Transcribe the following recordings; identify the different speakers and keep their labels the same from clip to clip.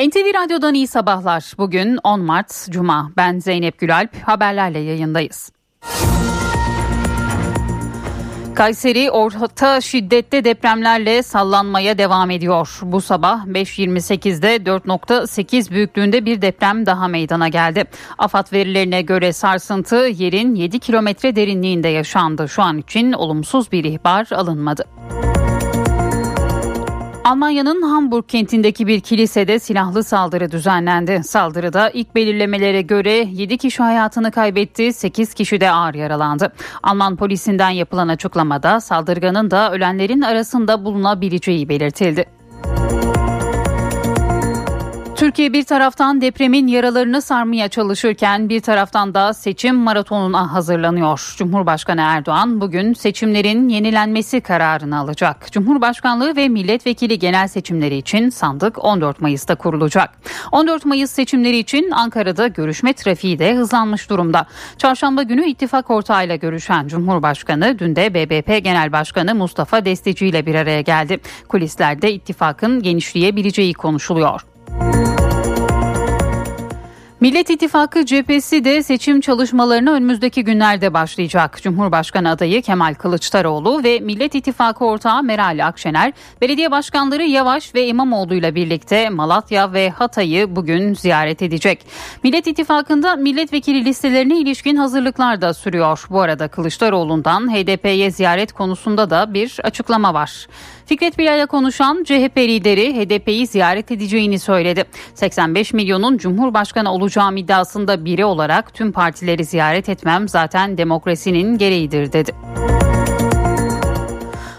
Speaker 1: NTV Radyo'dan iyi sabahlar. Bugün 10 Mart Cuma. Ben Zeynep Gülalp. Haberlerle yayındayız. Kayseri orta şiddette depremlerle sallanmaya devam ediyor. Bu sabah 5.28'de 4.8 büyüklüğünde bir deprem daha meydana geldi. AFAD verilerine göre sarsıntı yerin 7 kilometre derinliğinde yaşandı. Şu an için olumsuz bir ihbar alınmadı. Almanya'nın Hamburg kentindeki bir kilisede silahlı saldırı düzenlendi. Saldırıda ilk belirlemelere göre 7 kişi hayatını kaybetti, 8 kişi de ağır yaralandı. Alman polisinden yapılan açıklamada saldırganın da ölenlerin arasında bulunabileceği belirtildi. Türkiye bir taraftan depremin yaralarını sarmaya çalışırken bir taraftan da seçim maratonuna hazırlanıyor. Cumhurbaşkanı Erdoğan bugün seçimlerin yenilenmesi kararını alacak. Cumhurbaşkanlığı ve milletvekili genel seçimleri için sandık 14 Mayıs'ta kurulacak. 14 Mayıs seçimleri için Ankara'da görüşme trafiği de hızlanmış durumda. Çarşamba günü ittifak ortağıyla görüşen Cumhurbaşkanı dün de BBP Genel Başkanı Mustafa Desteci ile bir araya geldi. Kulislerde ittifakın genişleyebileceği konuşuluyor. Millet İttifakı cephesi de seçim çalışmalarına önümüzdeki günlerde başlayacak. Cumhurbaşkanı adayı Kemal Kılıçdaroğlu ve Millet İttifakı ortağı Meral Akşener, belediye başkanları Yavaş ve İmamoğlu ile birlikte Malatya ve Hatay'ı bugün ziyaret edecek. Millet İttifakı'nda milletvekili listelerine ilişkin hazırlıklar da sürüyor. Bu arada Kılıçdaroğlu'ndan HDP'ye ziyaret konusunda da bir açıklama var. Fikret Bilal'le konuşan CHP lideri HDP'yi ziyaret edeceğini söyledi. 85 milyonun Cumhurbaşkanı olacağım iddiasında biri olarak tüm partileri ziyaret etmem zaten demokrasinin gereğidir dedi.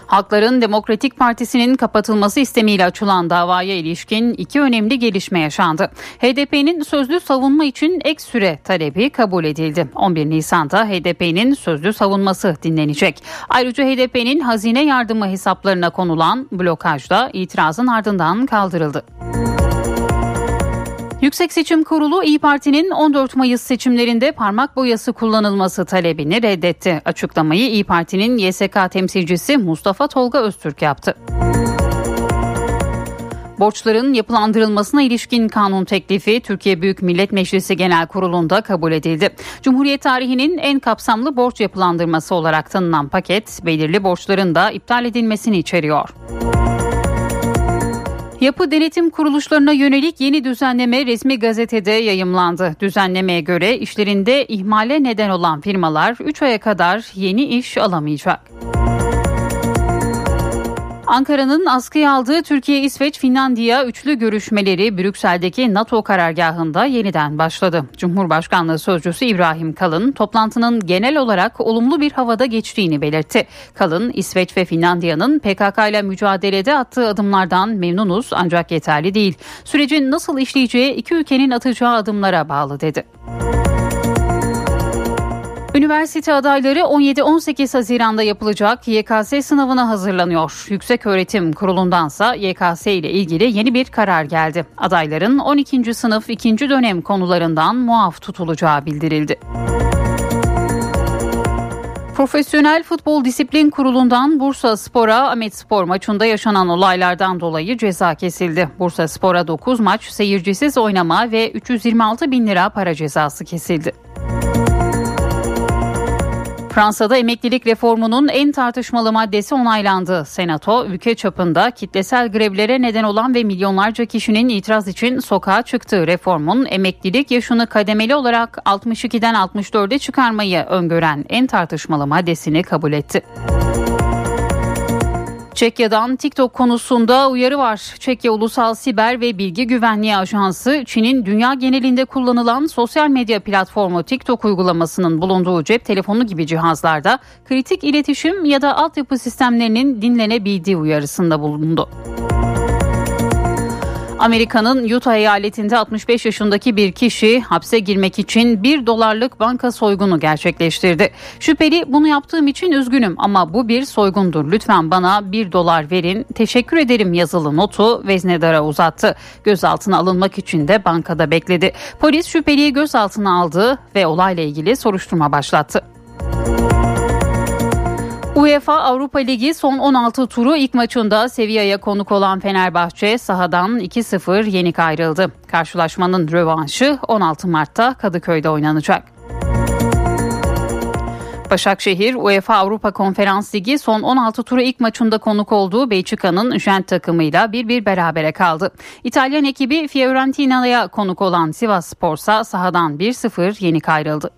Speaker 1: Halkların Demokratik Partisi'nin kapatılması istemiyle açılan davaya ilişkin iki önemli gelişme yaşandı. HDP'nin sözlü savunma için ek süre talebi kabul edildi. 11 Nisan'da HDP'nin sözlü savunması dinlenecek. Ayrıca HDP'nin hazine yardımı hesaplarına konulan blokajda itirazın ardından kaldırıldı. Yüksek Seçim Kurulu İyi Parti'nin 14 Mayıs seçimlerinde parmak boyası kullanılması talebini reddetti. Açıklamayı İyi Parti'nin YSK temsilcisi Mustafa Tolga Öztürk yaptı. Borçların yapılandırılmasına ilişkin kanun teklifi Türkiye Büyük Millet Meclisi Genel Kurulu'nda kabul edildi. Cumhuriyet tarihinin en kapsamlı borç yapılandırması olarak tanınan paket belirli borçların da iptal edilmesini içeriyor. Yapı denetim kuruluşlarına yönelik yeni düzenleme resmi gazetede yayımlandı. Düzenlemeye göre işlerinde ihmale neden olan firmalar 3 aya kadar yeni iş alamayacak. Ankara'nın askıya aldığı Türkiye, İsveç, Finlandiya üçlü görüşmeleri Brüksel'deki NATO karargahında yeniden başladı. Cumhurbaşkanlığı Sözcüsü İbrahim Kalın toplantının genel olarak olumlu bir havada geçtiğini belirtti. Kalın, İsveç ve Finlandiya'nın PKK ile mücadelede attığı adımlardan memnunuz ancak yeterli değil. Sürecin nasıl işleyeceği iki ülkenin atacağı adımlara bağlı dedi. Üniversite adayları 17-18 Haziran'da yapılacak YKS sınavına hazırlanıyor. Yüksek Öğretim Kurulu'ndansa YKS ile ilgili yeni bir karar geldi. Adayların 12. sınıf 2. dönem konularından muaf tutulacağı bildirildi. Profesyonel Futbol Disiplin Kurulu'ndan Bursa Spor'a Ahmet Spor maçında yaşanan olaylardan dolayı ceza kesildi. Bursa Spor'a 9 maç seyircisiz oynama ve 326 bin lira para cezası kesildi. Fransa'da emeklilik reformunun en tartışmalı maddesi onaylandı. Senato ülke çapında kitlesel grevlere neden olan ve milyonlarca kişinin itiraz için sokağa çıktığı reformun emeklilik yaşını kademeli olarak 62'den 64'e çıkarmayı öngören en tartışmalı maddesini kabul etti. Çekya'dan TikTok konusunda uyarı var. Çekya Ulusal Siber ve Bilgi Güvenliği Ajansı, Çin'in dünya genelinde kullanılan sosyal medya platformu TikTok uygulamasının bulunduğu cep telefonu gibi cihazlarda kritik iletişim ya da altyapı sistemlerinin dinlenebildiği uyarısında bulundu. Amerika'nın Utah eyaletinde 65 yaşındaki bir kişi hapse girmek için 1 dolarlık banka soygunu gerçekleştirdi. Şüpheli bunu yaptığım için üzgünüm ama bu bir soygundur. Lütfen bana 1 dolar verin. Teşekkür ederim yazılı notu veznedara uzattı. Gözaltına alınmak için de bankada bekledi. Polis şüpheliyi gözaltına aldı ve olayla ilgili soruşturma başlattı. UEFA Avrupa Ligi son 16 turu ilk maçında Sevilla'ya konuk olan Fenerbahçe sahadan 2-0 yenik ayrıldı. Karşılaşmanın rövanşı 16 Mart'ta Kadıköy'de oynanacak. Başakşehir UEFA Avrupa Konferans Ligi son 16 turu ilk maçında konuk olduğu Belçika'nın Gent takımıyla 1-1 berabere kaldı. İtalyan ekibi Fiorentina'ya konuk olan Sivas Spor'sa sahadan 1-0 yenik ayrıldı.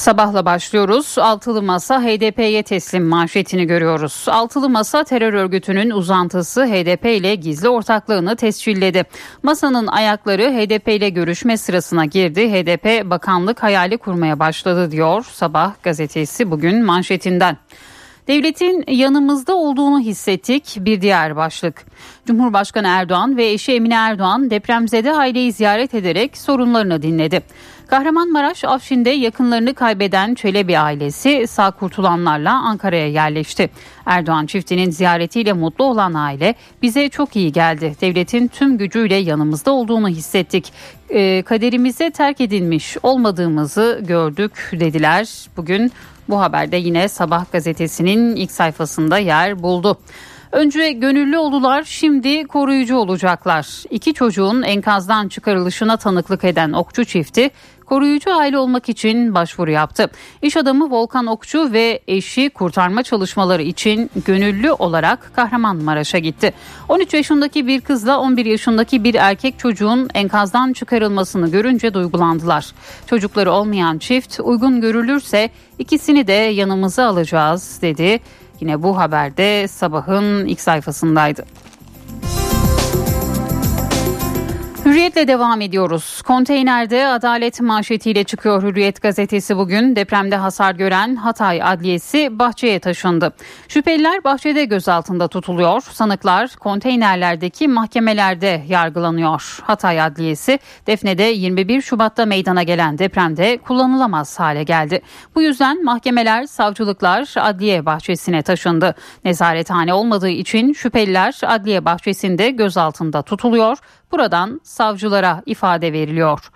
Speaker 1: Sabahla başlıyoruz. Altılı Masa HDP'ye teslim manşetini görüyoruz. Altılı Masa terör örgütünün uzantısı HDP ile gizli ortaklığını tescilledi. Masanın ayakları HDP ile görüşme sırasına girdi. HDP bakanlık hayali kurmaya başladı diyor Sabah gazetesi bugün manşetinden. Devletin yanımızda olduğunu hissettik bir diğer başlık. Cumhurbaşkanı Erdoğan ve eşi Emine Erdoğan depremzede aileyi ziyaret ederek sorunlarını dinledi. Kahramanmaraş Afşin'de yakınlarını kaybeden Çelebi ailesi sağ kurtulanlarla Ankara'ya yerleşti. Erdoğan çiftinin ziyaretiyle mutlu olan aile bize çok iyi geldi. Devletin tüm gücüyle yanımızda olduğunu hissettik. E, kaderimize terk edilmiş olmadığımızı gördük dediler. Bugün bu haberde yine Sabah gazetesinin ilk sayfasında yer buldu. Önce gönüllü oldular, şimdi koruyucu olacaklar. İki çocuğun enkazdan çıkarılışına tanıklık eden okçu çifti koruyucu aile olmak için başvuru yaptı. İş adamı Volkan Okçu ve eşi kurtarma çalışmaları için gönüllü olarak Kahramanmaraş'a gitti. 13 yaşındaki bir kızla 11 yaşındaki bir erkek çocuğun enkazdan çıkarılmasını görünce duygulandılar. Çocukları olmayan çift uygun görülürse ikisini de yanımıza alacağız dedi. Yine bu haberde sabahın ilk sayfasındaydı. Hürriyetle devam ediyoruz. Konteynerde adalet manşetiyle çıkıyor Hürriyet gazetesi bugün. Depremde hasar gören Hatay Adliyesi bahçeye taşındı. Şüpheliler bahçede gözaltında tutuluyor. Sanıklar konteynerlerdeki mahkemelerde yargılanıyor. Hatay Adliyesi Defne'de 21 Şubat'ta meydana gelen depremde kullanılamaz hale geldi. Bu yüzden mahkemeler, savcılıklar adliye bahçesine taşındı. Nezarethane olmadığı için şüpheliler adliye bahçesinde gözaltında tutuluyor. Buradan savcılara ifade veriliyor.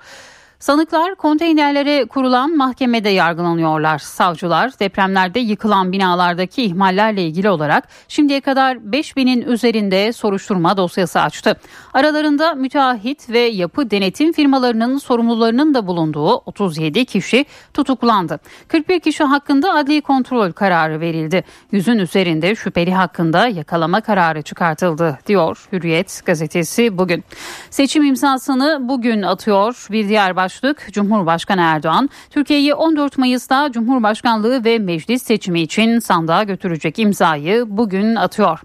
Speaker 1: Sanıklar konteynerlere kurulan mahkemede yargılanıyorlar. Savcılar depremlerde yıkılan binalardaki ihmallerle ilgili olarak şimdiye kadar 5000'in üzerinde soruşturma dosyası açtı. Aralarında müteahhit ve yapı denetim firmalarının sorumlularının da bulunduğu 37 kişi tutuklandı. 41 kişi hakkında adli kontrol kararı verildi. Yüzün üzerinde şüpheli hakkında yakalama kararı çıkartıldı diyor Hürriyet gazetesi bugün. Seçim imzasını bugün atıyor bir diğer baş başlık Cumhurbaşkanı Erdoğan Türkiye'yi 14 Mayıs'ta Cumhurbaşkanlığı ve meclis seçimi için sandığa götürecek imzayı bugün atıyor.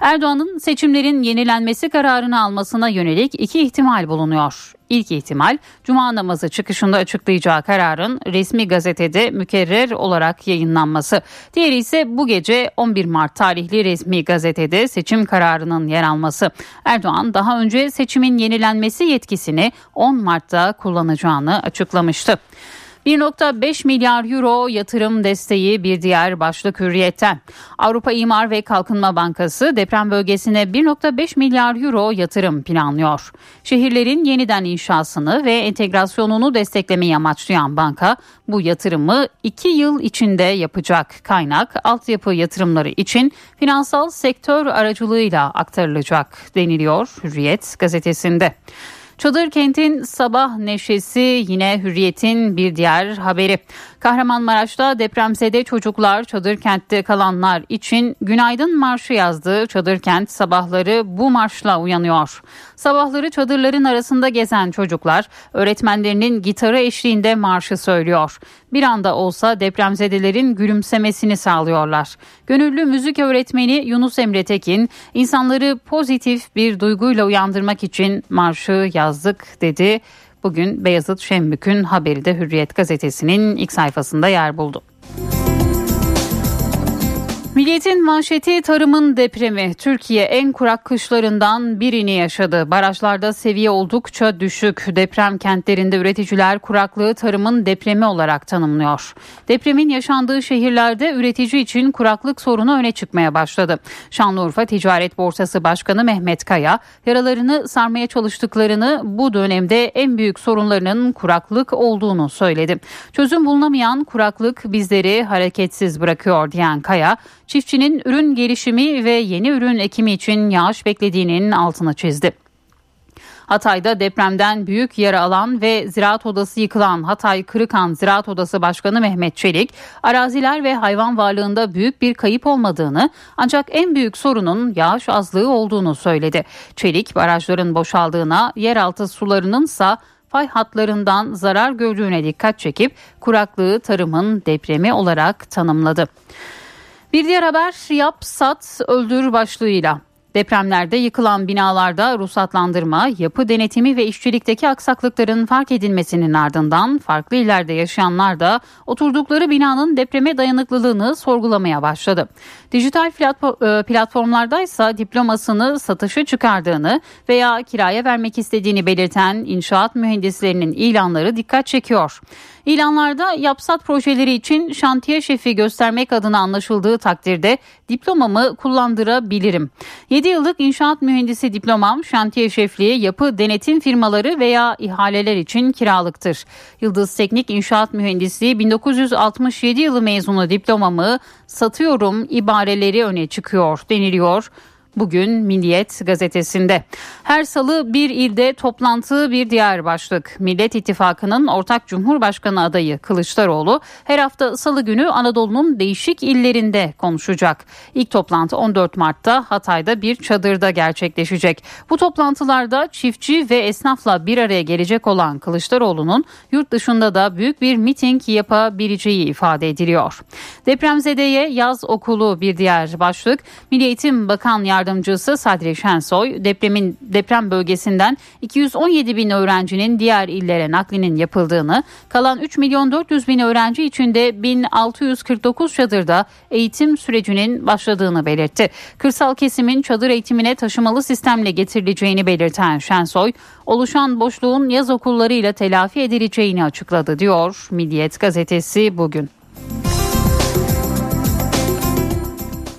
Speaker 1: Erdoğan'ın seçimlerin yenilenmesi kararını almasına yönelik iki ihtimal bulunuyor. İlk ihtimal cuma namazı çıkışında açıklayacağı kararın resmi gazetede mükerrer olarak yayınlanması. Diğeri ise bu gece 11 Mart tarihli resmi gazetede seçim kararının yer alması. Erdoğan daha önce seçimin yenilenmesi yetkisini 10 Mart'ta kullanacağını açıklamıştı. 1.5 milyar euro yatırım desteği bir diğer başlık hürriyetten. Avrupa İmar ve Kalkınma Bankası deprem bölgesine 1.5 milyar euro yatırım planlıyor. Şehirlerin yeniden inşasını ve entegrasyonunu desteklemeyi amaçlayan banka bu yatırımı 2 yıl içinde yapacak. Kaynak altyapı yatırımları için finansal sektör aracılığıyla aktarılacak deniliyor Hürriyet gazetesinde. Çadır kentin sabah neşesi yine hürriyetin bir diğer haberi. Kahramanmaraş'ta depremzede çocuklar çadır kentte kalanlar için günaydın marşı yazdı. Çadır kent sabahları bu marşla uyanıyor. Sabahları çadırların arasında gezen çocuklar öğretmenlerinin gitarı eşliğinde marşı söylüyor. Bir anda olsa depremzedelerin gülümsemesini sağlıyorlar. Gönüllü müzik öğretmeni Yunus Emre Tekin insanları pozitif bir duyguyla uyandırmak için marşı yazdık dedi. Bugün Beyazıt Şembük'ün haberi de Hürriyet gazetesinin ilk sayfasında yer buldu. Milliyetin manşeti tarımın depremi. Türkiye en kurak kışlarından birini yaşadı. Barajlarda seviye oldukça düşük. Deprem kentlerinde üreticiler kuraklığı tarımın depremi olarak tanımlıyor. Depremin yaşandığı şehirlerde üretici için kuraklık sorunu öne çıkmaya başladı. Şanlıurfa Ticaret Borsası Başkanı Mehmet Kaya, yaralarını sarmaya çalıştıklarını bu dönemde en büyük sorunlarının kuraklık olduğunu söyledi. Çözüm bulunamayan kuraklık bizleri hareketsiz bırakıyor diyen Kaya, çiftçinin ürün gelişimi ve yeni ürün ekimi için yağış beklediğinin altını çizdi. Hatay'da depremden büyük yara alan ve ziraat odası yıkılan Hatay Kırıkan Ziraat Odası Başkanı Mehmet Çelik, araziler ve hayvan varlığında büyük bir kayıp olmadığını ancak en büyük sorunun yağış azlığı olduğunu söyledi. Çelik, barajların boşaldığına, yeraltı sularının ise fay hatlarından zarar gördüğüne dikkat çekip kuraklığı tarımın depremi olarak tanımladı. Bir diğer haber yap sat öldür başlığıyla. Depremlerde yıkılan binalarda ruhsatlandırma, yapı denetimi ve işçilikteki aksaklıkların fark edilmesinin ardından farklı illerde yaşayanlar da oturdukları binanın depreme dayanıklılığını sorgulamaya başladı. Dijital e, platformlarda ise diplomasını satışa çıkardığını veya kiraya vermek istediğini belirten inşaat mühendislerinin ilanları dikkat çekiyor. İlanlarda yapsat projeleri için şantiye şefi göstermek adına anlaşıldığı takdirde diplomamı kullandırabilirim. 7 yıllık inşaat mühendisi diplomam şantiye şefliği, yapı denetim firmaları veya ihaleler için kiralıktır. Yıldız Teknik İnşaat Mühendisi 1967 yılı mezunu diplomamı satıyorum ibareleri öne çıkıyor deniliyor. Bugün Milliyet gazetesinde. Her salı bir ilde toplantı bir diğer başlık. Millet İttifakı'nın ortak Cumhurbaşkanı adayı Kılıçdaroğlu her hafta salı günü Anadolu'nun değişik illerinde konuşacak. İlk toplantı 14 Mart'ta Hatay'da bir çadırda gerçekleşecek. Bu toplantılarda çiftçi ve esnafla bir araya gelecek olan Kılıçdaroğlu'nun yurt dışında da büyük bir miting yapabileceği ifade ediliyor. Depremzedeye yaz okulu bir diğer başlık. Milli Eğitim Bakan Yardımcısı Yardımcısı Sadri Şensoy depremin deprem bölgesinden 217 bin öğrencinin diğer illere naklinin yapıldığını, kalan 3 milyon 400 bin öğrenci içinde 1649 çadırda eğitim sürecinin başladığını belirtti. Kırsal kesimin çadır eğitimine taşımalı sistemle getirileceğini belirten Şensoy, oluşan boşluğun yaz okullarıyla telafi edileceğini açıkladı diyor Milliyet gazetesi bugün.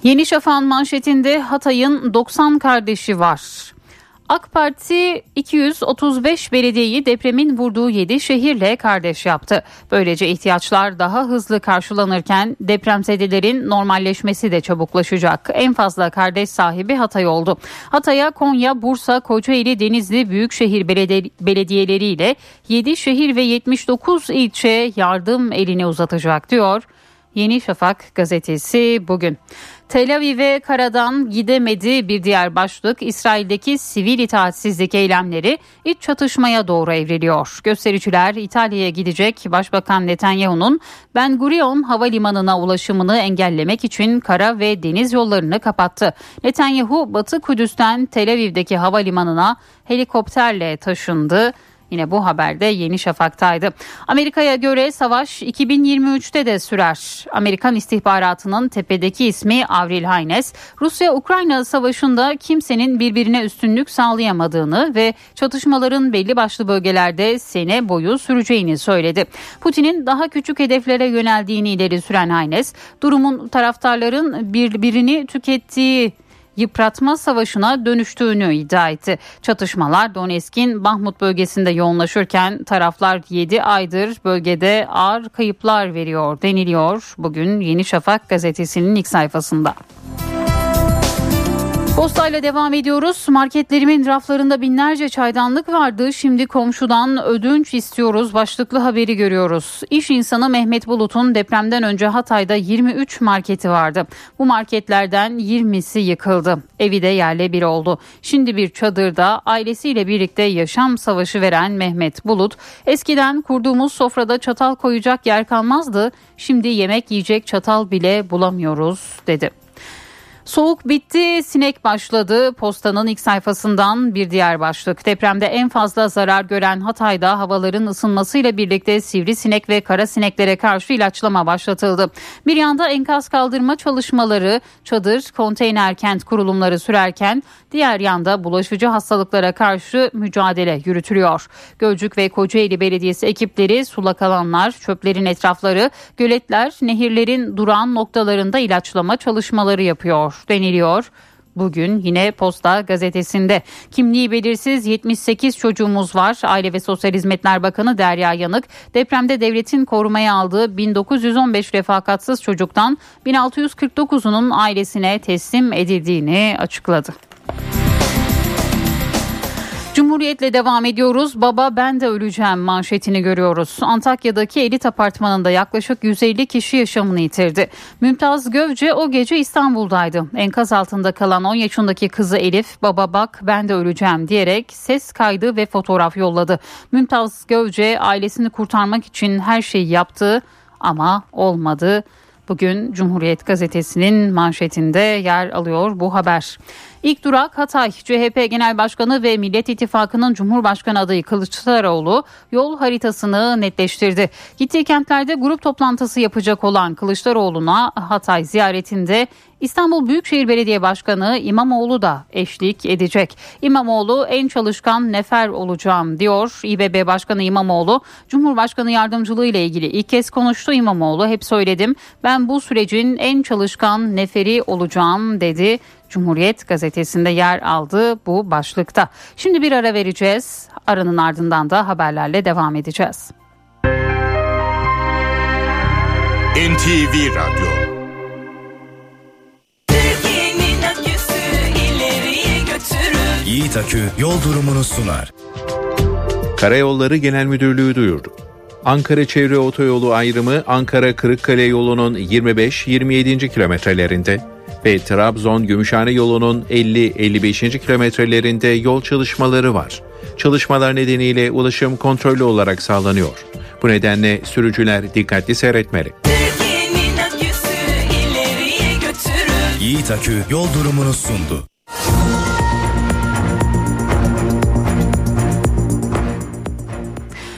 Speaker 1: Yeni Şafak'ın manşetinde Hatay'ın 90 kardeşi var. AK Parti 235 belediyeyi depremin vurduğu 7 şehirle kardeş yaptı. Böylece ihtiyaçlar daha hızlı karşılanırken depremzedelerin normalleşmesi de çabuklaşacak. En fazla kardeş sahibi Hatay oldu. Hatay'a Konya, Bursa, Kocaeli, Denizli büyükşehir belediye, belediyeleriyle 7 şehir ve 79 ilçe yardım elini uzatacak diyor. Yeni Şafak gazetesi bugün. Tel Aviv'e karadan gidemedi bir diğer başlık İsrail'deki sivil itaatsizlik eylemleri iç çatışmaya doğru evriliyor. Göstericiler İtalya'ya gidecek Başbakan Netanyahu'nun Ben Gurion havalimanına ulaşımını engellemek için kara ve deniz yollarını kapattı. Netanyahu Batı Kudüs'ten Tel Aviv'deki havalimanına helikopterle taşındı. Yine bu haberde Yeni Şafak'taydı. Amerika'ya göre savaş 2023'te de sürer. Amerikan istihbaratının tepedeki ismi Avril Haynes, Rusya-Ukrayna savaşında kimsenin birbirine üstünlük sağlayamadığını ve çatışmaların belli başlı bölgelerde sene boyu süreceğini söyledi. Putin'in daha küçük hedeflere yöneldiğini ileri süren Haynes, durumun taraftarların birbirini tükettiği yıpratma savaşına dönüştüğünü iddia etti. Çatışmalar Donetsk'in Bahmut bölgesinde yoğunlaşırken taraflar 7 aydır bölgede ağır kayıplar veriyor deniliyor. Bugün Yeni Şafak gazetesinin ilk sayfasında. Postayla devam ediyoruz. Marketlerimin raflarında binlerce çaydanlık vardı. Şimdi komşudan ödünç istiyoruz. Başlıklı haberi görüyoruz. İş insanı Mehmet Bulut'un depremden önce Hatay'da 23 marketi vardı. Bu marketlerden 20'si yıkıldı. Evi de yerle bir oldu. Şimdi bir çadırda ailesiyle birlikte yaşam savaşı veren Mehmet Bulut, eskiden kurduğumuz sofrada çatal koyacak yer kalmazdı. Şimdi yemek yiyecek çatal bile bulamıyoruz dedi. Soğuk bitti, sinek başladı. Postanın ilk sayfasından bir diğer başlık. Depremde en fazla zarar gören Hatay'da havaların ısınmasıyla birlikte sivrisinek ve kara sineklere karşı ilaçlama başlatıldı. Bir yanda enkaz kaldırma çalışmaları, çadır, konteyner kent kurulumları sürerken diğer yanda bulaşıcı hastalıklara karşı mücadele yürütülüyor. Gölcük ve Kocaeli Belediyesi ekipleri sulak alanlar, çöplerin etrafları, göletler, nehirlerin duran noktalarında ilaçlama çalışmaları yapıyor deniliyor. Bugün yine Posta gazetesinde kimliği belirsiz 78 çocuğumuz var. Aile ve Sosyal Hizmetler Bakanı Derya Yanık depremde devletin korumaya aldığı 1915 refakatsız çocuktan 1649'unun ailesine teslim edildiğini açıkladı. Cumhuriyetle devam ediyoruz. Baba ben de öleceğim manşetini görüyoruz. Antakya'daki elit apartmanında yaklaşık 150 kişi yaşamını yitirdi. Mümtaz Gövce o gece İstanbul'daydı. Enkaz altında kalan 10 yaşındaki kızı Elif baba bak ben de öleceğim diyerek ses kaydı ve fotoğraf yolladı. Mümtaz Gövce ailesini kurtarmak için her şeyi yaptı ama olmadı. Bugün Cumhuriyet Gazetesi'nin manşetinde yer alıyor bu haber. İlk durak Hatay. CHP Genel Başkanı ve Millet İttifakı'nın Cumhurbaşkanı adayı Kılıçdaroğlu yol haritasını netleştirdi. Gittiği kentlerde grup toplantısı yapacak olan Kılıçdaroğlu'na Hatay ziyaretinde İstanbul Büyükşehir Belediye Başkanı İmamoğlu da eşlik edecek. İmamoğlu en çalışkan nefer olacağım diyor. İBB Başkanı İmamoğlu Cumhurbaşkanı yardımcılığı ile ilgili ilk kez konuştu İmamoğlu. Hep söyledim ben bu sürecin en çalışkan neferi olacağım dedi. Cumhuriyet gazetesinde yer aldı bu başlıkta. Şimdi bir ara vereceğiz. Aranın ardından da haberlerle devam edeceğiz.
Speaker 2: NTV Radyo
Speaker 3: Yiğit Akü yol durumunu sunar.
Speaker 4: Karayolları Genel Müdürlüğü duyurdu. Ankara Çevre Otoyolu ayrımı Ankara Kırıkkale yolunun 25-27. kilometrelerinde ve Trabzon Gümüşhane yolunun 50-55. kilometrelerinde yol çalışmaları var. Çalışmalar nedeniyle ulaşım kontrollü olarak sağlanıyor. Bu nedenle sürücüler dikkatli seyretmeli.
Speaker 3: Yiğit Akü yol durumunu sundu.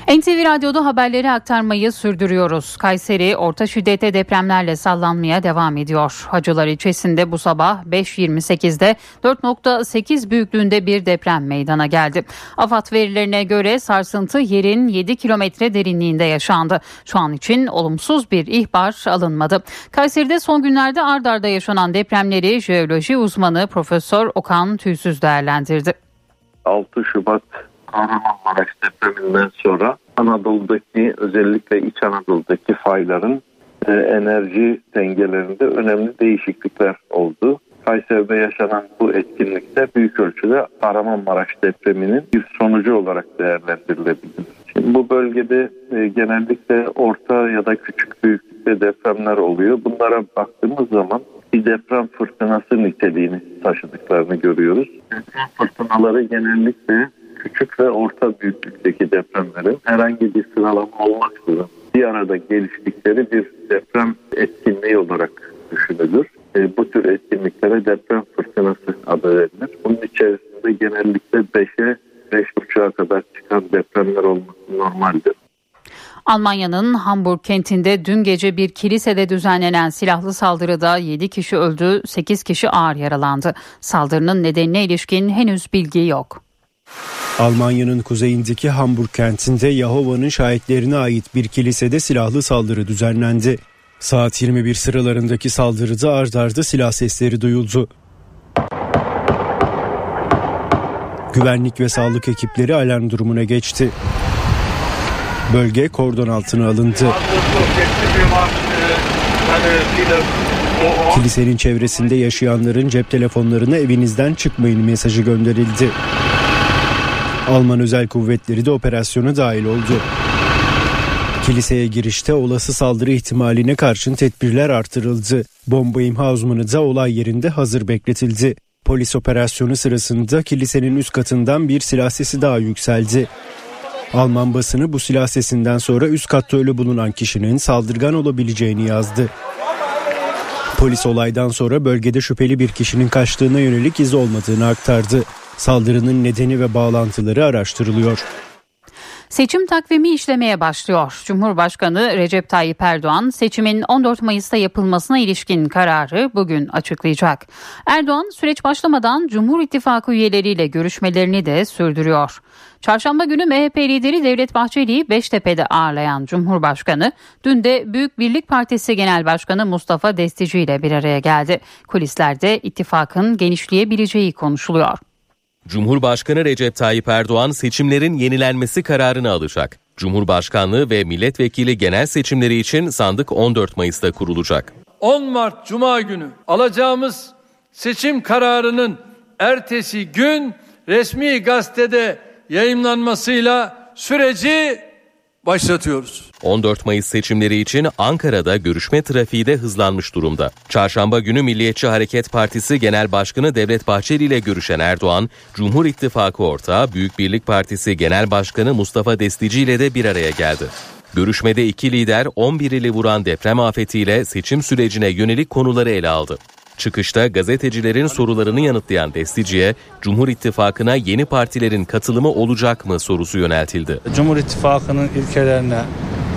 Speaker 1: NTV Radyo'da haberleri aktarmayı sürdürüyoruz. Kayseri orta şiddete depremlerle sallanmaya devam ediyor. Hacılar ilçesinde bu sabah 5.28'de 4.8 büyüklüğünde bir deprem meydana geldi. AFAD verilerine göre sarsıntı yerin 7 kilometre derinliğinde yaşandı. Şu an için olumsuz bir ihbar alınmadı. Kayseri'de son günlerde ard arda yaşanan depremleri jeoloji uzmanı Profesör Okan Tüysüz değerlendirdi.
Speaker 5: 6 Şubat Kahramanmaraş depreminden sonra Anadolu'daki özellikle İç Anadolu'daki fayların e, enerji dengelerinde önemli değişiklikler oldu. Kayseri'de yaşanan bu etkinlikte büyük ölçüde Kahramanmaraş depreminin bir sonucu olarak değerlendirilebilir. Şimdi bu bölgede e, genellikle orta ya da küçük büyüklükte depremler oluyor. Bunlara baktığımız zaman bir deprem fırtınası niteliğini taşıdıklarını görüyoruz. Deprem fırtınaları genellikle küçük ve orta büyüklükteki depremlerin herhangi bir sıralama olmaksızın bir arada geliştikleri bir deprem etkinliği olarak düşünülür. E, bu tür etkinliklere deprem fırtınası adı verilir. Bunun içerisinde genellikle 5'e 5.5'a kadar çıkan depremler olması normaldir.
Speaker 1: Almanya'nın Hamburg kentinde dün gece bir kilisede düzenlenen silahlı saldırıda 7 kişi öldü, 8 kişi ağır yaralandı. Saldırının nedenine ilişkin henüz bilgi yok.
Speaker 6: Almanya'nın kuzeyindeki Hamburg kentinde Yahova'nın şahitlerine ait bir kilisede silahlı saldırı düzenlendi. Saat 21 sıralarındaki saldırıda ard arda silah sesleri duyuldu. Güvenlik ve sağlık ekipleri alarm durumuna geçti. Bölge kordon altına alındı. Kilisenin çevresinde yaşayanların cep telefonlarına evinizden çıkmayın mesajı gönderildi. Alman özel kuvvetleri de operasyona dahil oldu. Kiliseye girişte olası saldırı ihtimaline karşın tedbirler artırıldı. Bomba imha uzmanı da olay yerinde hazır bekletildi. Polis operasyonu sırasında kilisenin üst katından bir silah sesi daha yükseldi. Alman basını bu silah sesinden sonra üst katta ölü bulunan kişinin saldırgan olabileceğini yazdı. Polis olaydan sonra bölgede şüpheli bir kişinin kaçtığına yönelik iz olmadığını aktardı. Saldırının nedeni ve bağlantıları araştırılıyor.
Speaker 1: Seçim takvimi işlemeye başlıyor. Cumhurbaşkanı Recep Tayyip Erdoğan seçimin 14 Mayıs'ta yapılmasına ilişkin kararı bugün açıklayacak. Erdoğan süreç başlamadan Cumhur İttifakı üyeleriyle görüşmelerini de sürdürüyor. Çarşamba günü MHP lideri Devlet Bahçeli'yi Beştepe'de ağırlayan Cumhurbaşkanı dün de Büyük Birlik Partisi Genel Başkanı Mustafa Destici ile bir araya geldi. Kulislerde ittifakın genişleyebileceği konuşuluyor.
Speaker 7: Cumhurbaşkanı Recep Tayyip Erdoğan seçimlerin yenilenmesi kararını alacak. Cumhurbaşkanlığı ve milletvekili genel seçimleri için sandık 14 Mayıs'ta kurulacak.
Speaker 8: 10 Mart Cuma günü alacağımız seçim kararının ertesi gün resmi gazetede yayınlanmasıyla süreci başlatıyoruz.
Speaker 7: 14 Mayıs seçimleri için Ankara'da görüşme trafiği de hızlanmış durumda. Çarşamba günü Milliyetçi Hareket Partisi Genel Başkanı Devlet Bahçeli ile görüşen Erdoğan, Cumhur İttifakı ortağı Büyük Birlik Partisi Genel Başkanı Mustafa Destici ile de bir araya geldi. Görüşmede iki lider 11 ili vuran deprem afetiyle seçim sürecine yönelik konuları ele aldı. Çıkışta gazetecilerin sorularını yanıtlayan Destici'ye Cumhur İttifakı'na yeni partilerin katılımı olacak mı sorusu yöneltildi.
Speaker 9: Cumhur İttifakı'nın ilkelerine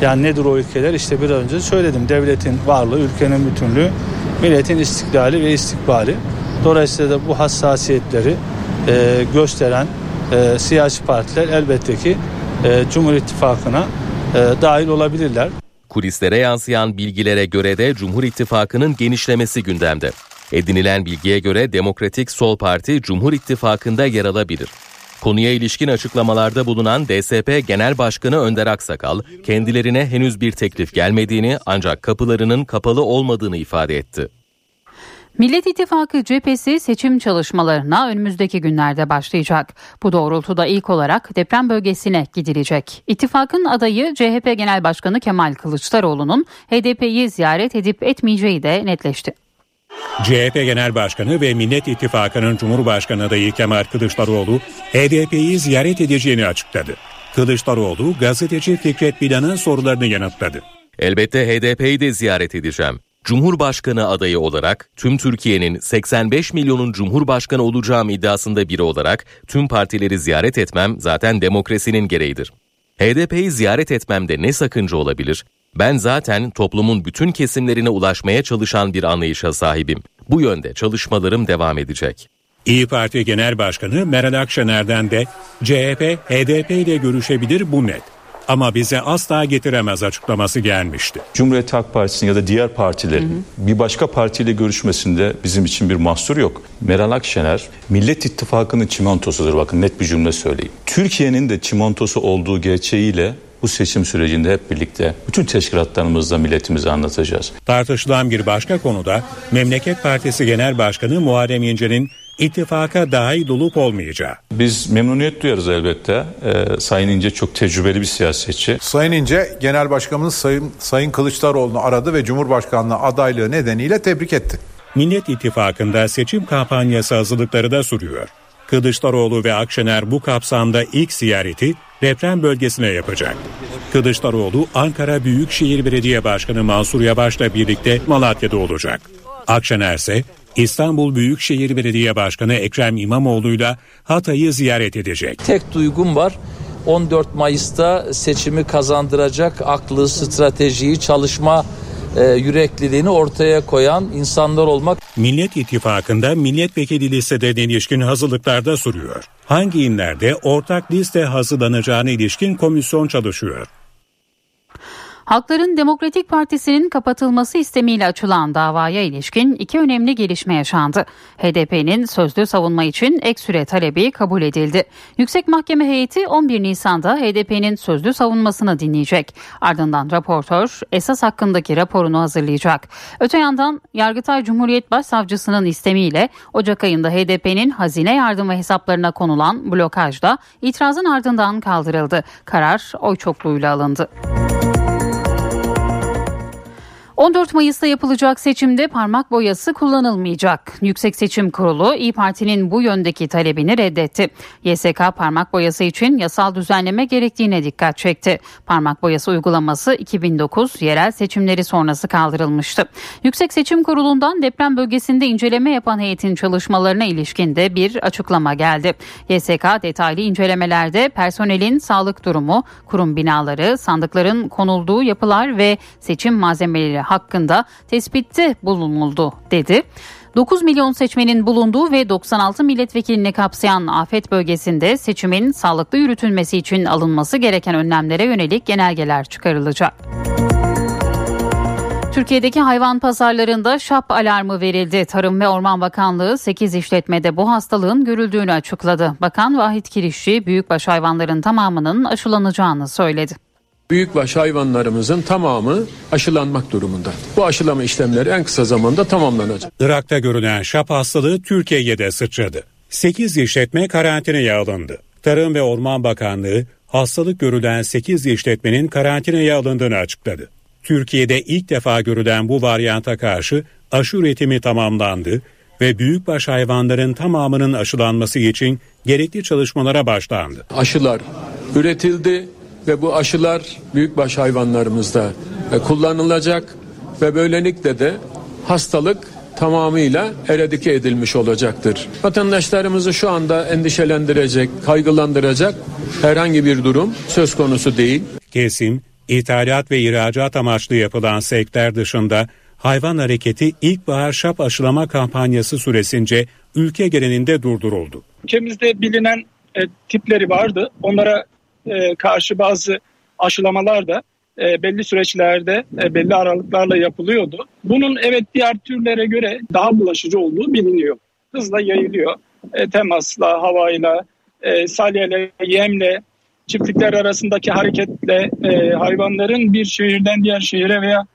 Speaker 9: yani nedir o ilkeler işte biraz önce söyledim. Devletin varlığı, ülkenin bütünlüğü, milletin istiklali ve istikbali. Dolayısıyla da bu hassasiyetleri e, gösteren e, siyasi partiler elbette ki e, Cumhur İttifakı'na e, dahil olabilirler.
Speaker 7: Kulislere yansıyan bilgilere göre de Cumhur İttifakı'nın genişlemesi gündemde. Edinilen bilgiye göre Demokratik Sol Parti Cumhur İttifakı'nda yer alabilir. Konuya ilişkin açıklamalarda bulunan DSP Genel Başkanı Önder Aksakal, kendilerine henüz bir teklif gelmediğini ancak kapılarının kapalı olmadığını ifade etti.
Speaker 1: Millet İttifakı cephesi seçim çalışmalarına önümüzdeki günlerde başlayacak. Bu doğrultuda ilk olarak deprem bölgesine gidilecek. İttifakın adayı CHP Genel Başkanı Kemal Kılıçdaroğlu'nun HDP'yi ziyaret edip etmeyeceği de netleşti.
Speaker 10: CHP Genel Başkanı ve Millet İttifakı'nın Cumhurbaşkanı adayı Kemal Kılıçdaroğlu HDP'yi ziyaret edeceğini açıkladı. Kılıçdaroğlu gazeteci Fikret Bilan'ın sorularını yanıtladı.
Speaker 7: Elbette HDP'yi de ziyaret edeceğim. Cumhurbaşkanı adayı olarak tüm Türkiye'nin 85 milyonun cumhurbaşkanı olacağım iddiasında biri olarak tüm partileri ziyaret etmem zaten demokrasinin gereğidir. HDP'yi ziyaret etmemde ne sakınca olabilir? Ben zaten toplumun bütün kesimlerine ulaşmaya çalışan bir anlayışa sahibim. Bu yönde çalışmalarım devam edecek.
Speaker 10: İyi Parti Genel Başkanı Meral Akşener'den de CHP, HDP ile görüşebilir bu net ama bize asla getiremez açıklaması gelmişti.
Speaker 11: Cumhuriyet Halk Partisi'nin ya da diğer partilerin hı hı. bir başka partiyle görüşmesinde bizim için bir mahsur yok. Meral Akşener Millet İttifakı'nın çimentosudur bakın net bir cümle söyleyeyim. Türkiye'nin de çimentosu olduğu gerçeğiyle bu seçim sürecinde hep birlikte bütün teşkilatlarımızla milletimize anlatacağız.
Speaker 10: Tartışılan bir başka konuda Memleket Partisi Genel Başkanı Muharrem İnce'nin ittifaka dahil olup olmayacağı.
Speaker 11: Biz memnuniyet duyarız elbette. Ee, Sayın İnce çok tecrübeli bir siyasetçi.
Speaker 12: Sayın İnce Genel Başkanımız Sayın, Sayın Kılıçdaroğlu'nu aradı ve Cumhurbaşkanlığı adaylığı nedeniyle tebrik etti.
Speaker 10: Millet İttifakı'nda seçim kampanyası hazırlıkları da sürüyor. Kılıçdaroğlu ve Akşener bu kapsamda ilk ziyareti deprem bölgesine yapacak. Kılıçdaroğlu Ankara Büyükşehir Belediye Başkanı Mansur Yavaş'la birlikte Malatya'da olacak. Akşener ise İstanbul Büyükşehir Belediye Başkanı Ekrem İmamoğlu'yla Hatay'ı ziyaret edecek.
Speaker 13: Tek duygum var. 14 Mayıs'ta seçimi kazandıracak aklı, stratejiyi, çalışma e, yürekliliğini ortaya koyan insanlar olmak.
Speaker 10: Millet İttifakı'nda milletvekili listelerine ilişkin hazırlıklarda sürüyor. Hangi inlerde ortak liste hazırlanacağına ilişkin komisyon çalışıyor.
Speaker 1: Halkların Demokratik Partisi'nin kapatılması istemiyle açılan davaya ilişkin iki önemli gelişme yaşandı. HDP'nin sözlü savunma için ek süre talebi kabul edildi. Yüksek Mahkeme heyeti 11 Nisan'da HDP'nin sözlü savunmasını dinleyecek. Ardından raportör esas hakkındaki raporunu hazırlayacak. Öte yandan Yargıtay Cumhuriyet Başsavcısının istemiyle Ocak ayında HDP'nin hazine yardımı hesaplarına konulan blokajda itirazın ardından kaldırıldı. Karar oy çokluğuyla alındı. 14 Mayıs'ta yapılacak seçimde parmak boyası kullanılmayacak. Yüksek Seçim Kurulu İyi Parti'nin bu yöndeki talebini reddetti. YSK parmak boyası için yasal düzenleme gerektiğine dikkat çekti. Parmak boyası uygulaması 2009 yerel seçimleri sonrası kaldırılmıştı. Yüksek Seçim Kurulu'ndan deprem bölgesinde inceleme yapan heyetin çalışmalarına ilişkin de bir açıklama geldi. YSK detaylı incelemelerde personelin sağlık durumu, kurum binaları, sandıkların konulduğu yapılar ve seçim malzemeleri hakkında tespitte bulunuldu dedi. 9 milyon seçmenin bulunduğu ve 96 milletvekilini kapsayan afet bölgesinde seçimin sağlıklı yürütülmesi için alınması gereken önlemlere yönelik genelgeler çıkarılacak. Türkiye'deki hayvan pazarlarında şap alarmı verildi. Tarım ve Orman Bakanlığı 8 işletmede bu hastalığın görüldüğünü açıkladı. Bakan Vahit Kirişçi büyükbaş hayvanların tamamının aşılanacağını söyledi.
Speaker 14: Büyükbaş hayvanlarımızın tamamı aşılanmak durumunda. Bu aşılama işlemleri en kısa zamanda tamamlanacak.
Speaker 15: Irak'ta görülen şap hastalığı Türkiye'ye de sıçradı. 8 işletme karantinaya alındı. Tarım ve Orman Bakanlığı hastalık görülen 8 işletmenin karantinaya alındığını açıkladı. Türkiye'de ilk defa görülen bu varyanta karşı aşı üretimi tamamlandı ve büyükbaş hayvanların tamamının aşılanması için gerekli çalışmalara başlandı.
Speaker 14: Aşılar üretildi ve bu aşılar büyükbaş hayvanlarımızda e, kullanılacak ve böylelikle de hastalık tamamıyla eradike edilmiş olacaktır. Vatandaşlarımızı şu anda endişelendirecek, kaygılandıracak herhangi bir durum söz konusu değil.
Speaker 15: Kesim, ithalat ve ihracat amaçlı yapılan sektör dışında hayvan hareketi ilkbahar şap aşılama kampanyası süresince ülke genelinde durduruldu.
Speaker 16: Ülkemizde bilinen e, tipleri vardı. Onlara e, karşı bazı aşılamalar da e, belli süreçlerde e, belli aralıklarla yapılıyordu. Bunun evet diğer türlere göre daha bulaşıcı olduğu biliniyor. Hızla yayılıyor. E, temasla, havayla, e, salyeyle, yemle, çiftlikler arasındaki hareketle e, hayvanların bir şehirden diğer şehire veya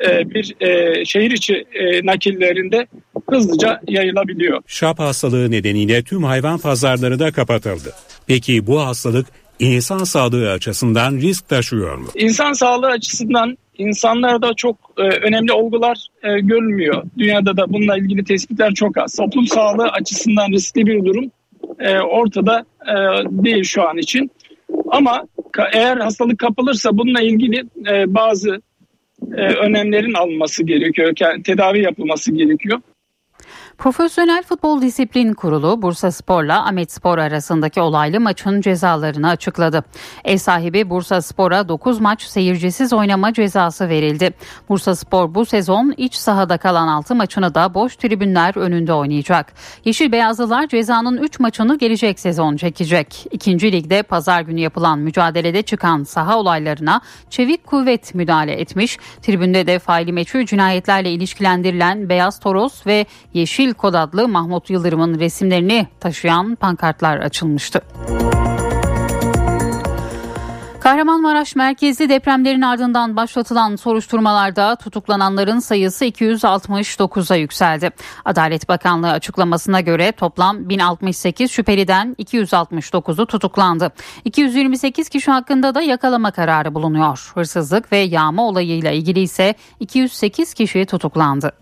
Speaker 16: e, bir e, şehir içi e, nakillerinde hızlıca yayılabiliyor.
Speaker 15: Şap hastalığı nedeniyle tüm hayvan pazarları da kapatıldı. Peki bu hastalık insan sağlığı açısından risk taşıyor mu?
Speaker 16: İnsan sağlığı açısından insanlarda çok e, önemli olgular e, görülmüyor. Dünyada da bununla ilgili tespitler çok az. Toplum sağlığı açısından riskli bir durum e, ortada e, değil şu an için. Ama eğer hastalık kapılırsa bununla ilgili e, bazı e, önlemlerin alınması gerekiyor. Tedavi yapılması gerekiyor.
Speaker 1: Profesyonel Futbol Disiplin Kurulu Bursa Spor'la Ahmet Spor arasındaki olaylı maçın cezalarını açıkladı. Ev sahibi Bursa Spor'a 9 maç seyircisiz oynama cezası verildi. Bursa Spor bu sezon iç sahada kalan 6 maçını da boş tribünler önünde oynayacak. Yeşil Beyazlılar cezanın 3 maçını gelecek sezon çekecek. İkinci ligde pazar günü yapılan mücadelede çıkan saha olaylarına çevik kuvvet müdahale etmiş. Tribünde de faili meçhul cinayetlerle ilişkilendirilen Beyaz Toros ve Yeşil Yeşil Kod adlı Mahmut Yıldırım'ın resimlerini taşıyan pankartlar açılmıştı. Kahramanmaraş merkezli depremlerin ardından başlatılan soruşturmalarda tutuklananların sayısı 269'a yükseldi. Adalet Bakanlığı açıklamasına göre toplam 1068 şüpheliden 269'u tutuklandı. 228 kişi hakkında da yakalama kararı bulunuyor. Hırsızlık ve yağma olayıyla ilgili ise 208 kişi tutuklandı.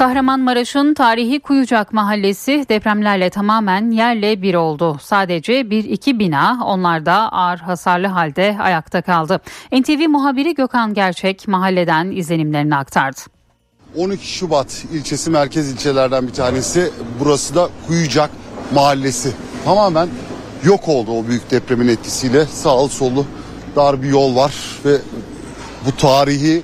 Speaker 1: Kahramanmaraş'ın tarihi Kuyucak Mahallesi depremlerle tamamen yerle bir oldu. Sadece bir iki bina onlarda ağır hasarlı halde ayakta kaldı. NTV muhabiri Gökhan Gerçek mahalleden izlenimlerini aktardı.
Speaker 17: 12 Şubat ilçesi merkez ilçelerden bir tanesi. Burası da Kuyucak Mahallesi. Tamamen yok oldu o büyük depremin etkisiyle. Sağlı sollu dar bir yol var ve bu tarihi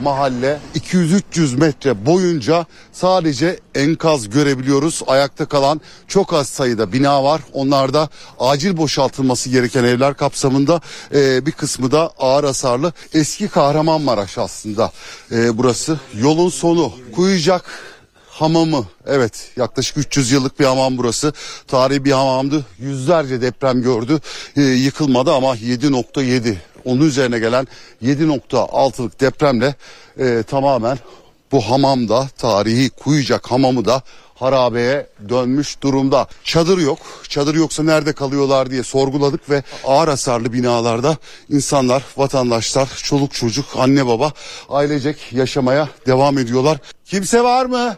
Speaker 17: mahalle 200-300 metre boyunca sadece enkaz görebiliyoruz. Ayakta kalan çok az sayıda bina var. Onlarda acil boşaltılması gereken evler kapsamında e, bir kısmı da ağır hasarlı. Eski Kahramanmaraş aslında e, burası. Yolun sonu Kuyucak hamamı. Evet yaklaşık 300 yıllık bir hamam burası. Tarihi bir hamamdı. Yüzlerce deprem gördü. E, yıkılmadı ama 7.7 onun üzerine gelen 7.6'lık depremle e, tamamen Bu hamam da tarihi Kuyucak hamamı da harabeye dönmüş durumda. Çadır yok. Çadır yoksa nerede kalıyorlar diye sorguladık ve ağır hasarlı binalarda insanlar, vatandaşlar, çoluk çocuk, anne baba ailecek yaşamaya devam ediyorlar. Kimse var mı?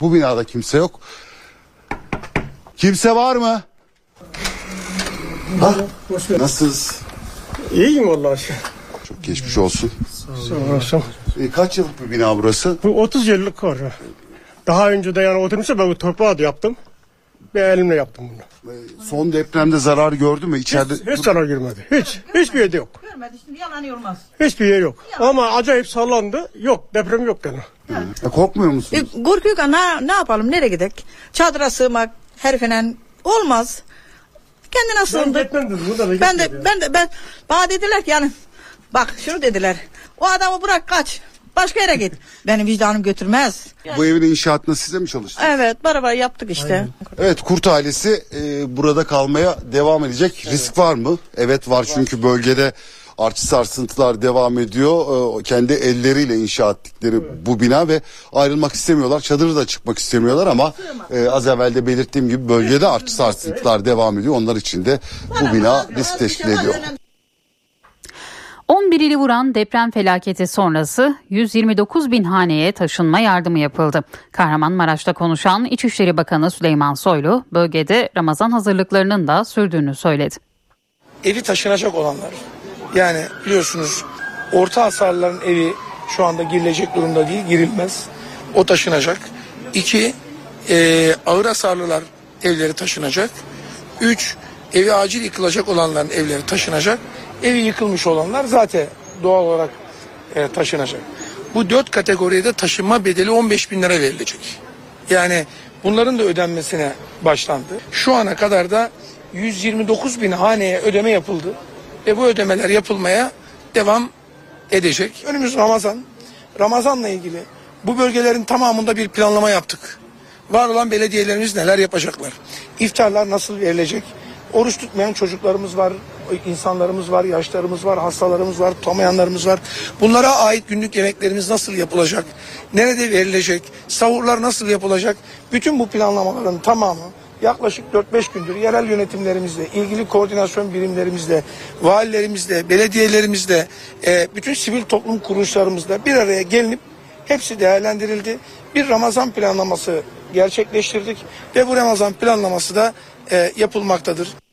Speaker 17: Bu binada kimse yok. Kimse var mı? Ha? Nasılsınız?
Speaker 18: İyiyim vallahi.
Speaker 17: Çok geçmiş olsun.
Speaker 18: Sağ olasın.
Speaker 17: E, kaç yıllık bir bina burası?
Speaker 18: Bu 30 yıllık var. Daha önce de yani oturmuşsa ben bu torpağı da yaptım. Ben elimle yaptım bunu.
Speaker 17: Son depremde zarar gördü mü? İçeride
Speaker 18: Hiç, hiç zarar girmedi. Hiç. Hiçbir yerde yok.
Speaker 19: Görmedi şimdi yalan olmaz.
Speaker 18: Hiçbir yer yok. Ama acayip sallandı. Yok deprem yok gene.
Speaker 17: E, korkmuyor musunuz?
Speaker 19: E, korkuyor ki ne, ne yapalım nereye gidelim? Çadıra sığmak herifinen olmaz. Kendine sığındık.
Speaker 18: gitmem dedim, da ben
Speaker 19: Ben de ben de ben bana dediler ki yani bak şunu dediler. O adamı bırak kaç. Başka yere git. Benim vicdanım götürmez.
Speaker 17: Bu evin inşaatına size mi çalıştınız?
Speaker 19: Evet beraber yaptık işte.
Speaker 17: Evet Kurt ailesi e, burada kalmaya devam edecek. Risk var mı? Evet var çünkü bölgede artçı sarsıntılar devam ediyor. E, kendi elleriyle inşa ettikleri bu bina ve ayrılmak istemiyorlar. Çadırı da çıkmak istemiyorlar ama e, az evvel de belirttiğim gibi bölgede artçı sarsıntılar devam ediyor. Onlar için de bu bina risk teşkil ediyor.
Speaker 1: 11 ili vuran deprem felaketi sonrası 129 bin haneye taşınma yardımı yapıldı. Kahramanmaraş'ta konuşan İçişleri Bakanı Süleyman Soylu bölgede Ramazan hazırlıklarının da sürdüğünü söyledi.
Speaker 20: evi taşınacak olanlar. Yani biliyorsunuz orta hasarlıların evi şu anda girilecek durumda değil, girilmez. O taşınacak. İki, e, ağır hasarlılar evleri taşınacak. Üç, evi acil yıkılacak olanların evleri taşınacak. Evi yıkılmış olanlar zaten doğal olarak e, taşınacak. Bu dört kategoride taşınma bedeli 15 bin lira verilecek. Yani bunların da ödenmesine başlandı. Şu ana kadar da 129 bin haneye ödeme yapıldı. Ve bu ödemeler yapılmaya devam edecek. Önümüz Ramazan. Ramazanla ilgili bu bölgelerin tamamında bir planlama yaptık. Var olan belediyelerimiz neler yapacaklar? İftarlar nasıl verilecek? Oruç tutmayan çocuklarımız var, insanlarımız var, yaşlarımız var, hastalarımız var, tutamayanlarımız var. Bunlara ait günlük yemeklerimiz nasıl yapılacak? Nerede verilecek? Sahurlar nasıl yapılacak? Bütün bu planlamaların tamamı yaklaşık 4-5 gündür yerel yönetimlerimizle, ilgili koordinasyon birimlerimizle, valilerimizle, belediyelerimizle, e, bütün sivil toplum kuruluşlarımızla bir araya gelinip hepsi değerlendirildi. Bir Ramazan planlaması gerçekleştirdik ve bu Ramazan planlaması da e, yapılmaktadır.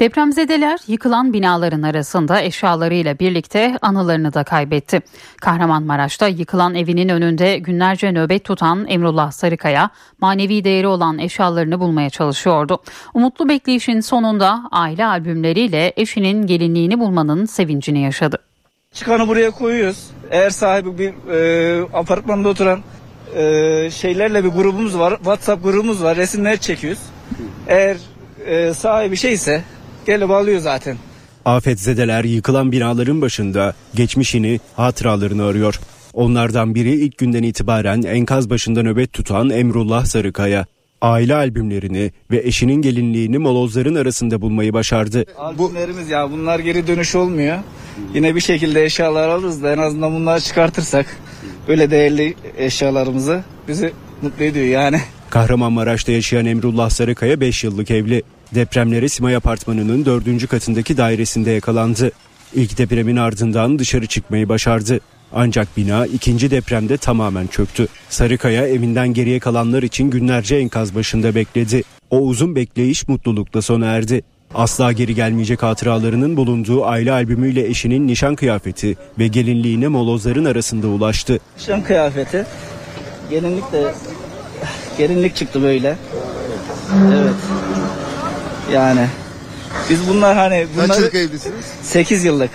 Speaker 1: Depremzedeler yıkılan binaların arasında eşyalarıyla birlikte anılarını da kaybetti. Kahramanmaraş'ta yıkılan evinin önünde günlerce nöbet tutan Emrullah Sarıkaya manevi değeri olan eşyalarını bulmaya çalışıyordu. Umutlu bekleyişin sonunda aile albümleriyle eşinin gelinliğini bulmanın sevincini yaşadı.
Speaker 21: Çıkanı buraya koyuyoruz. Eğer sahibi bir e, apartmanda oturan e, şeylerle bir grubumuz var. WhatsApp grubumuz var. Resimler çekiyoruz. Eğer e, sahibi şeyse gelip alıyor zaten.
Speaker 6: Afetzedeler yıkılan binaların başında geçmişini, hatıralarını arıyor. Onlardan biri ilk günden itibaren enkaz başında nöbet tutan Emrullah Sarıkaya. Aile albümlerini ve eşinin gelinliğini molozların arasında bulmayı başardı.
Speaker 21: Albümlerimiz ya bunlar geri dönüş olmuyor. Yine bir şekilde eşyalar alırız da en azından bunları çıkartırsak böyle değerli eşyalarımızı bizi mutlu ediyor yani.
Speaker 6: Kahramanmaraş'ta yaşayan Emrullah Sarıkaya 5 yıllık evli. Depremlere Simay Apartmanı'nın 4. katındaki dairesinde yakalandı. İlk depremin ardından dışarı çıkmayı başardı. Ancak bina ikinci depremde tamamen çöktü. Sarıkaya evinden geriye kalanlar için günlerce enkaz başında bekledi. O uzun bekleyiş mutlulukla sona erdi. Asla geri gelmeyecek hatıralarının bulunduğu aile albümüyle eşinin nişan kıyafeti ve gelinliğine molozların arasında ulaştı.
Speaker 21: Nişan kıyafeti. Gelinlik de gelinlik çıktı böyle. Evet. Yani biz bunlar hani bunlar
Speaker 17: Kaç yıllık evlisiniz?
Speaker 21: 8 yıllık.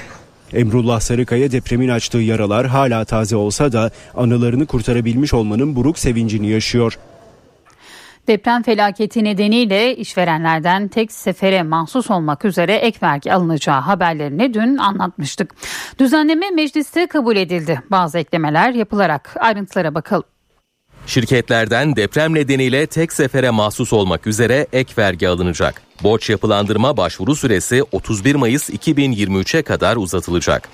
Speaker 6: Emrullah Sarıkaya depremin açtığı yaralar hala taze olsa da anılarını kurtarabilmiş olmanın buruk sevincini yaşıyor.
Speaker 1: Deprem felaketi nedeniyle işverenlerden tek sefere mahsus olmak üzere ek vergi alınacağı haberlerini dün anlatmıştık. Düzenleme mecliste kabul edildi. Bazı eklemeler yapılarak ayrıntılara bakalım.
Speaker 7: Şirketlerden deprem nedeniyle tek sefere mahsus olmak üzere ek vergi alınacak. Borç yapılandırma başvuru süresi 31 Mayıs 2023'e kadar uzatılacak.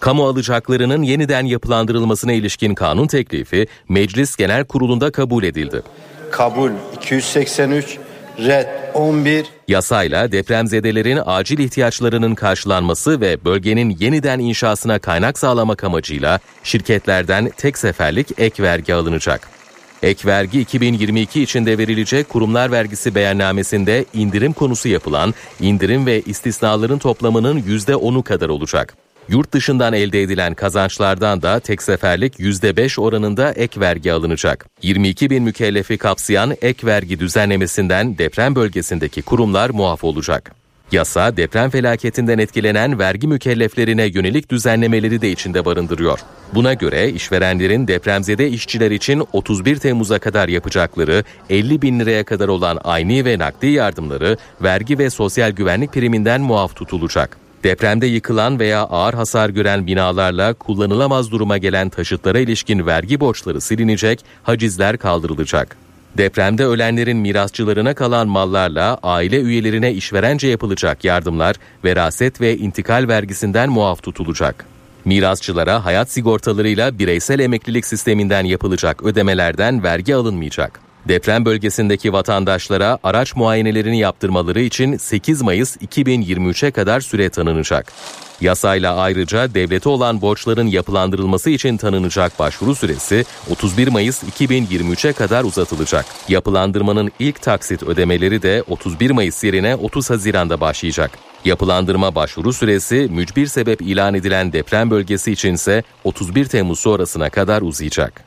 Speaker 7: Kamu alacaklarının yeniden yapılandırılmasına ilişkin kanun teklifi Meclis Genel Kurulu'nda kabul edildi.
Speaker 22: Kabul 283, red 11.
Speaker 7: Yasayla depremzedelerin acil ihtiyaçlarının karşılanması ve bölgenin yeniden inşasına kaynak sağlamak amacıyla şirketlerden tek seferlik ek vergi alınacak. Ek vergi 2022 içinde verilecek kurumlar vergisi beyannamesinde indirim konusu yapılan indirim ve istisnaların toplamının %10'u kadar olacak. Yurt dışından elde edilen kazançlardan da tek seferlik %5 oranında ek vergi alınacak. 22 bin mükellefi kapsayan ek vergi düzenlemesinden deprem bölgesindeki kurumlar muaf olacak. Yasa deprem felaketinden etkilenen vergi mükelleflerine yönelik düzenlemeleri de içinde barındırıyor. Buna göre işverenlerin depremzede işçiler için 31 Temmuz'a kadar yapacakları 50 bin liraya kadar olan ayni ve nakdi yardımları vergi ve sosyal güvenlik priminden muaf tutulacak. Depremde yıkılan veya ağır hasar gören binalarla kullanılamaz duruma gelen taşıtlara ilişkin vergi borçları silinecek, hacizler kaldırılacak. Depremde ölenlerin mirasçılarına kalan mallarla aile üyelerine işverence yapılacak yardımlar veraset ve intikal vergisinden muaf tutulacak. Mirasçılara hayat sigortalarıyla bireysel emeklilik sisteminden yapılacak ödemelerden vergi alınmayacak. Deprem bölgesindeki vatandaşlara araç muayenelerini yaptırmaları için 8 Mayıs 2023'e kadar süre tanınacak. Yasayla ayrıca devlete olan borçların yapılandırılması için tanınacak başvuru süresi 31 Mayıs 2023'e kadar uzatılacak. Yapılandırmanın ilk taksit ödemeleri de 31 Mayıs yerine 30 Haziran'da başlayacak. Yapılandırma başvuru süresi mücbir sebep ilan edilen deprem bölgesi içinse 31 Temmuz sonrasına kadar uzayacak.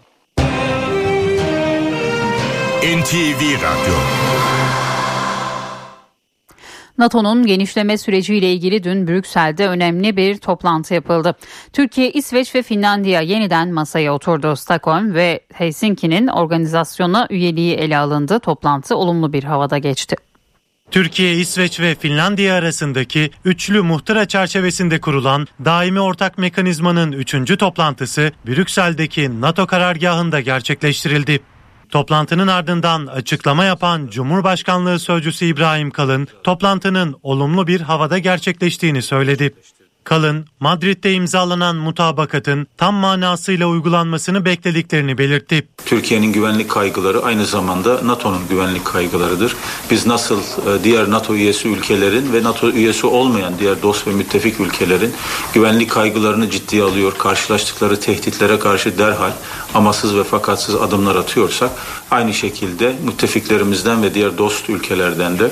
Speaker 2: NTV Radyo
Speaker 1: NATO'nun genişleme süreciyle ilgili dün Brüksel'de önemli bir toplantı yapıldı. Türkiye, İsveç ve Finlandiya yeniden masaya oturdu. Stockholm ve Helsinki'nin organizasyona üyeliği ele alındı. Toplantı olumlu bir havada geçti.
Speaker 23: Türkiye, İsveç ve Finlandiya arasındaki üçlü muhtıra çerçevesinde kurulan daimi ortak mekanizmanın üçüncü toplantısı Brüksel'deki NATO karargahında gerçekleştirildi. Toplantının ardından açıklama yapan Cumhurbaşkanlığı Sözcüsü İbrahim Kalın, toplantının olumlu bir havada gerçekleştiğini söyledi. Kalın, Madrid'de imzalanan mutabakatın tam manasıyla uygulanmasını beklediklerini belirtti.
Speaker 24: Türkiye'nin güvenlik kaygıları aynı zamanda NATO'nun güvenlik kaygılarıdır. Biz nasıl e, diğer NATO üyesi ülkelerin ve NATO üyesi olmayan diğer dost ve müttefik ülkelerin güvenlik kaygılarını ciddiye alıyor, karşılaştıkları tehditlere karşı derhal amasız ve fakatsız adımlar atıyorsak aynı şekilde müttefiklerimizden ve diğer dost ülkelerden de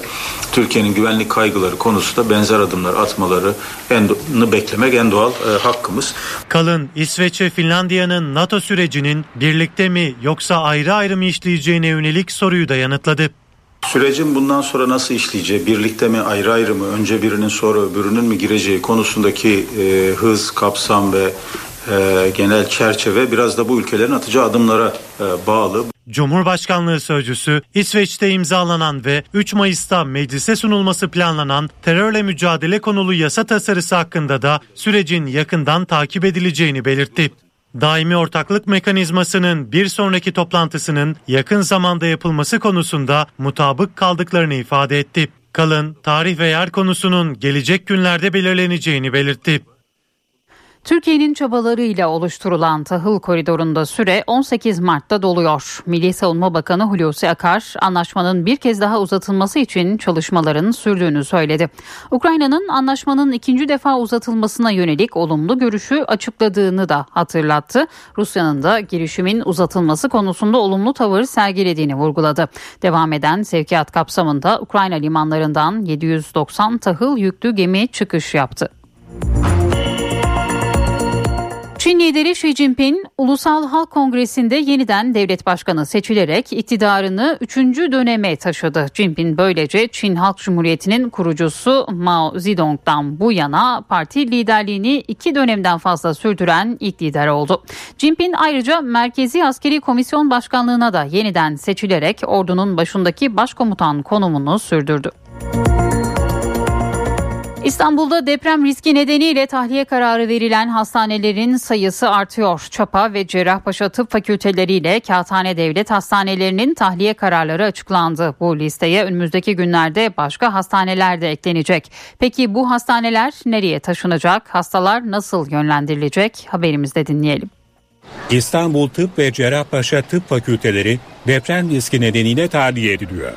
Speaker 24: Türkiye'nin güvenlik kaygıları konusunda benzer adımlar atmaları en beklemek en doğal e, hakkımız.
Speaker 23: Kalın İsveç ve Finlandiya'nın NATO sürecinin birlikte mi yoksa ayrı ayrı mı işleyeceğine yönelik soruyu da yanıtladı.
Speaker 24: Sürecin bundan sonra nasıl işleyeceği, birlikte mi ayrı ayrı mı, önce birinin sonra öbürünün mi gireceği konusundaki e, hız, kapsam ve e, genel çerçeve biraz da bu ülkelerin atacağı adımlara e, bağlı.
Speaker 23: Cumhurbaşkanlığı sözcüsü İsveç'te imzalanan ve 3 Mayıs'ta meclise sunulması planlanan terörle mücadele konulu yasa tasarısı hakkında da sürecin yakından takip edileceğini belirtti. Daimi ortaklık mekanizmasının bir sonraki toplantısının yakın zamanda yapılması konusunda mutabık kaldıklarını ifade etti. Kalın, tarih ve yer konusunun gelecek günlerde belirleneceğini belirtti.
Speaker 1: Türkiye'nin çabalarıyla oluşturulan tahıl koridorunda süre 18 Mart'ta doluyor. Milli Savunma Bakanı Hulusi Akar anlaşmanın bir kez daha uzatılması için çalışmaların sürdüğünü söyledi. Ukrayna'nın anlaşmanın ikinci defa uzatılmasına yönelik olumlu görüşü açıkladığını da hatırlattı. Rusya'nın da girişimin uzatılması konusunda olumlu tavır sergilediğini vurguladı. Devam eden sevkiyat kapsamında Ukrayna limanlarından 790 tahıl yüklü gemi çıkış yaptı. Çin lideri Xi Jinping Ulusal Halk Kongresi'nde yeniden devlet başkanı seçilerek iktidarını 3. döneme taşıdı. Jinping böylece Çin Halk Cumhuriyeti'nin kurucusu Mao Zedong'dan bu yana parti liderliğini iki dönemden fazla sürdüren ilk lider oldu. Jinping ayrıca Merkezi Askeri Komisyon Başkanlığına da yeniden seçilerek ordunun başındaki başkomutan konumunu sürdürdü. İstanbul'da deprem riski nedeniyle tahliye kararı verilen hastanelerin sayısı artıyor. Çapa ve Cerrahpaşa Tıp Fakülteleriyle Kağıthane Devlet Hastanelerinin tahliye kararları açıklandı. Bu listeye önümüzdeki günlerde başka hastaneler de eklenecek. Peki bu hastaneler nereye taşınacak? Hastalar nasıl yönlendirilecek? Haberimizde dinleyelim.
Speaker 10: İstanbul Tıp ve Cerrahpaşa Tıp Fakülteleri deprem riski nedeniyle tahliye ediliyor.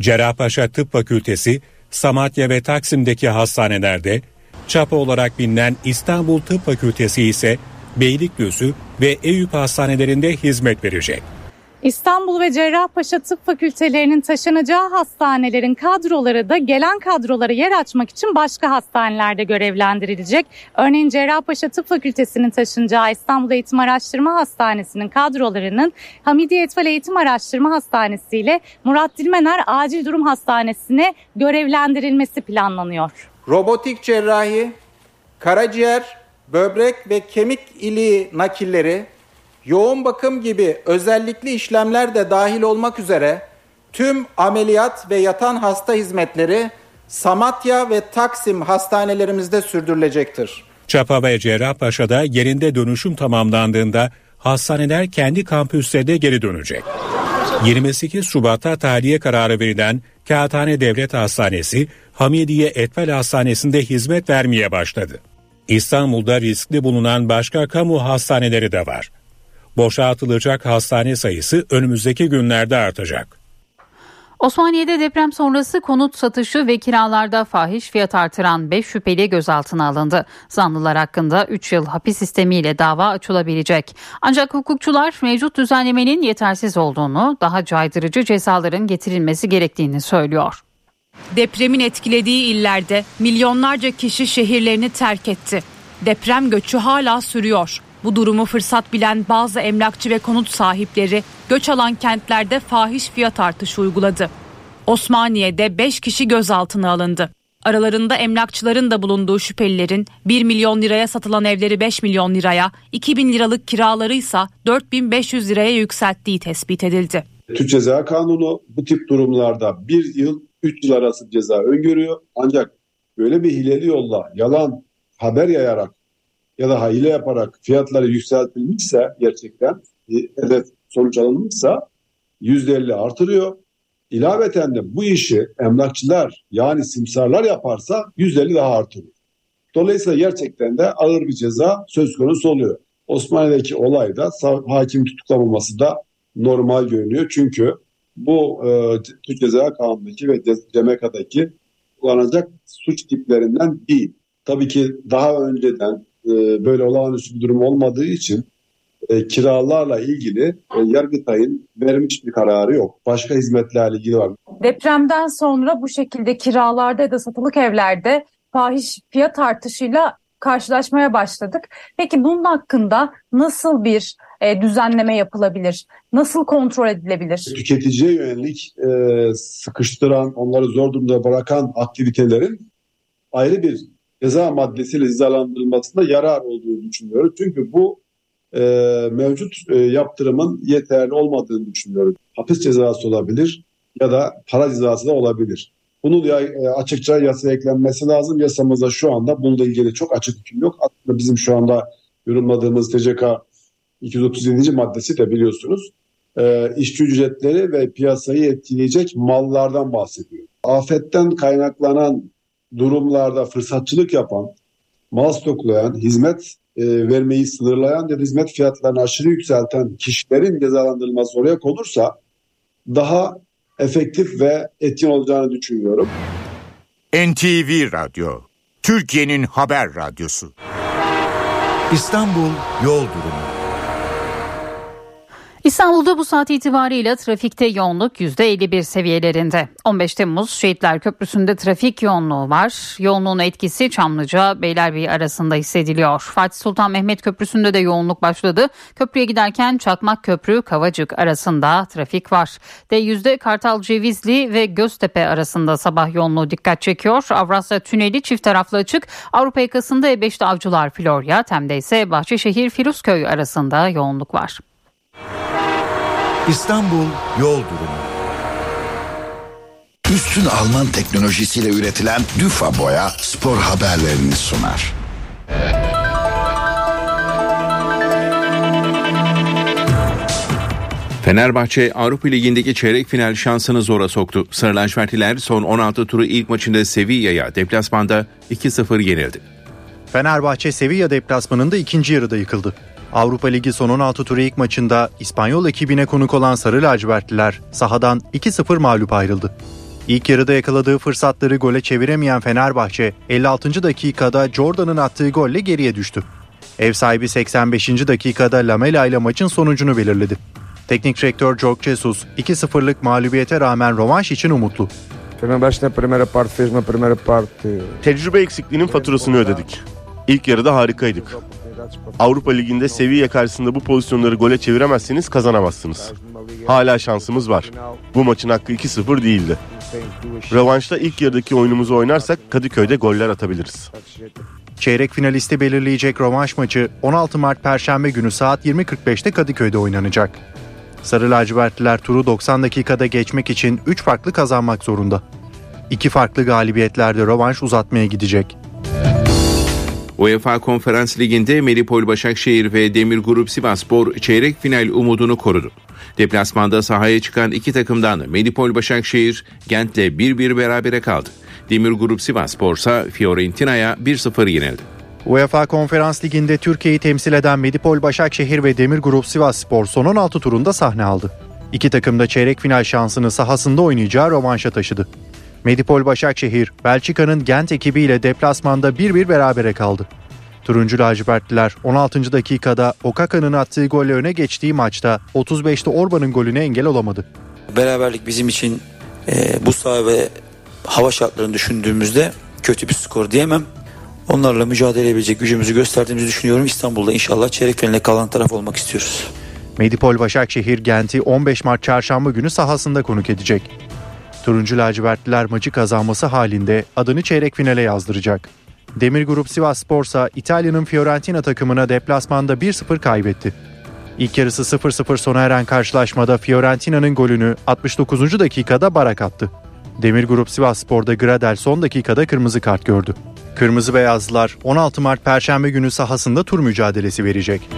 Speaker 10: Cerrahpaşa Tıp Fakültesi Samatya ve Taksim'deki hastanelerde, çapa olarak bilinen İstanbul Tıp Fakültesi ise Beylikdüzü ve Eyüp hastanelerinde hizmet verecek.
Speaker 25: İstanbul ve Cerrahpaşa Tıp Fakültelerinin taşınacağı hastanelerin kadroları da gelen kadrolara yer açmak için başka hastanelerde görevlendirilecek. Örneğin Cerrahpaşa Tıp Fakültesinin taşınacağı İstanbul Eğitim Araştırma Hastanesi'nin kadrolarının Hamidiye Etfal Eğitim Araştırma Hastanesi ile Murat Dilmener Acil Durum Hastanesi'ne görevlendirilmesi planlanıyor.
Speaker 24: Robotik cerrahi, karaciğer, böbrek ve kemik iliği nakilleri yoğun bakım gibi özellikli işlemler de dahil olmak üzere tüm ameliyat ve yatan hasta hizmetleri Samatya ve Taksim hastanelerimizde sürdürülecektir.
Speaker 10: Çapa ve Cerrahpaşa'da yerinde dönüşüm tamamlandığında hastaneler kendi kampüslerine geri dönecek. 28 Şubat'ta tahliye kararı verilen Kağıthane Devlet Hastanesi, Hamidiye Etfel Hastanesi'nde hizmet vermeye başladı. İstanbul'da riskli bulunan başka kamu hastaneleri de var boşaltılacak hastane sayısı önümüzdeki günlerde artacak.
Speaker 1: Osmaniye'de deprem sonrası konut satışı ve kiralarda fahiş fiyat artıran 5 şüpheli gözaltına alındı. Zanlılar hakkında 3 yıl hapis sistemiyle dava açılabilecek. Ancak hukukçular mevcut düzenlemenin yetersiz olduğunu, daha caydırıcı cezaların getirilmesi gerektiğini söylüyor.
Speaker 26: Depremin etkilediği illerde milyonlarca kişi şehirlerini terk etti. Deprem göçü hala sürüyor. Bu durumu fırsat bilen bazı emlakçı ve konut sahipleri göç alan kentlerde fahiş fiyat artışı uyguladı. Osmaniye'de 5 kişi gözaltına alındı. Aralarında emlakçıların da bulunduğu şüphelilerin 1 milyon liraya satılan evleri 5 milyon liraya, 2 bin liralık kiraları ise 4500 liraya yükselttiği tespit edildi.
Speaker 27: Türk Ceza Kanunu bu tip durumlarda 1 yıl 3 yıl arası ceza öngörüyor. Ancak böyle bir hileli yolla yalan haber yayarak ya da hile yaparak fiyatları yükseltilmişse gerçekten hedef sonuç alınmışsa %50 artırıyor. İlaveten de bu işi emlakçılar yani simsarlar yaparsa %50 daha artırıyor. Dolayısıyla gerçekten de ağır bir ceza söz konusu oluyor. Osmaniye'deki olayda hakim tutuklamaması da normal görünüyor. Çünkü bu e, Türk Ceza Kanunu'ndaki ve CMK'daki kullanacak suç tiplerinden değil. Tabii ki daha önceden e, böyle olağanüstü bir durum olmadığı için e, kiralarla ilgili e, Yargıtay'ın vermiş bir kararı yok. Başka hizmetlerle ilgili var.
Speaker 25: Depremden sonra bu şekilde kiralarda ya da satılık evlerde fahiş fiyat artışıyla karşılaşmaya başladık. Peki bunun hakkında nasıl bir e, düzenleme yapılabilir? Nasıl kontrol edilebilir?
Speaker 27: Tüketiciye yönelik e, sıkıştıran, onları zor durumda bırakan aktivitelerin ayrı bir ceza maddesiyle cezalandırılmasında yarar olduğunu düşünüyoruz. Çünkü bu e, mevcut e, yaptırımın yeterli olmadığını düşünüyoruz. Hapis cezası olabilir ya da para cezası da olabilir. Bunun ya, e, açıkça yasaya eklenmesi lazım. Yasamızda şu anda bununla ilgili çok açık hüküm yok. Aslında bizim şu anda yorumladığımız TCK 237. maddesi de biliyorsunuz e, işçi ücretleri ve piyasayı etkileyecek mallardan bahsediyor. Afetten kaynaklanan durumlarda fırsatçılık yapan, mal stoklayan, hizmet e, vermeyi sınırlayan ve hizmet fiyatlarını aşırı yükselten kişilerin cezalandırılması oraya konursa daha efektif ve etkin olacağını düşünüyorum.
Speaker 2: NTV Radyo, Türkiye'nin haber radyosu. İstanbul Yol Durumu
Speaker 1: İstanbul'da bu saat itibariyle trafikte yoğunluk %51 seviyelerinde. 15 Temmuz Şehitler Köprüsü'nde trafik yoğunluğu var. Yoğunluğun etkisi Çamlıca Beylerbeyi arasında hissediliyor. Fatih Sultan Mehmet Köprüsü'nde de yoğunluk başladı. Köprüye giderken Çakmak Köprü Kavacık arasında trafik var. D100'de Kartal Cevizli ve Göztepe arasında sabah yoğunluğu dikkat çekiyor. Avrasya Tüneli çift taraflı açık. Avrupa yakasında E5'te Avcılar Florya, Tem'de ise Bahçeşehir Firuzköy arasında yoğunluk var.
Speaker 2: İstanbul Yol Durumu
Speaker 28: üstün Alman teknolojisiyle üretilen Düfa Boya spor haberlerini sunar.
Speaker 29: Fenerbahçe Avrupa Ligi'ndeki çeyrek final şansını zora soktu. Sarı lacivertliler son 16 turu ilk maçında Sevilla'ya deplasmanda 2-0 yenildi.
Speaker 30: Fenerbahçe Sevilla deplasmanında ikinci yarıda yıkıldı. Avrupa Ligi son 16 turu ilk maçında İspanyol ekibine konuk olan Sarı lacivertliler sahadan 2-0 mağlup ayrıldı. İlk yarıda yakaladığı fırsatları gole çeviremeyen Fenerbahçe 56. dakikada Jordan'ın attığı golle geriye düştü. Ev sahibi 85. dakikada Lamela ile maçın sonucunu belirledi. Teknik direktör Jorge Jesus 2-0'lık mağlubiyete rağmen rövanş için umutlu.
Speaker 31: Tecrübe eksikliğinin faturasını ödedik. İlk yarıda harikaydık. Avrupa Ligi'nde Sevilla karşısında bu pozisyonları gole çeviremezseniz kazanamazsınız. Hala şansımız var. Bu maçın hakkı 2-0 değildi. Rövanşta ilk yarıdaki oyunumuzu oynarsak Kadıköy'de goller atabiliriz.
Speaker 30: Çeyrek finalisti belirleyecek rövanş maçı 16 Mart Perşembe günü saat 20.45'te Kadıköy'de oynanacak. Sarı lacivertliler turu 90 dakikada geçmek için 3 farklı kazanmak zorunda. İki farklı galibiyetlerde rövanş uzatmaya gidecek.
Speaker 29: UEFA Konferans Ligi'nde Melipol Başakşehir ve Demir Grup Sivasspor çeyrek final umudunu korudu. Deplasmanda sahaya çıkan iki takımdan Melipol Başakşehir Gent'le 1-1 berabere kaldı. Demir Grup Sivasspor ise Fiorentina'ya 1-0 yenildi.
Speaker 30: UEFA Konferans Ligi'nde Türkiye'yi temsil eden Medipol Başakşehir ve Demir Grup Sivasspor son 16 turunda sahne aldı. İki takım da çeyrek final şansını sahasında oynayacağı rövanşa taşıdı. Medipol Başakşehir, Belçika'nın Gent ekibiyle deplasmanda 1-1 berabere kaldı. Turuncu lacivertliler 16. dakikada Okaka'nın attığı golle öne geçtiği maçta 35'te Orban'ın golüne engel olamadı.
Speaker 32: Beraberlik bizim için e, bu saha ve hava şartlarını düşündüğümüzde kötü bir skor diyemem. Onlarla mücadele edebilecek gücümüzü gösterdiğimizi düşünüyorum. İstanbul'da inşallah çeyrek finaline kalan taraf olmak istiyoruz.
Speaker 30: Medipol Başakşehir Gent'i 15 Mart çarşamba günü sahasında konuk edecek. Turuncu lacivertliler maçı kazanması halinde adını çeyrek finale yazdıracak. Demir Grup Sivas Sporsa İtalya'nın Fiorentina takımına deplasmanda 1-0 kaybetti. İlk yarısı 0-0 sona eren karşılaşmada Fiorentina'nın golünü 69. dakikada Barak attı. Demir Grup Sivas Spor'da Gradel son dakikada kırmızı kart gördü. Kırmızı Beyazlılar 16 Mart Perşembe günü sahasında tur mücadelesi verecek.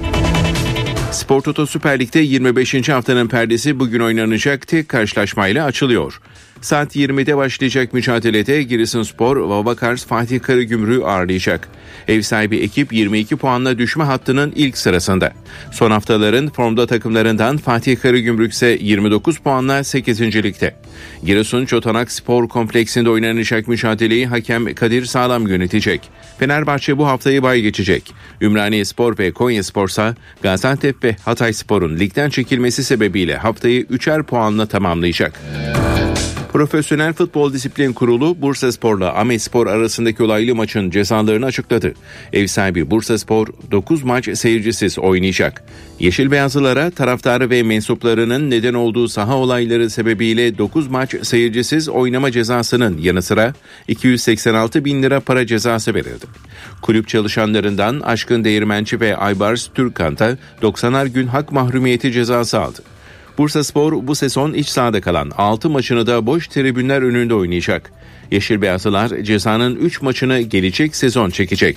Speaker 29: Spor Toto Süper Lig'de 25. haftanın perdesi bugün oynanacak tek karşılaşmayla açılıyor. Saat 20'de başlayacak mücadelede Giresunspor Vavakars Fatih Karagümrük'ü ağırlayacak. Ev sahibi ekip 22 puanla düşme hattının ilk sırasında. Son haftaların formda takımlarından Fatih Karagümrük ise 29 puanla 8. ligde. Giresun Çotanak Spor Kompleksinde oynanacak mücadeleyi hakem Kadir Sağlam yönetecek. Fenerbahçe bu haftayı bay geçecek. Ümraniye Spor ve Konya Spor ise Gaziantep ve Hatay Spor'un ligden çekilmesi sebebiyle haftayı 3'er puanla tamamlayacak. Profesyonel Futbol Disiplin Kurulu Bursa Spor'la Ahmet Spor arasındaki olaylı maçın cezalarını açıkladı. Ev sahibi Bursa Spor 9 maç seyircisiz oynayacak. Yeşil Beyazlılara taraftarı ve mensuplarının neden olduğu saha olayları sebebiyle 9 maç seyircisiz oynama cezasının yanı sıra 286 bin lira para cezası verildi. Kulüp çalışanlarından Aşkın Değirmenci ve Aybars Türkan da 90'ar gün hak mahrumiyeti cezası aldı. Bursa Spor bu sezon iç sahada kalan 6 maçını da boş tribünler önünde oynayacak. Yeşil Beyazlılar cezanın 3 maçını gelecek sezon çekecek.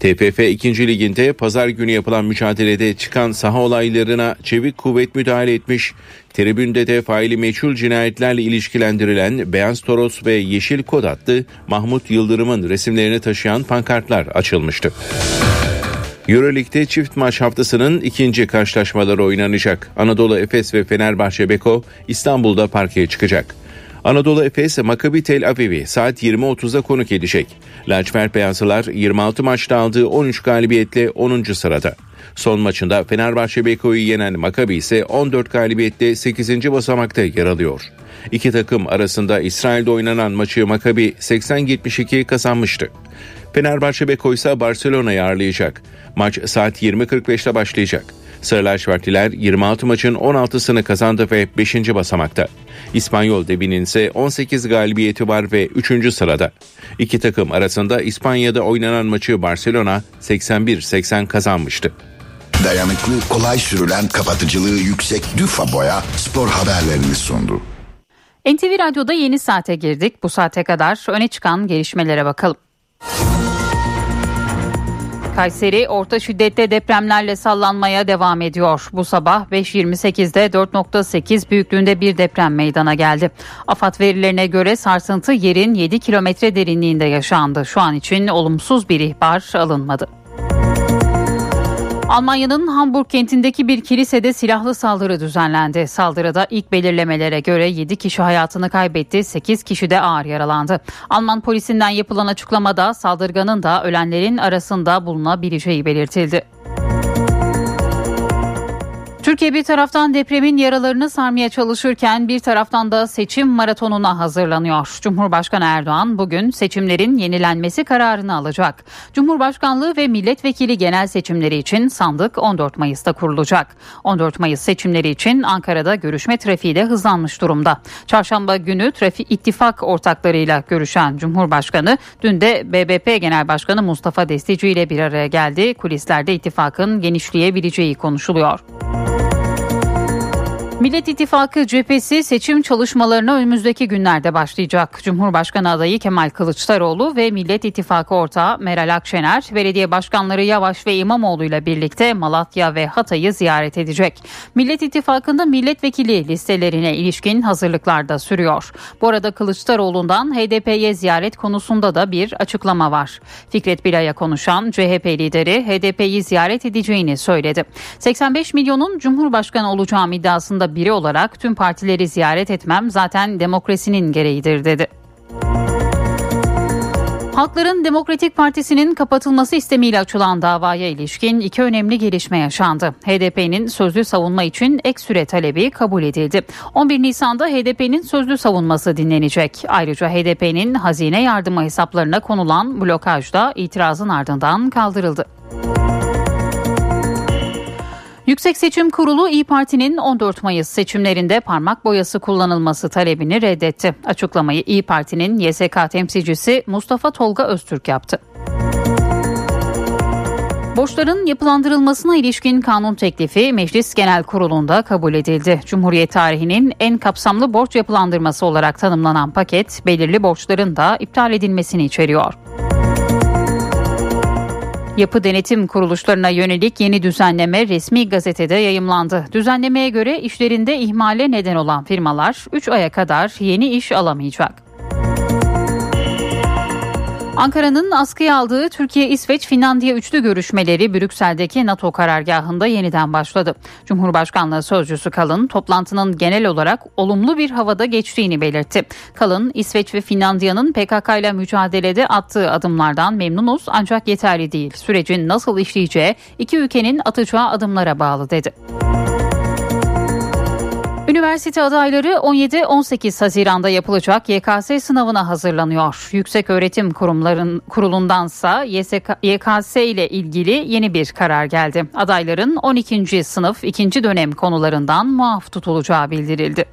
Speaker 29: TFF 2. Liginde pazar günü yapılan mücadelede çıkan saha olaylarına çevik kuvvet müdahale etmiş. Tribünde de faili meçhul cinayetlerle ilişkilendirilen Beyaz Toros ve Yeşil Kod adlı Mahmut Yıldırım'ın resimlerini taşıyan pankartlar açılmıştı. Euroleague'de çift maç haftasının ikinci karşılaşmaları oynanacak. Anadolu Efes ve Fenerbahçe Beko İstanbul'da parkeye çıkacak. Anadolu Efes Maccabi Tel Aviv'i saat 20.30'da konuk edecek. Lacivert Beyazlılar 26 maçta aldığı 13 galibiyetle 10. sırada. Son maçında Fenerbahçe Beko'yu yenen Maccabi ise 14 galibiyetle 8. basamakta yer alıyor. İki takım arasında İsrail'de oynanan maçı Maccabi 80-72 kazanmıştı. Fenerbahçe Beko ise Barcelona'yı ağırlayacak. Maç saat 20.45'te başlayacak. Sarı lacivertliler 26 maçın 16'sını kazandı ve 5. basamakta. İspanyol Debi'nin ise 18 galibiyeti var ve 3. sırada. İki takım arasında İspanya'da oynanan maçı Barcelona 81-80 kazanmıştı.
Speaker 28: Dayanıklı, kolay sürülen, kapatıcılığı yüksek Düfa Boya spor haberlerini sundu.
Speaker 1: NTV Radyo'da yeni saate girdik. Bu saate kadar öne çıkan gelişmelere bakalım. Kayseri orta şiddette depremlerle sallanmaya devam ediyor. Bu sabah 5.28'de 4.8 büyüklüğünde bir deprem meydana geldi. AFAD verilerine göre sarsıntı yerin 7 kilometre derinliğinde yaşandı. Şu an için olumsuz bir ihbar alınmadı. Almanya'nın Hamburg kentindeki bir kilisede silahlı saldırı düzenlendi. Saldırıda ilk belirlemelere göre 7 kişi hayatını kaybetti, 8 kişi de ağır yaralandı. Alman polisinden yapılan açıklamada saldırganın da ölenlerin arasında bulunabileceği belirtildi. Türkiye bir taraftan depremin yaralarını sarmaya çalışırken bir taraftan da seçim maratonuna hazırlanıyor. Cumhurbaşkanı Erdoğan bugün seçimlerin yenilenmesi kararını alacak. Cumhurbaşkanlığı ve milletvekili genel seçimleri için sandık 14 Mayıs'ta kurulacak. 14 Mayıs seçimleri için Ankara'da görüşme trafiği de hızlanmış durumda. Çarşamba günü trafik ittifak ortaklarıyla görüşen Cumhurbaşkanı dün de BBP Genel Başkanı Mustafa Destici ile bir araya geldi. Kulislerde ittifakın genişleyebileceği konuşuluyor. Millet İttifakı cephesi seçim çalışmalarına önümüzdeki günlerde başlayacak. Cumhurbaşkanı adayı Kemal Kılıçdaroğlu ve Millet İttifakı ortağı Meral Akşener, belediye başkanları Yavaş ve İmamoğlu ile birlikte Malatya ve Hatay'ı ziyaret edecek. Millet İttifakı'nda milletvekili listelerine ilişkin hazırlıklar da sürüyor. Bu arada Kılıçdaroğlu'ndan HDP'ye ziyaret konusunda da bir açıklama var. Fikret Bilay'a konuşan CHP lideri HDP'yi ziyaret edeceğini söyledi. 85 milyonun Cumhurbaşkanı olacağım iddiasında biri olarak tüm partileri ziyaret etmem zaten demokrasinin gereğidir dedi. Halkların Demokratik Partisi'nin kapatılması istemiyle açılan davaya ilişkin iki önemli gelişme yaşandı. HDP'nin sözlü savunma için ek süre talebi kabul edildi. 11 Nisan'da HDP'nin sözlü savunması dinlenecek. Ayrıca HDP'nin hazine yardımı hesaplarına konulan blokaj da itirazın ardından kaldırıldı. Yüksek Seçim Kurulu İyi Parti'nin 14 Mayıs seçimlerinde parmak boyası kullanılması talebini reddetti. Açıklamayı İyi Parti'nin YSK temsilcisi Mustafa Tolga Öztürk yaptı. Borçların yapılandırılmasına ilişkin kanun teklifi Meclis Genel Kurulu'nda kabul edildi. Cumhuriyet tarihinin en kapsamlı borç yapılandırması olarak tanımlanan paket belirli borçların da iptal edilmesini içeriyor. Yapı denetim kuruluşlarına yönelik yeni düzenleme resmi gazetede yayımlandı. Düzenlemeye göre işlerinde ihmale neden olan firmalar 3 aya kadar yeni iş alamayacak. Ankara'nın askıya aldığı Türkiye-İsveç-Finlandiya üçlü görüşmeleri Brüksel'deki NATO karargahında yeniden başladı. Cumhurbaşkanlığı Sözcüsü Kalın toplantının genel olarak olumlu bir havada geçtiğini belirtti. Kalın, İsveç ve Finlandiya'nın PKK ile mücadelede attığı adımlardan memnunuz ancak yeterli değil. Sürecin nasıl işleyeceği iki ülkenin atacağı adımlara bağlı dedi. Üniversite adayları 17-18 Haziran'da yapılacak YKS sınavına hazırlanıyor. Yüksek Öğretim Kurumların Kurulundansa YSK, YKS ile ilgili yeni bir karar geldi. Adayların 12. sınıf 2. dönem konularından muaf tutulacağı bildirildi.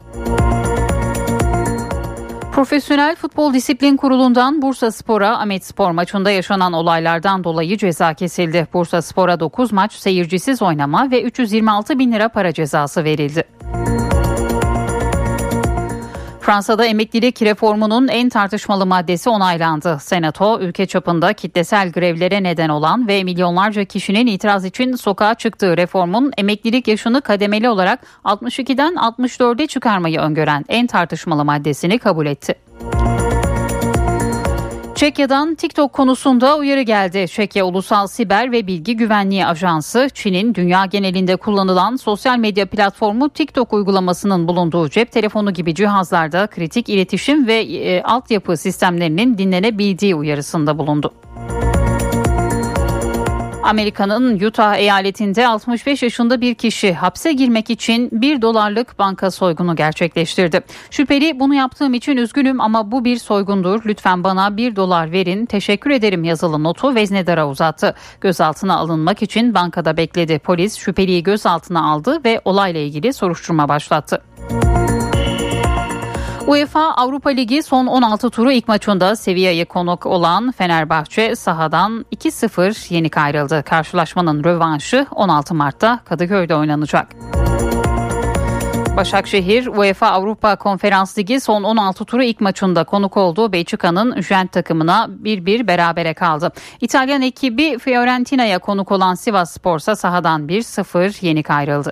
Speaker 1: Profesyonel Futbol Disiplin Kurulu'ndan Bursa Spor'a Ahmet Spor maçında yaşanan olaylardan dolayı ceza kesildi. Bursa Spor'a 9 maç seyircisiz oynama ve 326 bin lira para cezası verildi. Fransa'da emeklilik reformunun en tartışmalı maddesi onaylandı. Senato ülke çapında kitlesel grevlere neden olan ve milyonlarca kişinin itiraz için sokağa çıktığı reformun emeklilik yaşını kademeli olarak 62'den 64'e çıkarmayı öngören en tartışmalı maddesini kabul etti. Çekya'dan TikTok konusunda uyarı geldi. Çekya Ulusal Siber ve Bilgi Güvenliği Ajansı, Çin'in dünya genelinde kullanılan sosyal medya platformu TikTok uygulamasının bulunduğu cep telefonu gibi cihazlarda kritik iletişim ve e, altyapı sistemlerinin dinlenebildiği uyarısında bulundu. Amerika'nın Utah eyaletinde 65 yaşında bir kişi hapse girmek için 1 dolarlık banka soygunu gerçekleştirdi. Şüpheli bunu yaptığım için üzgünüm ama bu bir soygundur. Lütfen bana 1 dolar verin. Teşekkür ederim yazılı notu veznedara uzattı. Gözaltına alınmak için bankada bekledi. Polis şüpheliyi gözaltına aldı ve olayla ilgili soruşturma başlattı. UEFA Avrupa Ligi son 16 turu ilk maçında Sevilla'yı konuk olan Fenerbahçe sahadan 2-0 yenik ayrıldı. Karşılaşmanın rövanşı 16 Mart'ta Kadıköy'de oynanacak. Başakşehir UEFA Avrupa Konferans Ligi son 16 turu ilk maçında konuk olduğu Belçika'nın Gent takımına 1-1 berabere kaldı. İtalyan ekibi Fiorentina'ya konuk olan Sivas Spor'sa sahadan 1-0 yenik ayrıldı.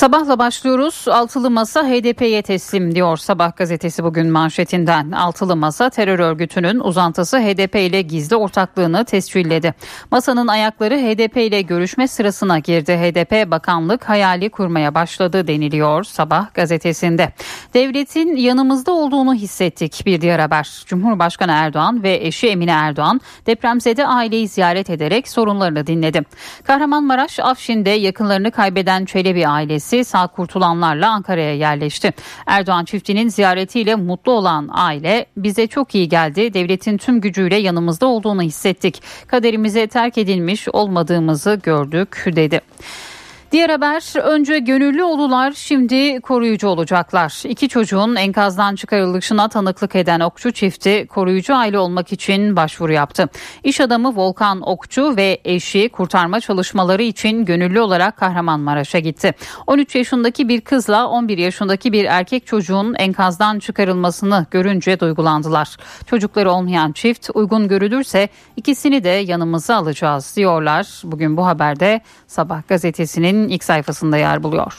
Speaker 1: Sabahla başlıyoruz. Altılı Masa HDP'ye teslim diyor Sabah gazetesi bugün manşetinden. Altılı Masa terör örgütünün uzantısı HDP ile gizli ortaklığını tescilledi. Masanın ayakları HDP ile görüşme sırasına girdi. HDP bakanlık hayali kurmaya başladı deniliyor Sabah gazetesinde. Devletin yanımızda olduğunu hissettik bir diğer haber. Cumhurbaşkanı Erdoğan ve eşi Emine Erdoğan depremzede aileyi ziyaret ederek sorunlarını dinledi. Kahramanmaraş Afşin'de yakınlarını kaybeden Çelebi ailesi ailesi sağ kurtulanlarla Ankara'ya yerleşti. Erdoğan çiftinin ziyaretiyle mutlu olan aile bize çok iyi geldi. Devletin tüm gücüyle yanımızda olduğunu hissettik. Kaderimize terk edilmiş olmadığımızı gördük dedi. Diğer haber önce gönüllü olular şimdi koruyucu olacaklar. İki çocuğun enkazdan çıkarılışına tanıklık eden Okçu çifti koruyucu aile olmak için başvuru yaptı. İş adamı Volkan Okçu ve eşi kurtarma çalışmaları için gönüllü olarak Kahramanmaraş'a gitti. 13 yaşındaki bir kızla 11 yaşındaki bir erkek çocuğun enkazdan çıkarılmasını görünce duygulandılar. Çocukları olmayan çift uygun görülürse ikisini de yanımıza alacağız diyorlar. Bugün bu haberde Sabah gazetesinin ilk sayfasında yer buluyor.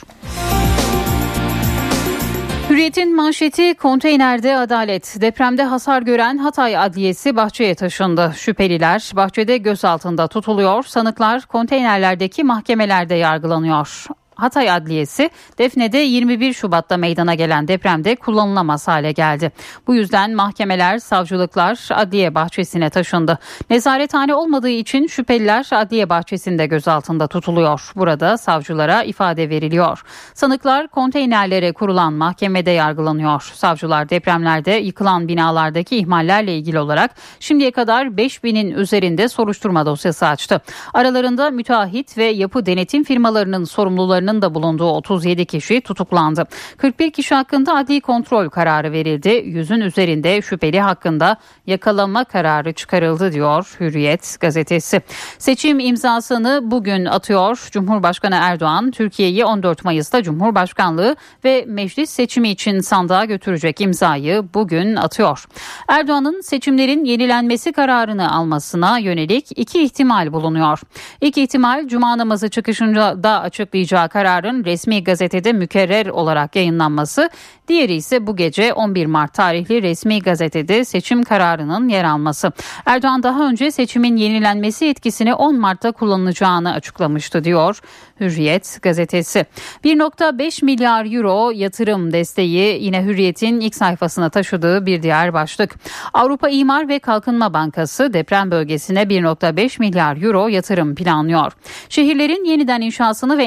Speaker 1: Hürriyet'in manşeti konteynerde adalet. Depremde hasar gören Hatay Adliyesi bahçeye taşındı. Şüpheliler bahçede gözaltında tutuluyor. Sanıklar konteynerlerdeki mahkemelerde yargılanıyor. Hatay Adliyesi Defne'de 21 Şubat'ta meydana gelen depremde kullanılamaz hale geldi. Bu yüzden mahkemeler, savcılıklar adliye bahçesine taşındı. Nezarethane olmadığı için şüpheliler adliye bahçesinde gözaltında tutuluyor. Burada savcılara ifade veriliyor. Sanıklar konteynerlere kurulan mahkemede yargılanıyor. Savcılar depremlerde yıkılan binalardaki ihmallerle ilgili olarak şimdiye kadar 5000'in üzerinde soruşturma dosyası açtı. Aralarında müteahhit ve yapı denetim firmalarının sorumlularının sanıklarının da bulunduğu 37 kişi tutuklandı. 41 kişi hakkında adli kontrol kararı verildi. Yüzün üzerinde şüpheli hakkında yakalama kararı çıkarıldı diyor Hürriyet gazetesi. Seçim imzasını bugün atıyor. Cumhurbaşkanı Erdoğan Türkiye'yi 14 Mayıs'ta Cumhurbaşkanlığı ve meclis seçimi için sandığa götürecek imzayı bugün atıyor. Erdoğan'ın seçimlerin yenilenmesi kararını almasına yönelik iki ihtimal bulunuyor. İlk ihtimal cuma namazı çıkışında da açıklayacağı kararın resmi gazetede mükerrer olarak yayınlanması, diğeri ise bu gece 11 Mart tarihli resmi gazetede seçim kararının yer alması. Erdoğan daha önce seçimin yenilenmesi etkisini 10 Mart'ta kullanılacağını açıklamıştı diyor Hürriyet gazetesi. 1.5 milyar euro yatırım desteği yine Hürriyet'in ilk sayfasına taşıdığı bir diğer başlık. Avrupa İmar ve Kalkınma Bankası deprem bölgesine 1.5 milyar euro yatırım planlıyor. Şehirlerin yeniden inşasını ve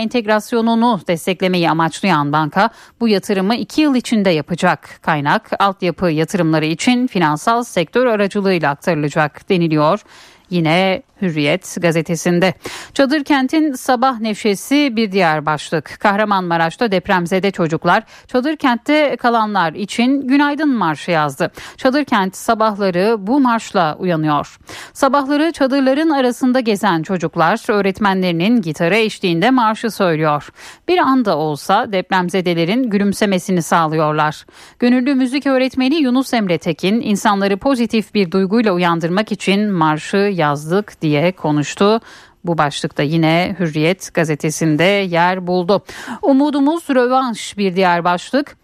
Speaker 1: entegrasyonunu desteklemeyi amaçlayan banka bu yatırımı 2 yıl içinde yapacak. Kaynak altyapı yatırımları için finansal sektör aracılığıyla aktarılacak deniliyor. Yine Hürriyet gazetesinde. Çadır kentin sabah neşesi bir diğer başlık. Kahramanmaraş'ta depremzede çocuklar çadır kentte kalanlar için günaydın marşı yazdı. Çadır kent sabahları bu marşla uyanıyor. Sabahları çadırların arasında gezen çocuklar öğretmenlerinin gitarı eşliğinde marşı söylüyor. Bir anda olsa depremzedelerin gülümsemesini sağlıyorlar. Gönüllü müzik öğretmeni Yunus Emre Tekin insanları pozitif bir duyguyla uyandırmak için marşı yazdık diye konuştu. Bu başlıkta yine Hürriyet gazetesinde yer buldu. Umudumuz rövanş bir diğer başlık.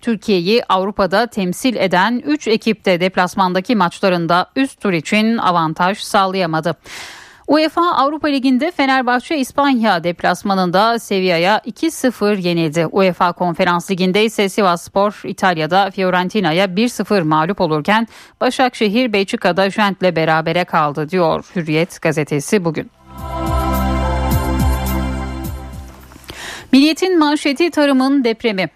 Speaker 1: Türkiye'yi Avrupa'da temsil eden 3 ekip de deplasmandaki maçlarında üst tur için avantaj sağlayamadı. UEFA Avrupa Ligi'nde Fenerbahçe İspanya deplasmanında Sevilla'ya 2-0 yenildi. UEFA Konferans Ligi'nde ise Sivasspor İtalya'da Fiorentina'ya 1-0 mağlup olurken Başakşehir Belçika'da Gent'le berabere kaldı diyor Hürriyet gazetesi bugün. Milliyetin manşeti tarımın depremi.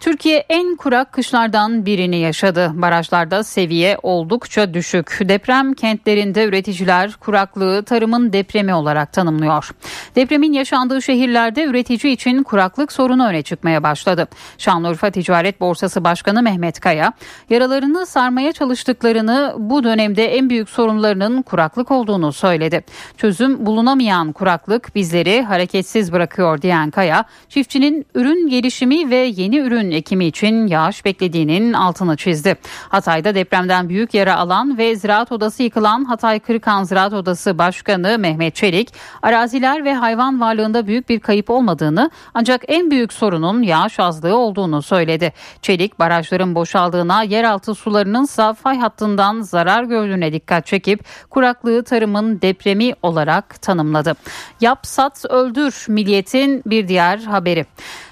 Speaker 1: Türkiye en kurak kışlardan birini yaşadı. Barajlarda seviye oldukça düşük. Deprem kentlerinde üreticiler kuraklığı tarımın depremi olarak tanımlıyor. Depremin yaşandığı şehirlerde üretici için kuraklık sorunu öne çıkmaya başladı. Şanlıurfa Ticaret Borsası Başkanı Mehmet Kaya, yaralarını sarmaya çalıştıklarını bu dönemde en büyük sorunlarının kuraklık olduğunu söyledi. Çözüm bulunamayan kuraklık bizleri hareketsiz bırakıyor diyen Kaya, çiftçinin ürün gelişimi ve yeni ürün ekimi için yağış beklediğinin altını çizdi. Hatay'da depremden büyük yara alan ve ziraat odası yıkılan Hatay Kırıkan Ziraat Odası Başkanı Mehmet Çelik, araziler ve hayvan varlığında büyük bir kayıp olmadığını ancak en büyük sorunun yağış azlığı olduğunu söyledi. Çelik barajların boşaldığına, yeraltı sularının ise fay hattından zarar gördüğüne dikkat çekip kuraklığı tarımın depremi olarak tanımladı. Yap, sat, öldür milliyetin bir diğer haberi.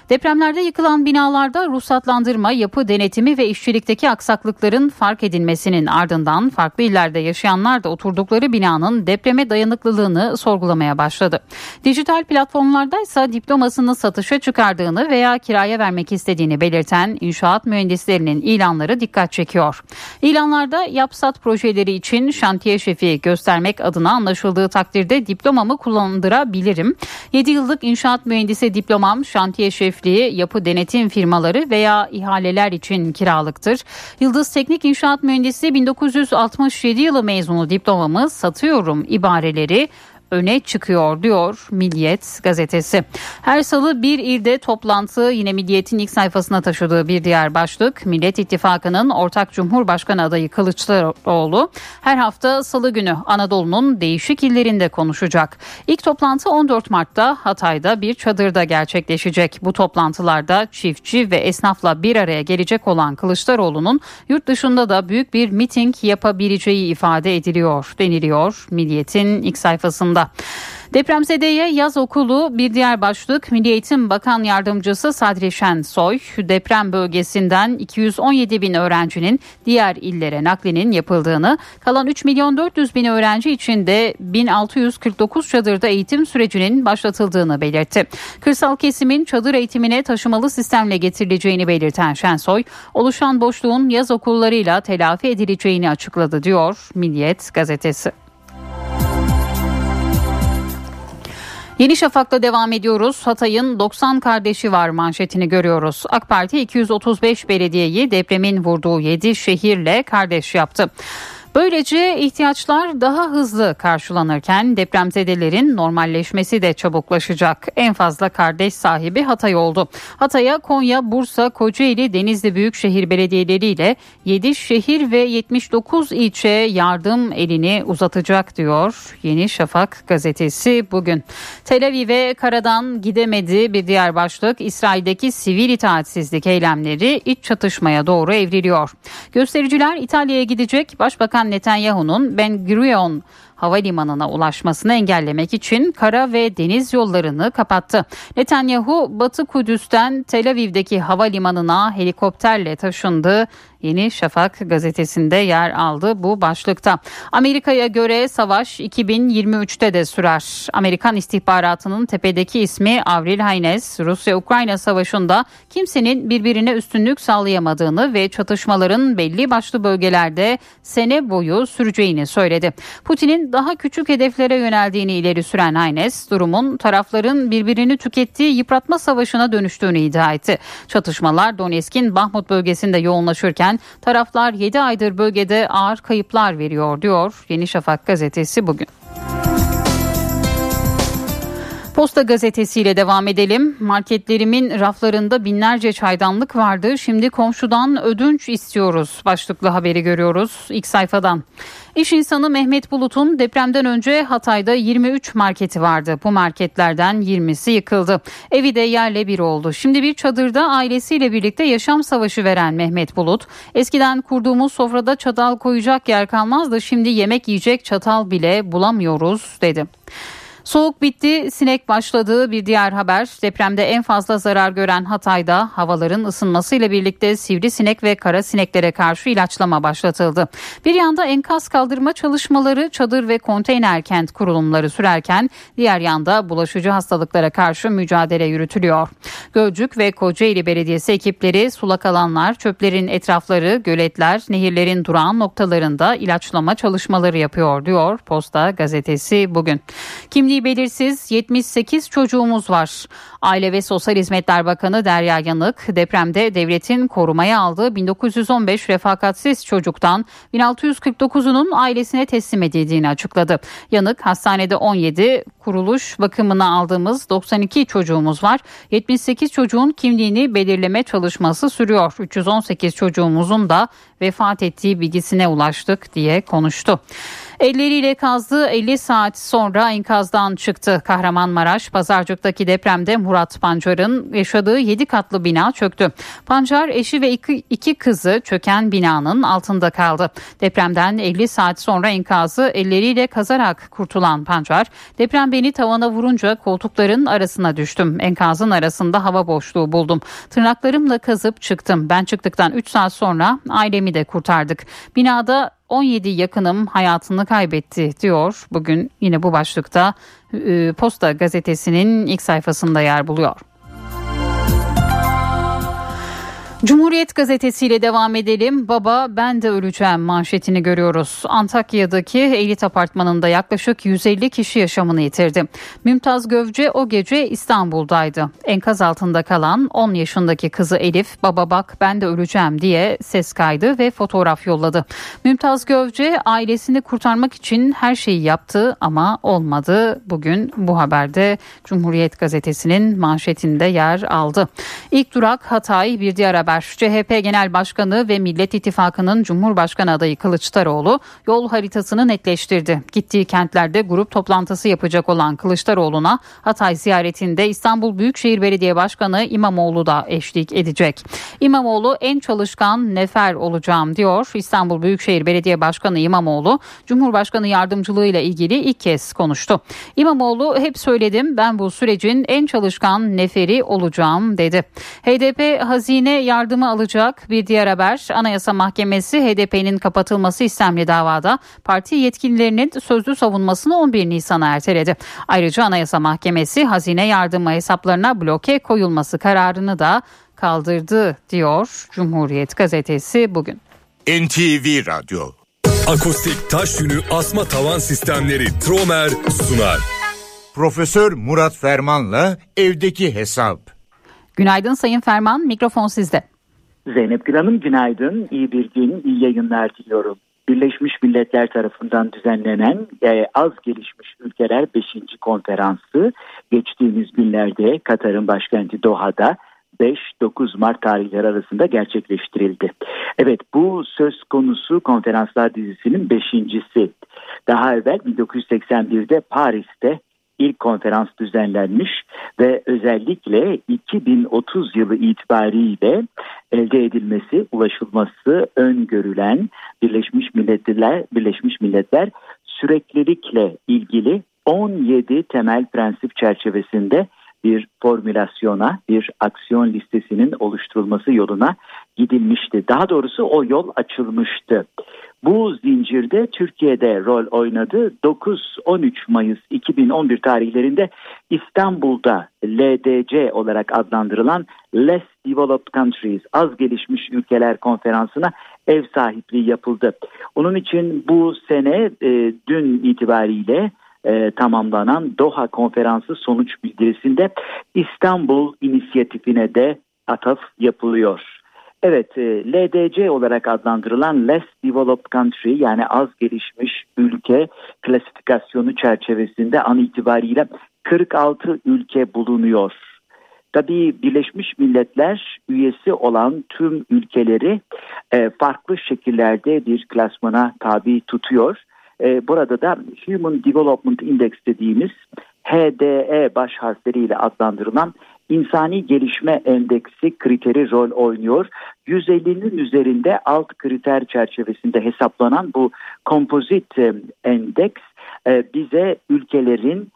Speaker 1: Depremlerde yıkılan binalarda ruhsatlandırma, yapı denetimi ve işçilikteki aksaklıkların fark edilmesinin ardından farklı illerde yaşayanlar da oturdukları binanın depreme dayanıklılığını sorgulamaya başladı. Dijital platformlarda ise diplomasını satışa çıkardığını veya kiraya vermek istediğini belirten inşaat mühendislerinin ilanları dikkat çekiyor. İlanlarda yapsat projeleri için şantiye şefi göstermek adına anlaşıldığı takdirde diplomamı kullandırabilirim. 7 yıllık inşaat mühendisi diplomam şantiye şefi şefliği, yapı denetim firmaları veya ihaleler için kiralıktır. Yıldız Teknik İnşaat Mühendisi 1967 yılı mezunu diplomamı satıyorum ibareleri öne çıkıyor diyor Milliyet gazetesi. Her salı bir ilde toplantı yine Milliyet'in ilk sayfasına taşıdığı bir diğer başlık. Millet İttifakı'nın ortak Cumhurbaşkanı adayı Kılıçdaroğlu her hafta salı günü Anadolu'nun değişik illerinde konuşacak. İlk toplantı 14 Mart'ta Hatay'da bir çadırda gerçekleşecek. Bu toplantılarda çiftçi ve esnafla bir araya gelecek olan Kılıçdaroğlu'nun yurt dışında da büyük bir miting yapabileceği ifade ediliyor deniliyor Milliyet'in ilk sayfasında. Depremzedeye yaz okulu bir diğer başlık Milli Eğitim Bakan Yardımcısı Sadri Şensoy deprem bölgesinden 217 bin öğrencinin diğer illere naklinin yapıldığını kalan 3 milyon 400 bin öğrenci için de 1649 çadırda eğitim sürecinin başlatıldığını belirtti. Kırsal kesimin çadır eğitimine taşımalı sistemle getirileceğini belirten Şensoy oluşan boşluğun yaz okullarıyla telafi edileceğini açıkladı diyor Milliyet gazetesi. Yeni Şafak'ta devam ediyoruz. Hatay'ın 90 kardeşi var manşetini görüyoruz. AK Parti 235 belediyeyi depremin vurduğu 7 şehirle kardeş yaptı. Böylece ihtiyaçlar daha hızlı karşılanırken depremzedelerin normalleşmesi de çabuklaşacak. En fazla kardeş sahibi Hatay oldu. Hatay'a Konya, Bursa, Kocaeli, Denizli Büyükşehir Belediyeleri ile 7 şehir ve 79 ilçe yardım elini uzatacak diyor Yeni Şafak gazetesi bugün. Tel Aviv'e karadan gidemedi bir diğer başlık İsrail'deki sivil itaatsizlik eylemleri iç çatışmaya doğru evriliyor. Göstericiler İtalya'ya gidecek Başbakan Netanyahu'nun Ben Gurion havalimanına ulaşmasını engellemek için kara ve deniz yollarını kapattı. Netanyahu Batı Kudüs'ten Tel Aviv'deki havalimanına helikopterle taşındı. Yeni Şafak gazetesinde yer aldı bu başlıkta. Amerika'ya göre savaş 2023'te de sürer. Amerikan istihbaratının tepedeki ismi Avril Haines, Rusya-Ukrayna savaşında kimsenin birbirine üstünlük sağlayamadığını ve çatışmaların belli başlı bölgelerde sene boyu süreceğini söyledi. Putin'in daha küçük hedeflere yöneldiğini ileri süren Haines, durumun tarafların birbirini tükettiği yıpratma savaşına dönüştüğünü iddia etti. Çatışmalar Donetsk'in Bahmut bölgesinde yoğunlaşırken taraflar 7 aydır bölgede ağır kayıplar veriyor diyor Yeni Şafak gazetesi bugün. Posta gazetesiyle devam edelim. Marketlerimin raflarında binlerce çaydanlık vardı. Şimdi komşudan ödünç istiyoruz. Başlıklı haberi görüyoruz ilk sayfadan. İş insanı Mehmet Bulut'un depremden önce Hatay'da 23 marketi vardı. Bu marketlerden 20'si yıkıldı. Evi de yerle bir oldu. Şimdi bir çadırda ailesiyle birlikte yaşam savaşı veren Mehmet Bulut, eskiden kurduğumuz sofrada çatal koyacak yer kalmazdı. Şimdi yemek yiyecek çatal bile bulamıyoruz dedi. Soğuk bitti, sinek başladı. Bir diğer haber depremde en fazla zarar gören Hatay'da havaların ısınmasıyla birlikte sivrisinek ve kara sineklere karşı ilaçlama başlatıldı. Bir yanda enkaz kaldırma çalışmaları çadır ve konteyner kent kurulumları sürerken diğer yanda bulaşıcı hastalıklara karşı mücadele yürütülüyor. Gölcük ve Kocaeli Belediyesi ekipleri sulak alanlar, çöplerin etrafları, göletler, nehirlerin durağan noktalarında ilaçlama çalışmaları yapıyor diyor Posta gazetesi bugün. Kimliği belirsiz 78 çocuğumuz var. Aile ve Sosyal Hizmetler Bakanı Derya Yanık depremde devletin korumaya aldığı 1915 refakatsiz çocuktan 1649'unun ailesine teslim edildiğini açıkladı. Yanık hastanede 17 kuruluş bakımına aldığımız 92 çocuğumuz var. 78 çocuğun kimliğini belirleme çalışması sürüyor. 318 çocuğumuzun da vefat ettiği bilgisine ulaştık diye konuştu. Elleriyle kazdığı 50 saat sonra enkazdan çıktı. Kahramanmaraş Pazarcık'taki depremde Murat Pancar'ın yaşadığı 7 katlı bina çöktü. Pancar eşi ve iki, iki kızı çöken binanın altında kaldı. Depremden 50 saat sonra enkazı elleriyle kazarak kurtulan Pancar, deprem beni tavana vurunca koltukların arasına düştüm. Enkazın arasında hava boşluğu buldum. Tırnaklarımla kazıp çıktım. Ben çıktıktan 3 saat sonra ailemi de kurtardık. Binada 17 yakınım hayatını kaybetti diyor. Bugün yine bu başlıkta e, Posta gazetesinin ilk sayfasında yer buluyor. Cumhuriyet gazetesiyle devam edelim. Baba ben de öleceğim manşetini görüyoruz. Antakya'daki Elit Apartmanı'nda yaklaşık 150 kişi yaşamını yitirdi. Mümtaz Gövce o gece İstanbul'daydı. Enkaz altında kalan 10 yaşındaki kızı Elif baba bak ben de öleceğim diye ses kaydı ve fotoğraf yolladı. Mümtaz Gövce ailesini kurtarmak için her şeyi yaptı ama olmadı. Bugün bu haberde Cumhuriyet gazetesinin manşetinde yer aldı. İlk durak Hatay bir diğer haber CHP Genel Başkanı ve Millet İttifakı'nın Cumhurbaşkanı adayı Kılıçdaroğlu yol haritasını netleştirdi. Gittiği kentlerde grup toplantısı yapacak olan Kılıçdaroğlu'na Hatay ziyaretinde İstanbul Büyükşehir Belediye Başkanı İmamoğlu da eşlik edecek. İmamoğlu en çalışkan nefer olacağım diyor. İstanbul Büyükşehir Belediye Başkanı İmamoğlu Cumhurbaşkanı yardımcılığı ile ilgili ilk kez konuştu. İmamoğlu hep söyledim ben bu sürecin en çalışkan neferi olacağım dedi. HDP hazine yardım yardımı alacak bir diğer haber Anayasa Mahkemesi HDP'nin kapatılması istemli davada parti yetkililerinin sözlü savunmasını 11 Nisan'a erteledi. Ayrıca Anayasa Mahkemesi hazine yardımı hesaplarına bloke koyulması kararını da kaldırdı diyor Cumhuriyet gazetesi bugün.
Speaker 2: NTV Radyo
Speaker 33: Akustik taş yünü asma tavan sistemleri Tromer sunar.
Speaker 2: Profesör Murat Ferman'la evdeki hesap.
Speaker 1: Günaydın Sayın Ferman, mikrofon sizde.
Speaker 34: Zeynep Gül Hanım günaydın, iyi bir gün, iyi yayınlar diliyorum. Birleşmiş Milletler tarafından düzenlenen e, az gelişmiş ülkeler 5. konferansı geçtiğimiz günlerde Katar'ın başkenti Doha'da 5-9 Mart tarihleri arasında gerçekleştirildi. Evet bu söz konusu konferanslar dizisinin beşincisi. Daha evvel 1981'de Paris'te ilk konferans düzenlenmiş ve özellikle 2030 yılı itibariyle elde edilmesi, ulaşılması öngörülen Birleşmiş Milletler Birleşmiş Milletler süreklilikle ilgili 17 temel prensip çerçevesinde bir formülasyona, bir aksiyon listesinin oluşturulması yoluna gidilmişti. Daha doğrusu o yol açılmıştı. Bu zincirde Türkiye'de rol oynadı. 9-13 Mayıs 2011 tarihlerinde İstanbul'da LDC olarak adlandırılan Less Developed Countries, az gelişmiş ülkeler konferansına ev sahipliği yapıldı. Onun için bu sene e, dün itibariyle e, tamamlanan Doha konferansı sonuç bildirisinde İstanbul inisiyatifine de ataf yapılıyor. Evet, e, LDC olarak adlandırılan Less Developed Country yani az gelişmiş ülke klasifikasyonu çerçevesinde an itibariyle 46 ülke bulunuyor. Tabii Birleşmiş Milletler üyesi olan tüm ülkeleri e, farklı şekillerde bir klasmana tabi tutuyor. E, burada da Human Development Index dediğimiz HDE baş harfleriyle adlandırılan insani gelişme endeksi kriteri rol oynuyor. 150'nin üzerinde alt kriter çerçevesinde hesaplanan bu kompozit e, endeks e, bize ülkelerin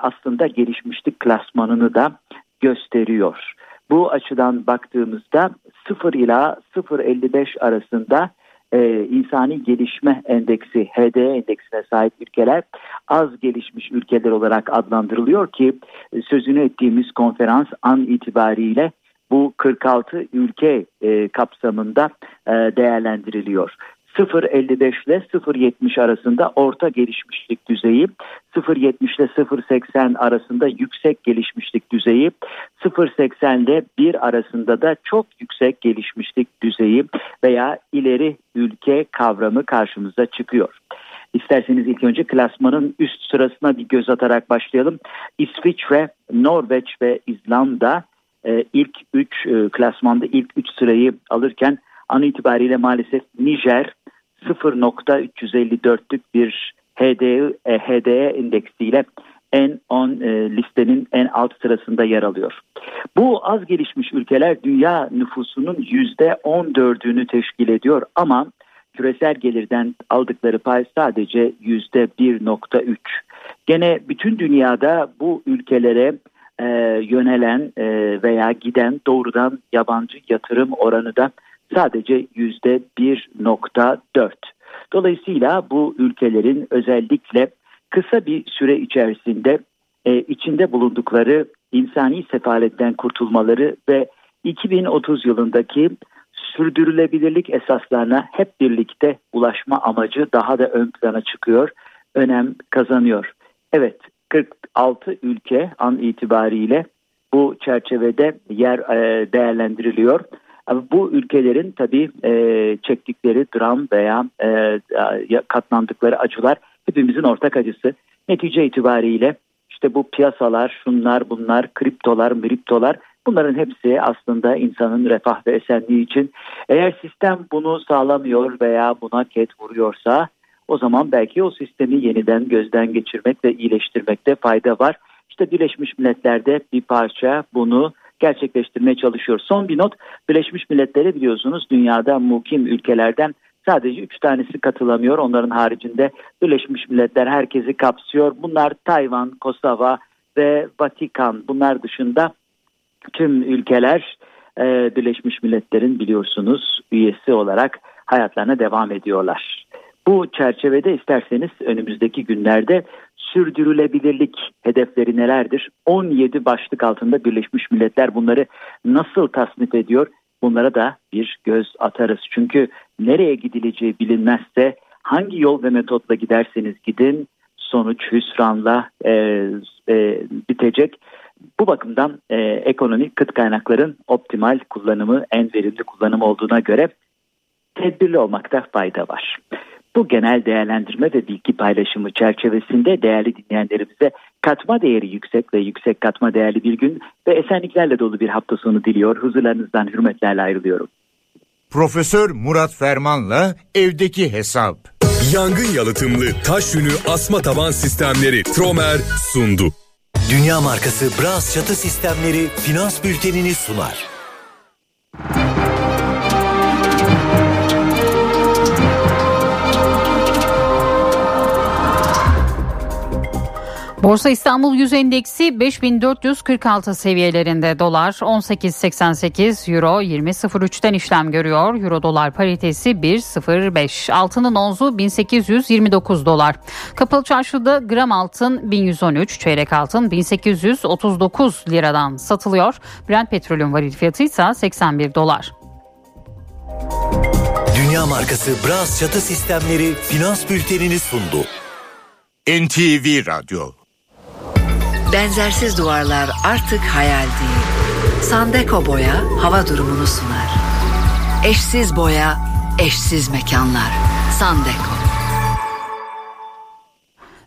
Speaker 34: aslında gelişmişlik klasmanını da gösteriyor. Bu açıdan baktığımızda 0 ila 0.55 arasında e, insani gelişme endeksi HD endeksine sahip ülkeler az gelişmiş ülkeler olarak adlandırılıyor ki e, sözünü ettiğimiz konferans an itibariyle bu 46 ülke e, kapsamında e, değerlendiriliyor. 0.55 ile 0.70 arasında orta gelişmişlik düzeyi, 0.70 ile 0.80 arasında yüksek gelişmişlik düzeyi, 0.80 ile 1 arasında da çok yüksek gelişmişlik düzeyi veya ileri ülke kavramı karşımıza çıkıyor. İsterseniz ilk önce klasmanın üst sırasına bir göz atarak başlayalım. İsviçre, Norveç ve İzlanda e, ilk 3 e, klasmanda ilk 3 sırayı alırken an itibariyle maalesef Nijer 0.354'lük bir HDE, HDE endeksiyle en 10 e, listenin en alt sırasında yer alıyor. Bu az gelişmiş ülkeler dünya nüfusunun %14'ünü teşkil ediyor ama küresel gelirden aldıkları pay sadece %1.3. Gene bütün dünyada bu ülkelere e, yönelen e, veya giden doğrudan yabancı yatırım oranı da sadece yüzde 1.4. Dolayısıyla bu ülkelerin özellikle kısa bir süre içerisinde e, içinde bulundukları insani sefaletten kurtulmaları ve 2030 yılındaki sürdürülebilirlik esaslarına hep birlikte ulaşma amacı daha da ön plana çıkıyor, önem kazanıyor. Evet 46 ülke an itibariyle bu çerçevede yer e, değerlendiriliyor. Bu ülkelerin tabii e, çektikleri dram veya e, katlandıkları acılar hepimizin ortak acısı. Netice itibariyle işte bu piyasalar, şunlar, bunlar, kriptolar, mriptolar bunların hepsi aslında insanın refah ve esenliği için. Eğer sistem bunu sağlamıyor veya buna ket vuruyorsa o zaman belki o sistemi yeniden gözden geçirmek ve iyileştirmekte fayda var. İşte Birleşmiş Milletler'de bir parça bunu gerçekleştirmeye çalışıyor. Son bir not Birleşmiş Milletler'e biliyorsunuz dünyada mukim ülkelerden sadece 3 tanesi katılamıyor. Onların haricinde Birleşmiş Milletler herkesi kapsıyor. Bunlar Tayvan, Kosova ve Vatikan. Bunlar dışında tüm ülkeler e, Birleşmiş Milletler'in biliyorsunuz üyesi olarak hayatlarına devam ediyorlar. Bu çerçevede isterseniz önümüzdeki günlerde sürdürülebilirlik hedefleri nelerdir? 17 başlık altında Birleşmiş Milletler bunları nasıl tasnif ediyor? Bunlara da bir göz atarız. Çünkü nereye gidileceği bilinmezse hangi yol ve metotla giderseniz gidin sonuç hüsranla e, e, bitecek. Bu bakımdan e, ekonomik kıt kaynakların optimal kullanımı en verimli kullanım olduğuna göre tedbirli olmakta fayda var. Bu genel değerlendirme ve bilgi paylaşımı çerçevesinde değerli dinleyenlerimize katma değeri yüksek ve yüksek katma değerli bir gün ve esenliklerle dolu bir hafta sonu diliyor. Huzurlarınızdan hürmetlerle ayrılıyorum.
Speaker 2: Profesör Murat Ferman'la evdeki hesap.
Speaker 33: Yangın yalıtımlı taş yünü asma taban sistemleri Tromer sundu.
Speaker 35: Dünya markası Bras çatı sistemleri finans bültenini sunar.
Speaker 1: Borsa İstanbul Yüz Endeksi 5446 seviyelerinde dolar 18.88 euro 20.03'ten işlem görüyor. Euro dolar paritesi 1.05 altının onzu 1829 dolar. Kapalı çarşıda gram altın 1113 çeyrek altın 1839 liradan satılıyor. Brent petrolün varil fiyatı ise 81 dolar.
Speaker 35: Dünya markası Bras çatı sistemleri finans bültenini sundu.
Speaker 2: NTV Radyo
Speaker 36: Benzersiz duvarlar artık hayal değil. Sandeko Boya hava durumunu sunar. Eşsiz boya, eşsiz mekanlar. Sandeko.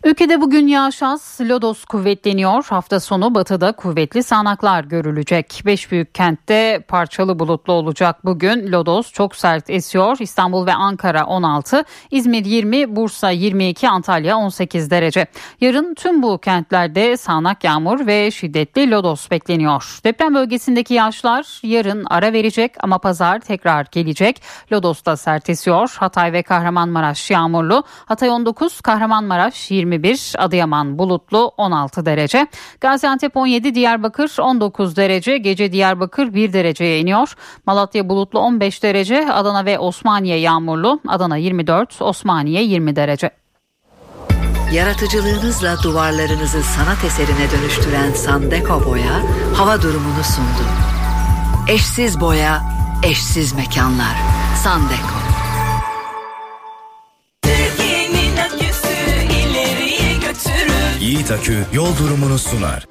Speaker 1: Ülkede bugün yağış lodos kuvvetleniyor. Hafta sonu batıda kuvvetli sağanaklar görülecek. Beş büyük kentte parçalı bulutlu olacak bugün. Lodos çok sert esiyor. İstanbul ve Ankara 16, İzmir 20, Bursa 22, Antalya 18 derece. Yarın tüm bu kentlerde sağanak yağmur ve şiddetli lodos bekleniyor. Deprem bölgesindeki yağışlar yarın ara verecek ama pazar tekrar gelecek. Lodos da sert esiyor. Hatay ve Kahramanmaraş yağmurlu. Hatay 19, Kahramanmaraş 21 21, Adıyaman bulutlu 16 derece. Gaziantep 17, Diyarbakır 19 derece. Gece Diyarbakır 1 dereceye iniyor. Malatya bulutlu 15 derece. Adana ve Osmaniye yağmurlu. Adana 24, Osmaniye 20 derece.
Speaker 36: Yaratıcılığınızla duvarlarınızı sanat eserine dönüştüren Sandeko Boya hava durumunu sundu. Eşsiz boya, eşsiz mekanlar. Sandeko.
Speaker 33: Yiğit Akü yol durumunu sunar.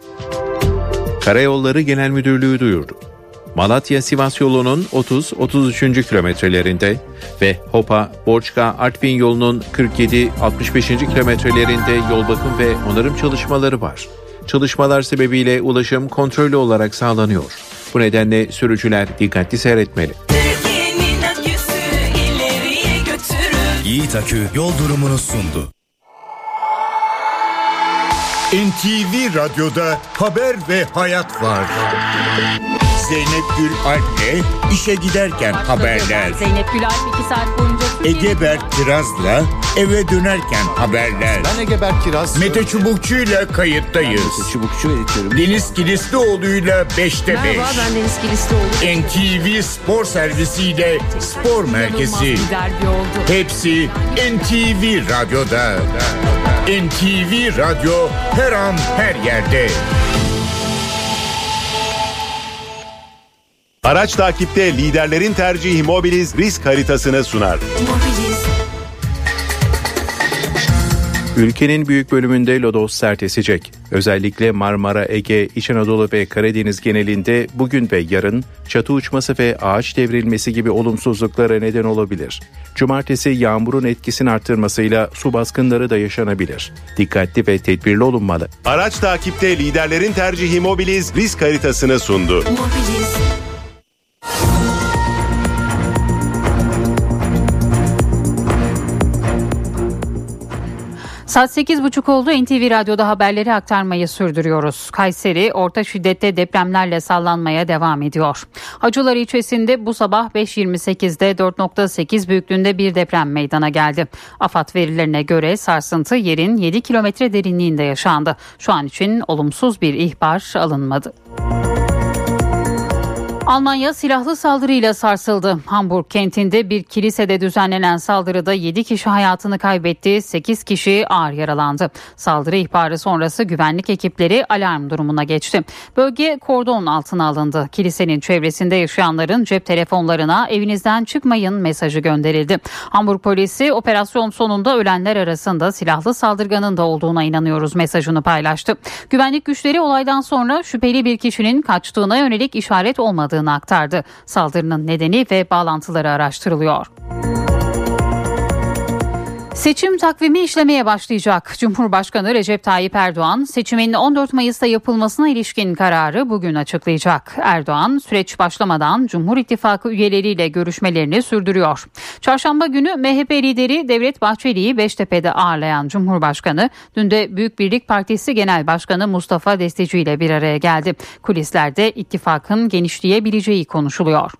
Speaker 29: Karayolları Genel Müdürlüğü duyurdu. Malatya-Sivas yolunun 30-33. kilometrelerinde ve Hopa, Borçka, Artvin yolunun 47-65. kilometrelerinde yol bakım ve onarım çalışmaları var. Çalışmalar sebebiyle ulaşım kontrollü olarak sağlanıyor. Bu nedenle sürücüler dikkatli seyretmeli.
Speaker 33: Yiğit Akü yol durumunu sundu.
Speaker 2: NTV Radyo'da haber ve hayat var. Zeynep Gül Alp'le işe giderken haberler.
Speaker 1: Zeynep Gülay 2 saat boyunca
Speaker 2: Ege Berk Kiraz'la eve dönerken haberler.
Speaker 37: Ben Ege Berk Kiraz.
Speaker 2: Mete Çubukçu'yla kayıttayız.
Speaker 37: Mete Çubukçu editörüm.
Speaker 2: Deniz Kilislioğlu'yla 5'te 5.
Speaker 38: Merhaba ben Deniz Kilislioğlu.
Speaker 2: NTV Spor Servisiyle Spor Merkezi.
Speaker 1: bir derbi oldu.
Speaker 2: Hepsi NTV Radyo'da. NTV Radyo her an her yerde.
Speaker 39: Araç takipte liderlerin tercihi Mobiliz risk haritasını sunar.
Speaker 30: Ülkenin büyük bölümünde lodos sert esecek. Özellikle Marmara, Ege, İç Anadolu ve Karadeniz genelinde bugün ve yarın çatı uçması ve ağaç devrilmesi gibi olumsuzluklara neden olabilir. Cumartesi yağmurun etkisini arttırmasıyla su baskınları da yaşanabilir. Dikkatli ve tedbirli olunmalı.
Speaker 39: Araç takipte liderlerin tercihi Mobiliz risk haritasını sundu.
Speaker 1: Saat 8.30 oldu. NTV Radyo'da haberleri aktarmayı sürdürüyoruz. Kayseri orta şiddette depremlerle sallanmaya devam ediyor. Hacılar ilçesinde bu sabah 5.28'de 4.8 büyüklüğünde bir deprem meydana geldi. AFAD verilerine göre sarsıntı yerin 7 kilometre derinliğinde yaşandı. Şu an için olumsuz bir ihbar alınmadı. Almanya silahlı saldırıyla sarsıldı. Hamburg kentinde bir kilisede düzenlenen saldırıda 7 kişi hayatını kaybetti, 8 kişi ağır yaralandı. Saldırı ihbarı sonrası güvenlik ekipleri alarm durumuna geçti. Bölge kordon altına alındı. Kilisenin çevresinde yaşayanların cep telefonlarına evinizden çıkmayın mesajı gönderildi. Hamburg polisi operasyon sonunda ölenler arasında silahlı saldırganın da olduğuna inanıyoruz mesajını paylaştı. Güvenlik güçleri olaydan sonra şüpheli bir kişinin kaçtığına yönelik işaret olmadığı aktardı. Saldırının nedeni ve bağlantıları araştırılıyor. Seçim takvimi işlemeye başlayacak. Cumhurbaşkanı Recep Tayyip Erdoğan seçimin 14 Mayıs'ta yapılmasına ilişkin kararı bugün açıklayacak. Erdoğan süreç başlamadan Cumhur İttifakı üyeleriyle görüşmelerini sürdürüyor. Çarşamba günü MHP lideri Devlet Bahçeli'yi Beştepe'de ağırlayan Cumhurbaşkanı dün de Büyük Birlik Partisi Genel Başkanı Mustafa Destici ile bir araya geldi. Kulislerde ittifakın genişleyebileceği konuşuluyor.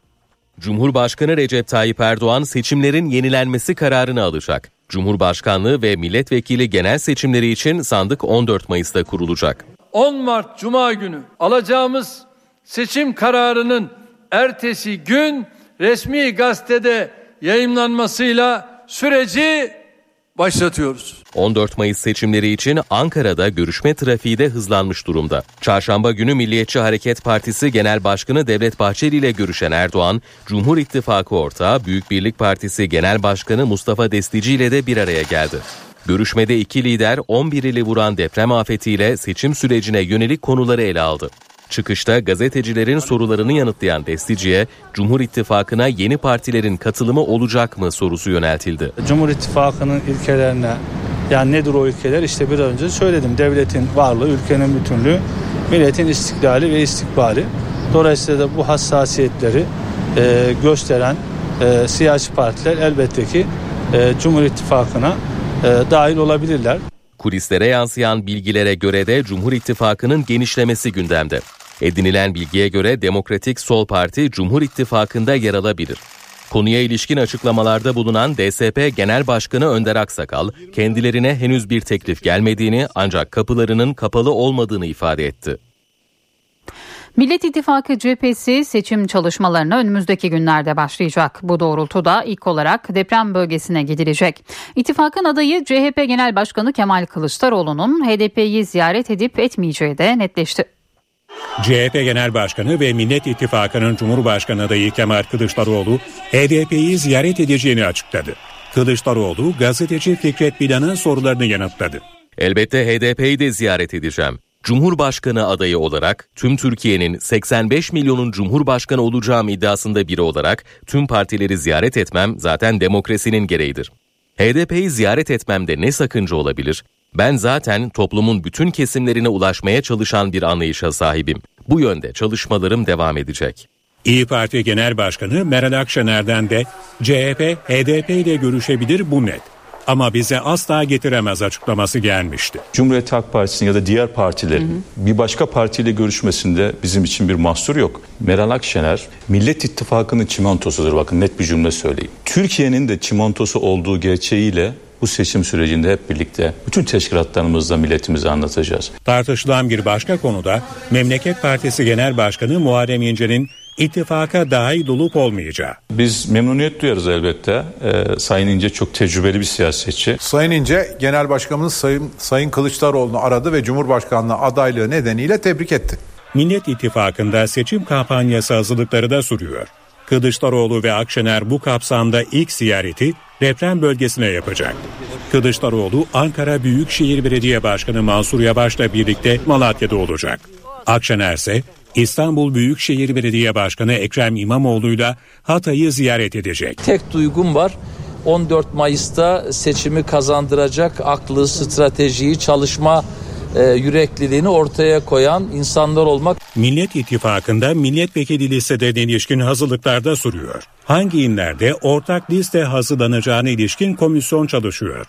Speaker 7: Cumhurbaşkanı Recep Tayyip Erdoğan seçimlerin yenilenmesi kararını alacak. Cumhurbaşkanlığı ve milletvekili genel seçimleri için sandık 14 Mayıs'ta kurulacak.
Speaker 8: 10 Mart Cuma günü alacağımız seçim kararının ertesi gün resmi gazetede yayımlanmasıyla süreci başlatıyoruz.
Speaker 7: 14 Mayıs seçimleri için Ankara'da görüşme trafiği de hızlanmış durumda. Çarşamba günü Milliyetçi Hareket Partisi Genel Başkanı Devlet Bahçeli ile görüşen Erdoğan, Cumhur İttifakı ortağı Büyük Birlik Partisi Genel Başkanı Mustafa Destici ile de bir araya geldi. Görüşmede iki lider 11 ili vuran deprem afetiyle seçim sürecine yönelik konuları ele aldı. Çıkışta gazetecilerin sorularını yanıtlayan Destici'ye Cumhur İttifakı'na yeni partilerin katılımı olacak mı sorusu yöneltildi.
Speaker 9: Cumhur İttifakı'nın ilkelerine yani nedir o ilkeler? İşte biraz önce söyledim. Devletin varlığı, ülkenin bütünlüğü, milletin istiklali ve istikbali. Dolayısıyla da bu hassasiyetleri e, gösteren e, siyasi partiler elbette ki e, Cumhur İttifakı'na e, dahil olabilirler.
Speaker 7: Kulislere yansıyan bilgilere göre de Cumhur İttifakı'nın genişlemesi gündemde. Edinilen bilgiye göre Demokratik Sol Parti Cumhur İttifakı'nda yer alabilir. Konuya ilişkin açıklamalarda bulunan DSP Genel Başkanı Önder Aksakal, kendilerine henüz bir teklif gelmediğini ancak kapılarının kapalı olmadığını ifade etti.
Speaker 1: Millet İttifakı cephesi seçim çalışmalarına önümüzdeki günlerde başlayacak. Bu doğrultuda ilk olarak deprem bölgesine gidilecek. İttifakın adayı CHP Genel Başkanı Kemal Kılıçdaroğlu'nun HDP'yi ziyaret edip etmeyeceği de netleşti.
Speaker 10: CHP Genel Başkanı ve Millet İttifakı'nın Cumhurbaşkanı adayı Kemal Kılıçdaroğlu HDP'yi ziyaret edeceğini açıkladı. Kılıçdaroğlu gazeteci Fikret Bilan'ın sorularını yanıtladı.
Speaker 7: Elbette HDP'yi de ziyaret edeceğim. Cumhurbaşkanı adayı olarak tüm Türkiye'nin 85 milyonun cumhurbaşkanı olacağım iddiasında biri olarak tüm partileri ziyaret etmem zaten demokrasinin gereğidir. HDP'yi ziyaret etmemde ne sakınca olabilir? Ben zaten toplumun bütün kesimlerine ulaşmaya çalışan bir anlayışa sahibim. Bu yönde çalışmalarım devam edecek.
Speaker 10: İyi Parti Genel Başkanı Meral Akşener'den de CHP, HDP ile görüşebilir bu net ama bize asla getiremez açıklaması gelmişti.
Speaker 11: Cumhuriyet Halk Partisi'nin ya da diğer partilerin hı hı. bir başka partiyle görüşmesinde bizim için bir mahsur yok. Meral Akşener Millet İttifakı'nın çimentosudur bakın net bir cümle söyleyeyim. Türkiye'nin de çimentosu olduğu gerçeğiyle bu seçim sürecinde hep birlikte bütün teşkilatlarımızla milletimize anlatacağız.
Speaker 10: Tartışılan bir başka konuda Memleket Partisi Genel Başkanı Muharrem İnce'nin ittifaka dahil olup olmayacağı.
Speaker 11: Biz memnuniyet duyarız elbette. Ee, Sayın İnce çok tecrübeli bir siyasetçi.
Speaker 40: Sayın İnce Genel Başkanımız Sayın, Sayın Kılıçdaroğlu'nu aradı ve Cumhurbaşkanlığı adaylığı nedeniyle tebrik etti.
Speaker 10: Millet İttifakı'nda seçim kampanyası hazırlıkları da sürüyor. Kılıçdaroğlu ve Akşener bu kapsamda ilk ziyareti deprem bölgesine yapacak. Kılıçdaroğlu Ankara Büyükşehir Belediye Başkanı Mansur Yavaş'la birlikte Malatya'da olacak. Akşener ise İstanbul Büyükşehir Belediye Başkanı Ekrem İmamoğlu'yla Hatay'ı ziyaret edecek.
Speaker 13: Tek duygum var. 14 Mayıs'ta seçimi kazandıracak aklı, stratejiyi, çalışma e, yürekliliğini ortaya koyan insanlar olmak.
Speaker 10: Millet İttifakı'nda milletvekili listelerine ilişkin hazırlıklarda sürüyor. Hangi inlerde ortak liste hazırlanacağına ilişkin komisyon çalışıyor.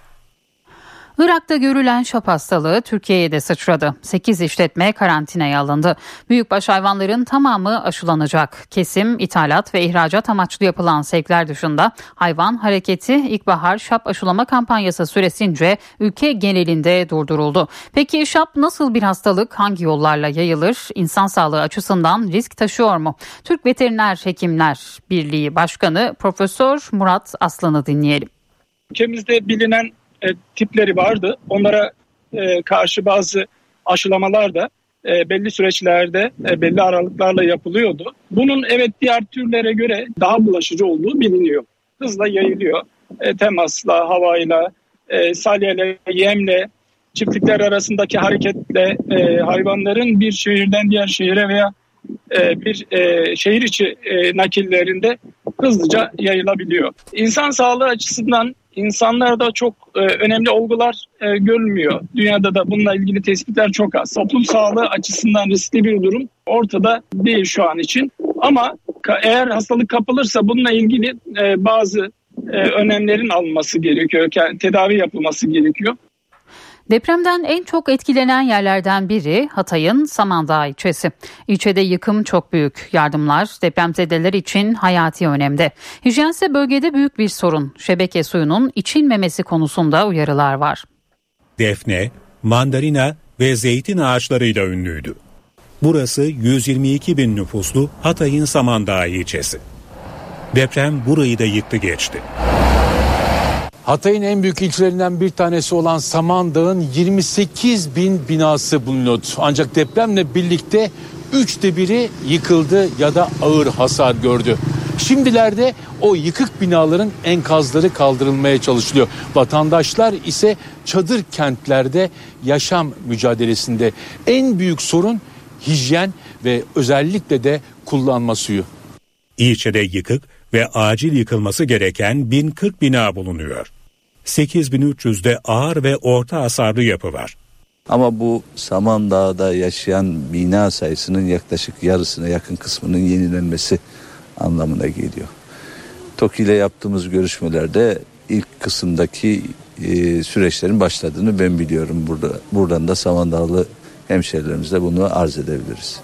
Speaker 1: Irak'ta görülen şap hastalığı Türkiye'ye de sıçradı. 8 işletme karantinaya alındı. Büyükbaş hayvanların tamamı aşılanacak. Kesim, ithalat ve ihracat amaçlı yapılan sevkler dışında hayvan hareketi ilkbahar şap aşılama kampanyası süresince ülke genelinde durduruldu. Peki şap nasıl bir hastalık, hangi yollarla yayılır, insan sağlığı açısından risk taşıyor mu? Türk Veteriner Hekimler Birliği Başkanı Profesör Murat Aslan'ı dinleyelim.
Speaker 16: Ülkemizde bilinen e, tipleri vardı. Onlara e, karşı bazı aşılamalar da e, belli süreçlerde e, belli aralıklarla yapılıyordu. Bunun evet diğer türlere göre daha bulaşıcı olduğu biliniyor. Hızla yayılıyor. E, temasla, havayla, e, salyeyle, yemle, çiftlikler arasındaki hareketle e, hayvanların bir şehirden diğer şehire veya e, bir e, şehir içi e, nakillerinde hızlıca yayılabiliyor. İnsan sağlığı açısından insanlarda çok e, önemli olgular e, görülmüyor. Dünyada da bununla ilgili tespitler çok az. Toplum sağlığı açısından riskli bir durum ortada değil şu an için. Ama eğer hastalık kapılırsa bununla ilgili e, bazı e, önlemlerin alınması gerekiyor. Tedavi yapılması gerekiyor.
Speaker 1: Depremden en çok etkilenen yerlerden biri Hatay'ın Samandağ ilçesi. İlçede yıkım çok büyük. Yardımlar depremzedeler için hayati önemde. Hijyen ise bölgede büyük bir sorun. Şebeke suyunun içilmemesi konusunda uyarılar var.
Speaker 10: Defne, mandalina ve zeytin ağaçlarıyla ünlüydü. Burası 122 bin nüfuslu Hatay'ın Samandağ ilçesi. Deprem burayı da yıktı geçti.
Speaker 41: Hatay'ın en büyük ilçelerinden bir tanesi olan Samandağ'ın 28 bin binası bulunuyordu. Ancak depremle birlikte üçte biri yıkıldı ya da ağır hasar gördü. Şimdilerde o yıkık binaların enkazları kaldırılmaya çalışılıyor. Vatandaşlar ise çadır kentlerde yaşam mücadelesinde. En büyük sorun hijyen ve özellikle de kullanma suyu.
Speaker 10: İlçede yıkık ve acil yıkılması gereken 1040 bina bulunuyor. 8300'de ağır ve orta hasarlı yapı var.
Speaker 12: Ama bu Samandağ'da yaşayan bina sayısının yaklaşık yarısına yakın kısmının yenilenmesi anlamına geliyor. TOKİ ile yaptığımız görüşmelerde ilk kısımdaki e, süreçlerin başladığını ben biliyorum. Burada buradan da Samandağlı hemşerilerimize bunu arz edebiliriz.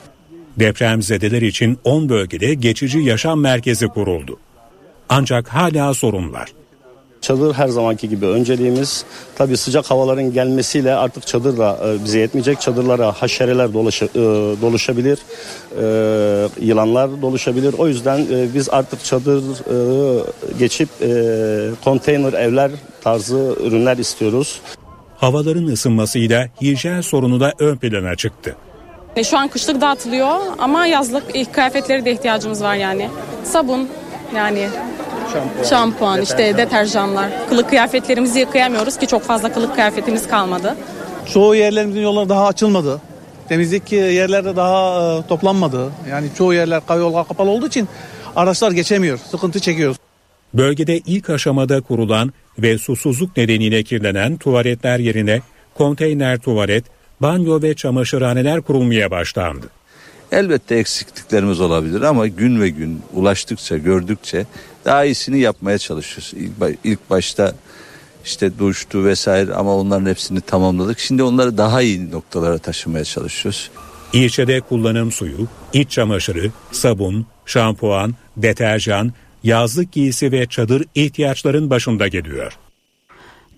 Speaker 10: Depremzedeler için 10 bölgede geçici yaşam merkezi kuruldu. Ancak hala sorun var.
Speaker 42: Çadır her zamanki gibi önceliğimiz. Tabii sıcak havaların gelmesiyle artık çadır da e, bize yetmeyecek. Çadırlara haşereler dolaşa, e, doluşabilir, e, yılanlar doluşabilir. O yüzden biz artık çadır geçip konteyner evler tarzı ürünler istiyoruz.
Speaker 10: Havaların ısınmasıyla hijyen sorunu da ön plana çıktı.
Speaker 43: Şu an kışlık dağıtılıyor ama yazlık ilk kıyafetleri de ihtiyacımız var yani. Sabun yani şampuan, işte deterjanlar. Kılık kıyafetlerimizi yıkayamıyoruz ki çok fazla kılık kıyafetimiz kalmadı.
Speaker 44: Çoğu yerlerimizin yolları daha açılmadı. Temizlik yerlerde daha e, toplanmadı. Yani çoğu yerler yollar kapalı olduğu için araçlar geçemiyor. Sıkıntı çekiyoruz.
Speaker 10: Bölgede ilk aşamada kurulan ve susuzluk nedeniyle kirlenen tuvaletler yerine konteyner tuvalet, banyo ve çamaşırhaneler kurulmaya başlandı.
Speaker 12: Elbette eksikliklerimiz olabilir ama gün ve gün ulaştıkça, gördükçe daha iyisini yapmaya çalışıyoruz. İlk, ilk başta işte duştu vesaire ama onların hepsini tamamladık. Şimdi onları daha iyi noktalara taşımaya çalışıyoruz.
Speaker 10: İlçede kullanım suyu, iç çamaşırı, sabun, şampuan, deterjan, yazlık giysi ve çadır ihtiyaçların başında geliyor.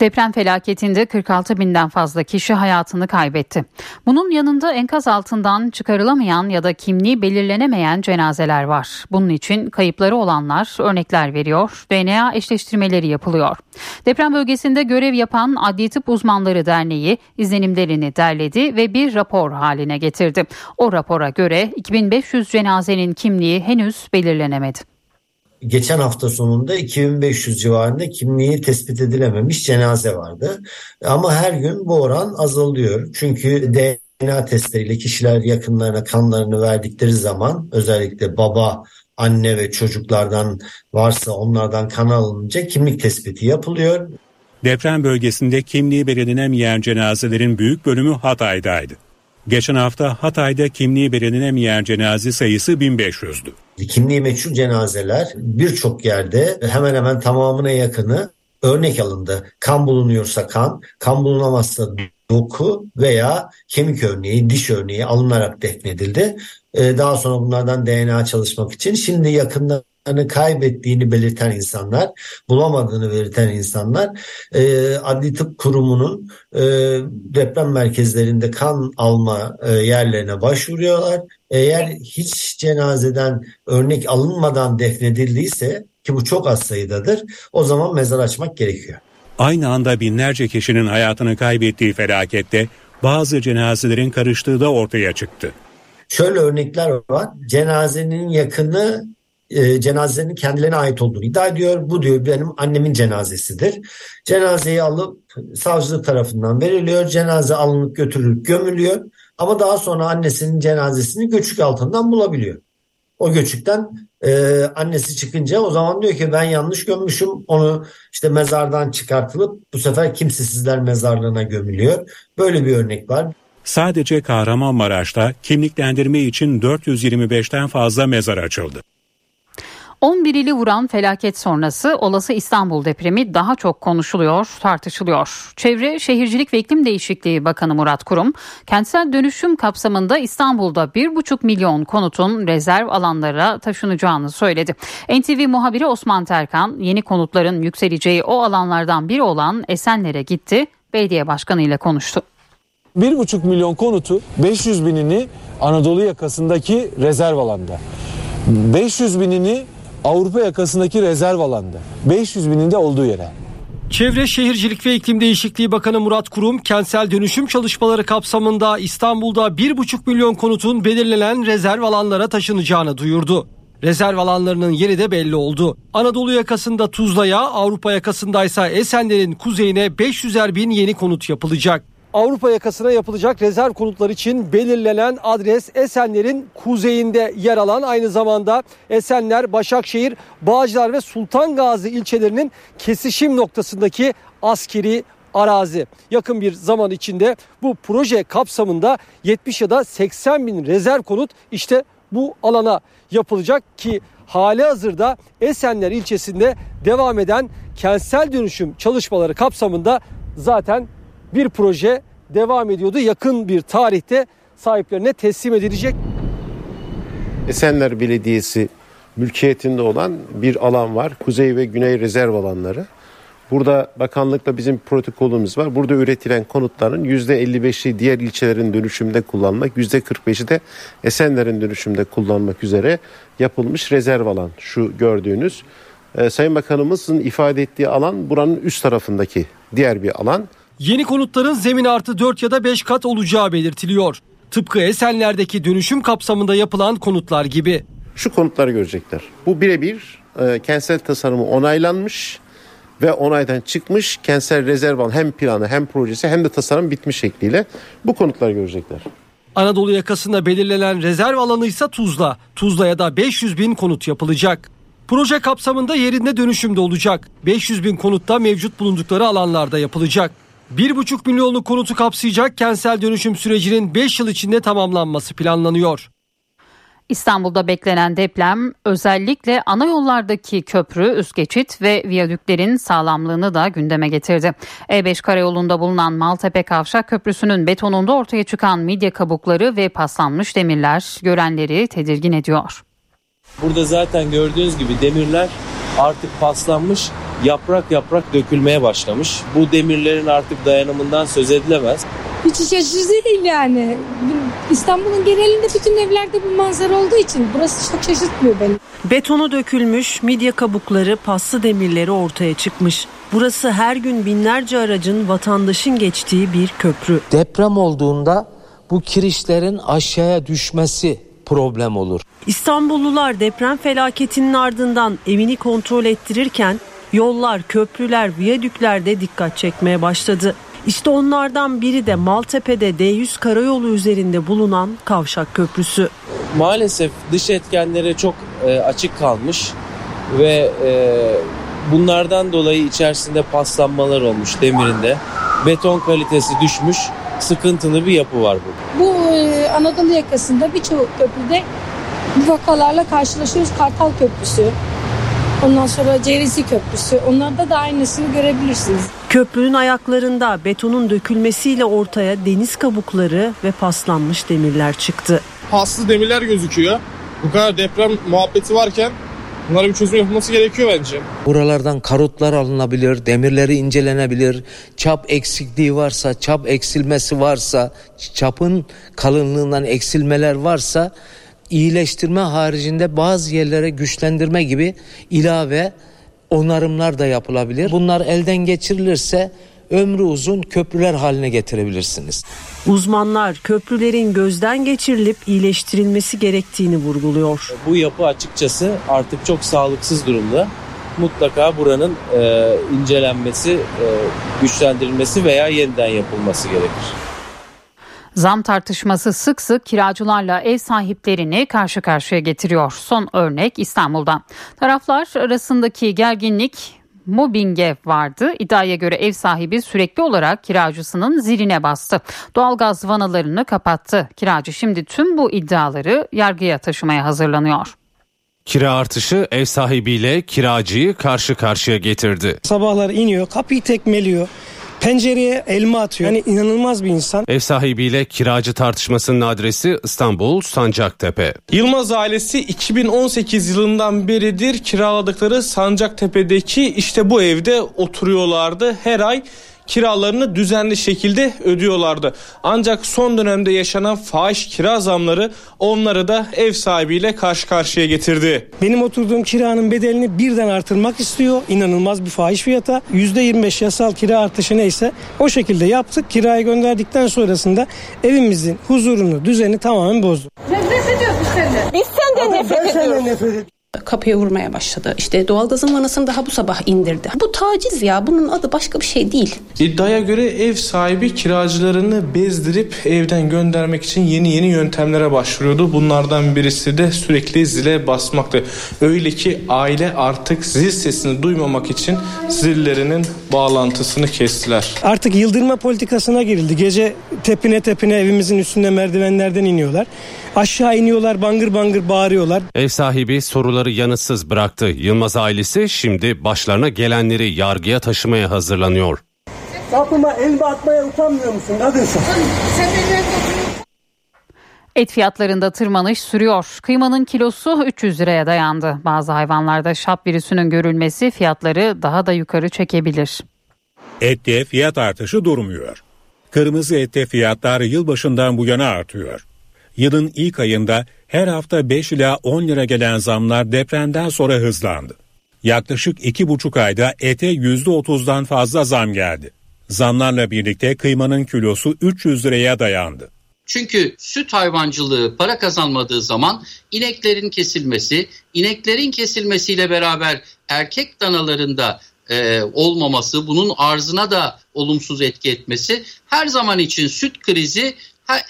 Speaker 1: Deprem felaketinde 46 binden fazla kişi hayatını kaybetti. Bunun yanında enkaz altından çıkarılamayan ya da kimliği belirlenemeyen cenazeler var. Bunun için kayıpları olanlar örnekler veriyor, DNA eşleştirmeleri yapılıyor. Deprem bölgesinde görev yapan Adli Tıp Uzmanları Derneği izlenimlerini derledi ve bir rapor haline getirdi. O rapora göre 2500 cenazenin kimliği henüz belirlenemedi.
Speaker 45: Geçen hafta sonunda 2500 civarında kimliği tespit edilememiş cenaze vardı. Ama her gün bu oran azalıyor. Çünkü DNA testleriyle kişiler yakınlarına kanlarını verdikleri zaman özellikle baba, anne ve çocuklardan varsa onlardan kan alınınca kimlik tespiti yapılıyor.
Speaker 10: Deprem bölgesinde kimliği belirlenemeyen cenazelerin büyük bölümü Hatay'daydı. Geçen hafta Hatay'da kimliği belirlenemeyen cenaze sayısı 1500'dü.
Speaker 45: Kimliği meçhul cenazeler birçok yerde hemen hemen tamamına yakını örnek alındı. Kan bulunuyorsa kan, kan bulunamazsa doku veya kemik örneği, diş örneği alınarak defnedildi. Ee, Daha sonra bunlardan DNA çalışmak için şimdi yakınlarını kaybettiğini belirten insanlar, bulamadığını belirten insanlar e, Adli Tıp Kurumu'nun e, deprem merkezlerinde kan alma e, yerlerine başvuruyorlar. Eğer hiç cenazeden örnek alınmadan defnedildiyse ki bu çok az sayıdadır o zaman mezar açmak gerekiyor.
Speaker 10: Aynı anda binlerce kişinin hayatını kaybettiği felakette bazı cenazelerin karıştığı da ortaya çıktı.
Speaker 45: Şöyle örnekler var. Cenazenin yakını e, cenazenin kendilerine ait olduğunu iddia ediyor. Bu diyor benim annemin cenazesidir. Cenazeyi alıp savcılık tarafından veriliyor. Cenaze alınıp götürülüp gömülüyor. Ama daha sonra annesinin cenazesini göçük altından bulabiliyor. O göçükten e, annesi çıkınca o zaman diyor ki ben yanlış gömmüşüm. Onu işte mezardan çıkartılıp bu sefer kimsesizler mezarlığına gömülüyor. Böyle bir örnek var.
Speaker 10: Sadece Kahramanmaraş'ta kimliklendirme için 425'ten fazla mezar açıldı.
Speaker 1: 11 ili vuran felaket sonrası olası İstanbul depremi daha çok konuşuluyor, tartışılıyor. Çevre, Şehircilik ve İklim Değişikliği Bakanı Murat Kurum, kentsel dönüşüm kapsamında İstanbul'da 1,5 milyon konutun rezerv alanlara taşınacağını söyledi. NTV muhabiri Osman Terkan, yeni konutların yükseleceği o alanlardan biri olan Esenler'e gitti, belediye başkanı ile konuştu.
Speaker 46: 1,5 milyon konutu 500 binini Anadolu yakasındaki rezerv alanda. 500 binini Avrupa yakasındaki rezerv alanda. 500 binin de olduğu yere.
Speaker 47: Çevre Şehircilik ve İklim Değişikliği Bakanı Murat Kurum, kentsel dönüşüm çalışmaları kapsamında İstanbul'da 1,5 milyon konutun belirlenen rezerv alanlara taşınacağını duyurdu. Rezerv alanlarının yeri de belli oldu. Anadolu yakasında Tuzla'ya, Avrupa yakasındaysa Esenler'in kuzeyine 500'er bin yeni konut yapılacak. Avrupa yakasına yapılacak rezerv konutlar için belirlenen adres Esenler'in kuzeyinde yer alan aynı zamanda Esenler, Başakşehir, Bağcılar ve Sultan Gazi ilçelerinin kesişim noktasındaki askeri arazi. Yakın bir zaman içinde bu proje kapsamında 70 ya da 80 bin rezerv konut işte bu alana yapılacak ki hali hazırda Esenler ilçesinde devam eden kentsel dönüşüm çalışmaları kapsamında zaten bir proje devam ediyordu. Yakın bir tarihte sahiplerine teslim edilecek.
Speaker 39: Esenler Belediyesi
Speaker 48: mülkiyetinde olan bir alan var. Kuzey ve güney rezerv alanları. Burada bakanlıkla bizim protokolümüz var. Burada üretilen konutların %55'i diğer ilçelerin dönüşümde kullanmak, %45'i de Esenler'in dönüşümde kullanmak üzere yapılmış rezerv alan. Şu gördüğünüz. Ee, Sayın Bakanımızın ifade ettiği alan buranın üst tarafındaki diğer bir alan.
Speaker 47: Yeni konutların zemin artı 4 ya da 5 kat olacağı belirtiliyor. Tıpkı Esenler'deki dönüşüm kapsamında yapılan konutlar gibi.
Speaker 48: Şu konutları görecekler. Bu birebir e, kentsel tasarımı onaylanmış ve onaydan çıkmış kentsel rezerv alan hem planı hem projesi hem de tasarım bitmiş şekliyle bu konutları görecekler.
Speaker 47: Anadolu yakasında belirlenen rezerv alanı ise Tuzla. Tuzla'ya da 500 bin konut yapılacak. Proje kapsamında yerinde dönüşümde olacak. 500 bin konutta mevcut bulundukları alanlarda yapılacak. 1,5 milyonluk konutu kapsayacak kentsel dönüşüm sürecinin 5 yıl içinde tamamlanması planlanıyor.
Speaker 1: İstanbul'da beklenen deprem özellikle ana yollardaki köprü, üst geçit ve viyadüklerin sağlamlığını da gündeme getirdi. E5 karayolunda bulunan Maltepe Kavşak Köprüsü'nün betonunda ortaya çıkan midye kabukları ve paslanmış demirler görenleri tedirgin ediyor.
Speaker 49: Burada zaten gördüğünüz gibi demirler artık paslanmış, yaprak yaprak dökülmeye başlamış. Bu demirlerin artık dayanımından söz edilemez.
Speaker 50: Hiç iç açıcı değil yani. İstanbul'un genelinde bütün evlerde bu manzara olduğu için burası çok şaşırtmıyor beni.
Speaker 51: Betonu dökülmüş, midye kabukları, paslı demirleri ortaya çıkmış. Burası her gün binlerce aracın, vatandaşın geçtiği bir köprü.
Speaker 52: Deprem olduğunda bu kirişlerin aşağıya düşmesi problem olur.
Speaker 51: İstanbullular deprem felaketinin ardından evini kontrol ettirirken yollar, köprüler, viyadüklerde dikkat çekmeye başladı. İşte onlardan biri de Maltepe'de D100 karayolu üzerinde bulunan Kavşak Köprüsü.
Speaker 49: Maalesef dış etkenlere çok e, açık kalmış ve e, bunlardan dolayı içerisinde paslanmalar olmuş demirinde. Beton kalitesi düşmüş, sıkıntılı bir yapı var bu.
Speaker 50: Bu e, Anadolu yakasında birçok köprüde bu vakalarla karşılaşıyoruz. Kartal Köprüsü, ondan sonra Cerisi Köprüsü. Onlarda da aynısını görebilirsiniz.
Speaker 51: Köprünün ayaklarında betonun dökülmesiyle ortaya deniz kabukları ve paslanmış demirler çıktı.
Speaker 53: Paslı demirler gözüküyor. Bu kadar deprem muhabbeti varken bunlara bir çözüm yapılması gerekiyor bence.
Speaker 52: Buralardan karotlar alınabilir, demirleri incelenebilir. Çap eksikliği varsa, çap eksilmesi varsa, çapın kalınlığından eksilmeler varsa iyileştirme haricinde bazı yerlere güçlendirme gibi ilave onarımlar da yapılabilir. Bunlar elden geçirilirse ömrü uzun köprüler haline getirebilirsiniz.
Speaker 51: Uzmanlar köprülerin gözden geçirilip iyileştirilmesi gerektiğini vurguluyor.
Speaker 49: Bu yapı açıkçası artık çok sağlıksız durumda. Mutlaka buranın e, incelenmesi, e, güçlendirilmesi veya yeniden yapılması gerekir.
Speaker 1: Zam tartışması sık sık kiracılarla ev sahiplerini karşı karşıya getiriyor. Son örnek İstanbul'da. Taraflar arasındaki gerginlik mobbinge vardı. İddiaya göre ev sahibi sürekli olarak kiracısının ziline bastı. Doğalgaz vanalarını kapattı. Kiracı şimdi tüm bu iddiaları yargıya taşımaya hazırlanıyor.
Speaker 54: Kira artışı ev sahibiyle kiracıyı karşı karşıya getirdi.
Speaker 55: Sabahlar iniyor, kapıyı tekmeliyor. Pencereye elma atıyor. Yani inanılmaz bir insan.
Speaker 54: Ev sahibiyle kiracı tartışmasının adresi İstanbul Sancaktepe.
Speaker 53: Yılmaz ailesi 2018 yılından beridir kiraladıkları Sancaktepe'deki işte bu evde oturuyorlardı. Her ay kiralarını düzenli şekilde ödüyorlardı. Ancak son dönemde yaşanan fahiş kira zamları onları da ev sahibiyle karşı karşıya getirdi.
Speaker 55: Benim oturduğum kiranın bedelini birden artırmak istiyor. İnanılmaz bir fahiş fiyata. %25 yasal kira artışı neyse o şekilde yaptık. Kirayı gönderdikten sonrasında evimizin huzurunu, düzeni tamamen bozdu.
Speaker 56: Nefret ediyoruz senden. Biz senden nefret ediyoruz
Speaker 57: kapıya vurmaya başladı. İşte doğalgazın vanasını daha bu sabah indirdi. Bu taciz ya. Bunun adı başka bir şey değil.
Speaker 53: İddiaya göre ev sahibi kiracılarını bezdirip evden göndermek için yeni yeni yöntemlere başvuruyordu. Bunlardan birisi de sürekli zile basmaktı. Öyle ki aile artık zil sesini duymamak için zillerinin bağlantısını kestiler.
Speaker 55: Artık yıldırma politikasına girildi. Gece tepine tepine evimizin üstünde merdivenlerden iniyorlar. Aşağı iniyorlar bangır bangır bağırıyorlar.
Speaker 54: Ev sahibi soruları yanıtsız bıraktı. Yılmaz ailesi şimdi başlarına gelenleri yargıya taşımaya hazırlanıyor.
Speaker 55: Kapıma elma atmaya utanmıyor musun kadınsın?
Speaker 56: Sen
Speaker 1: Et fiyatlarında tırmanış sürüyor. Kıymanın kilosu 300 liraya dayandı. Bazı hayvanlarda şap virüsünün görülmesi fiyatları daha da yukarı çekebilir.
Speaker 10: Ette fiyat artışı durmuyor. Kırmızı ette fiyatlar yılbaşından bu yana artıyor. Yılın ilk ayında her hafta 5 ila 10 lira gelen zamlar depremden sonra hızlandı. Yaklaşık 2,5 ayda ete %30'dan fazla zam geldi. Zamlarla birlikte kıymanın kilosu 300 liraya dayandı.
Speaker 58: Çünkü süt hayvancılığı para kazanmadığı zaman ineklerin kesilmesi, ineklerin kesilmesiyle beraber erkek danalarında e, olmaması, bunun arzına da olumsuz etki etmesi her zaman için süt krizi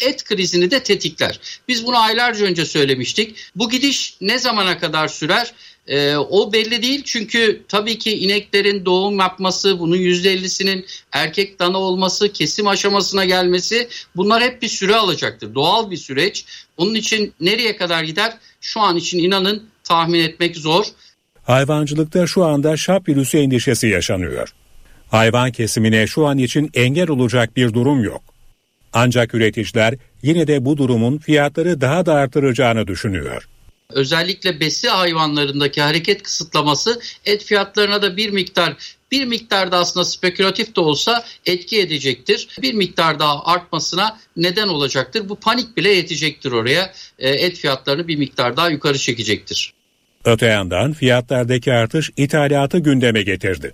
Speaker 58: et krizini de tetikler. Biz bunu aylarca önce söylemiştik. Bu gidiş ne zamana kadar sürer? E, o belli değil çünkü tabii ki ineklerin doğum yapması, bunun %50'sinin erkek dana olması, kesim aşamasına gelmesi bunlar hep bir süre alacaktır. Doğal bir süreç. Onun için nereye kadar gider? Şu an için inanın tahmin etmek zor.
Speaker 10: Hayvancılıkta şu anda şap virüsü endişesi yaşanıyor. Hayvan kesimine şu an için engel olacak bir durum yok. Ancak üreticiler yine de bu durumun fiyatları daha da artıracağını düşünüyor.
Speaker 58: Özellikle besi hayvanlarındaki hareket kısıtlaması et fiyatlarına da bir miktar bir miktar da aslında spekülatif de olsa etki edecektir. Bir miktar daha artmasına neden olacaktır. Bu panik bile yetecektir oraya. E, et fiyatlarını bir miktar daha yukarı çekecektir.
Speaker 10: Öte yandan fiyatlardaki artış ithalatı gündeme getirdi.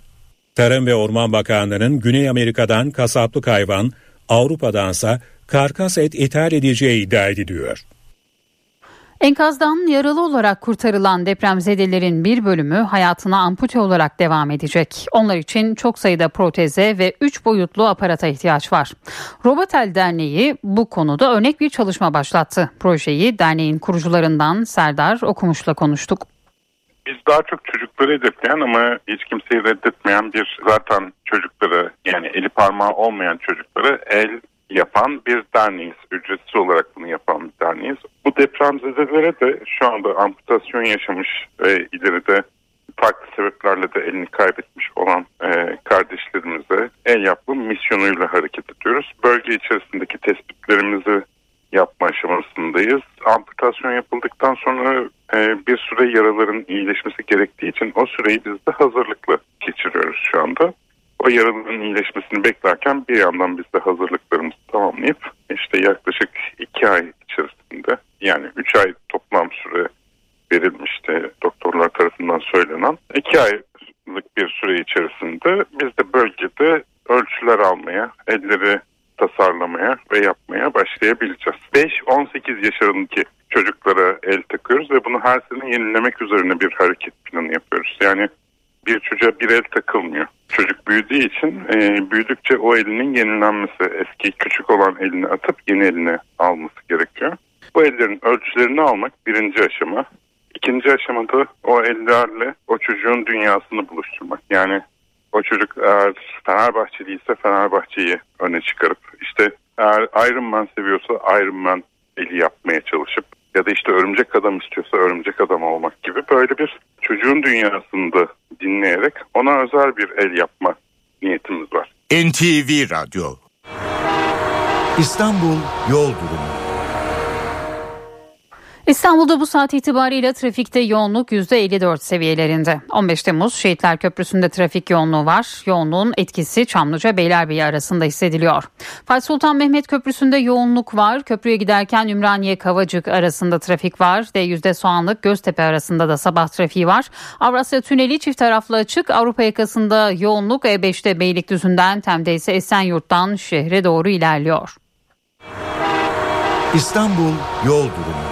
Speaker 10: Tarım ve Orman Bakanlığı'nın Güney Amerika'dan kasaplık hayvan, Avrupa'dansa karkas et ithal edeceği iddia ediliyor.
Speaker 1: Enkazdan yaralı olarak kurtarılan depremzedelerin bir bölümü hayatına ampute olarak devam edecek. Onlar için çok sayıda proteze ve 3 boyutlu aparata ihtiyaç var. Robotel Derneği bu konuda örnek bir çalışma başlattı. Projeyi derneğin kurucularından Serdar Okumuş'la konuştuk.
Speaker 59: Biz daha çok çocukları hedefleyen ama hiç kimseyi reddetmeyen bir zaten çocukları yani eli parmağı olmayan çocukları el yapan bir derneğiz. Ücretsiz olarak bunu yapan bir derneğiz. Bu depremzedelere de şu anda amputasyon yaşamış ve ileride farklı sebeplerle de elini kaybetmiş olan e, kardeşlerimize el yapma misyonuyla hareket ediyoruz. Bölge içerisindeki tespitlerimizi yapma aşamasındayız. Amputasyon yapıldıktan sonra e, bir süre yaraların iyileşmesi gerektiği için o süreyi biz de hazırlıklı geçiriyoruz şu anda. O yaraların iyileşmesini beklerken bir yandan biz de hazırlıklarımızı tamamlayıp işte yaklaşık iki ay içerisinde yani üç ay toplam süre verilmişti doktorlar tarafından söylenen. iki aylık bir süre içerisinde biz de bölgede ölçüler almaya, elleri tasarlamaya ve yapmaya başlayabileceğiz. 5-18 yaşlarındaki çocuklara el takıyoruz ve bunu her sene yenilemek üzerine bir hareket planı yapıyoruz. Yani bir çocuğa bir el takılmıyor. Çocuk büyüdüğü için e, büyüdükçe o elinin yenilenmesi, eski küçük olan elini atıp yeni elini alması gerekiyor. Bu ellerin ölçülerini almak birinci aşama. İkinci aşamada o ellerle o çocuğun dünyasını buluşturmak. Yani o çocuk eğer Fenerbahçeliyse Fenerbahçe'yi öne çıkarıp işte eğer Iron Man seviyorsa Iron Man eli yapmaya çalışıp ya da işte örümcek adam istiyorsa örümcek adam olmak gibi böyle bir çocuğun dünyasında dinleyerek ona özel bir el yapma niyetimiz var.
Speaker 60: NTV Radyo İstanbul Yol Durumu
Speaker 1: İstanbul'da bu saat itibariyle trafikte yoğunluk %54 seviyelerinde. 15 Temmuz Şehitler Köprüsü'nde trafik yoğunluğu var. Yoğunluğun etkisi Çamlıca Beylerbeyi arasında hissediliyor. Fatih Sultan Mehmet Köprüsü'nde yoğunluk var. Köprüye giderken Ümraniye Kavacık arasında trafik var. D100'de Soğanlık Göztepe arasında da sabah trafiği var. Avrasya Tüneli çift taraflı açık. Avrupa yakasında yoğunluk E5'te Beylikdüzü'nden Tem'de ise Esenyurt'tan şehre doğru ilerliyor.
Speaker 60: İstanbul Yol Durumu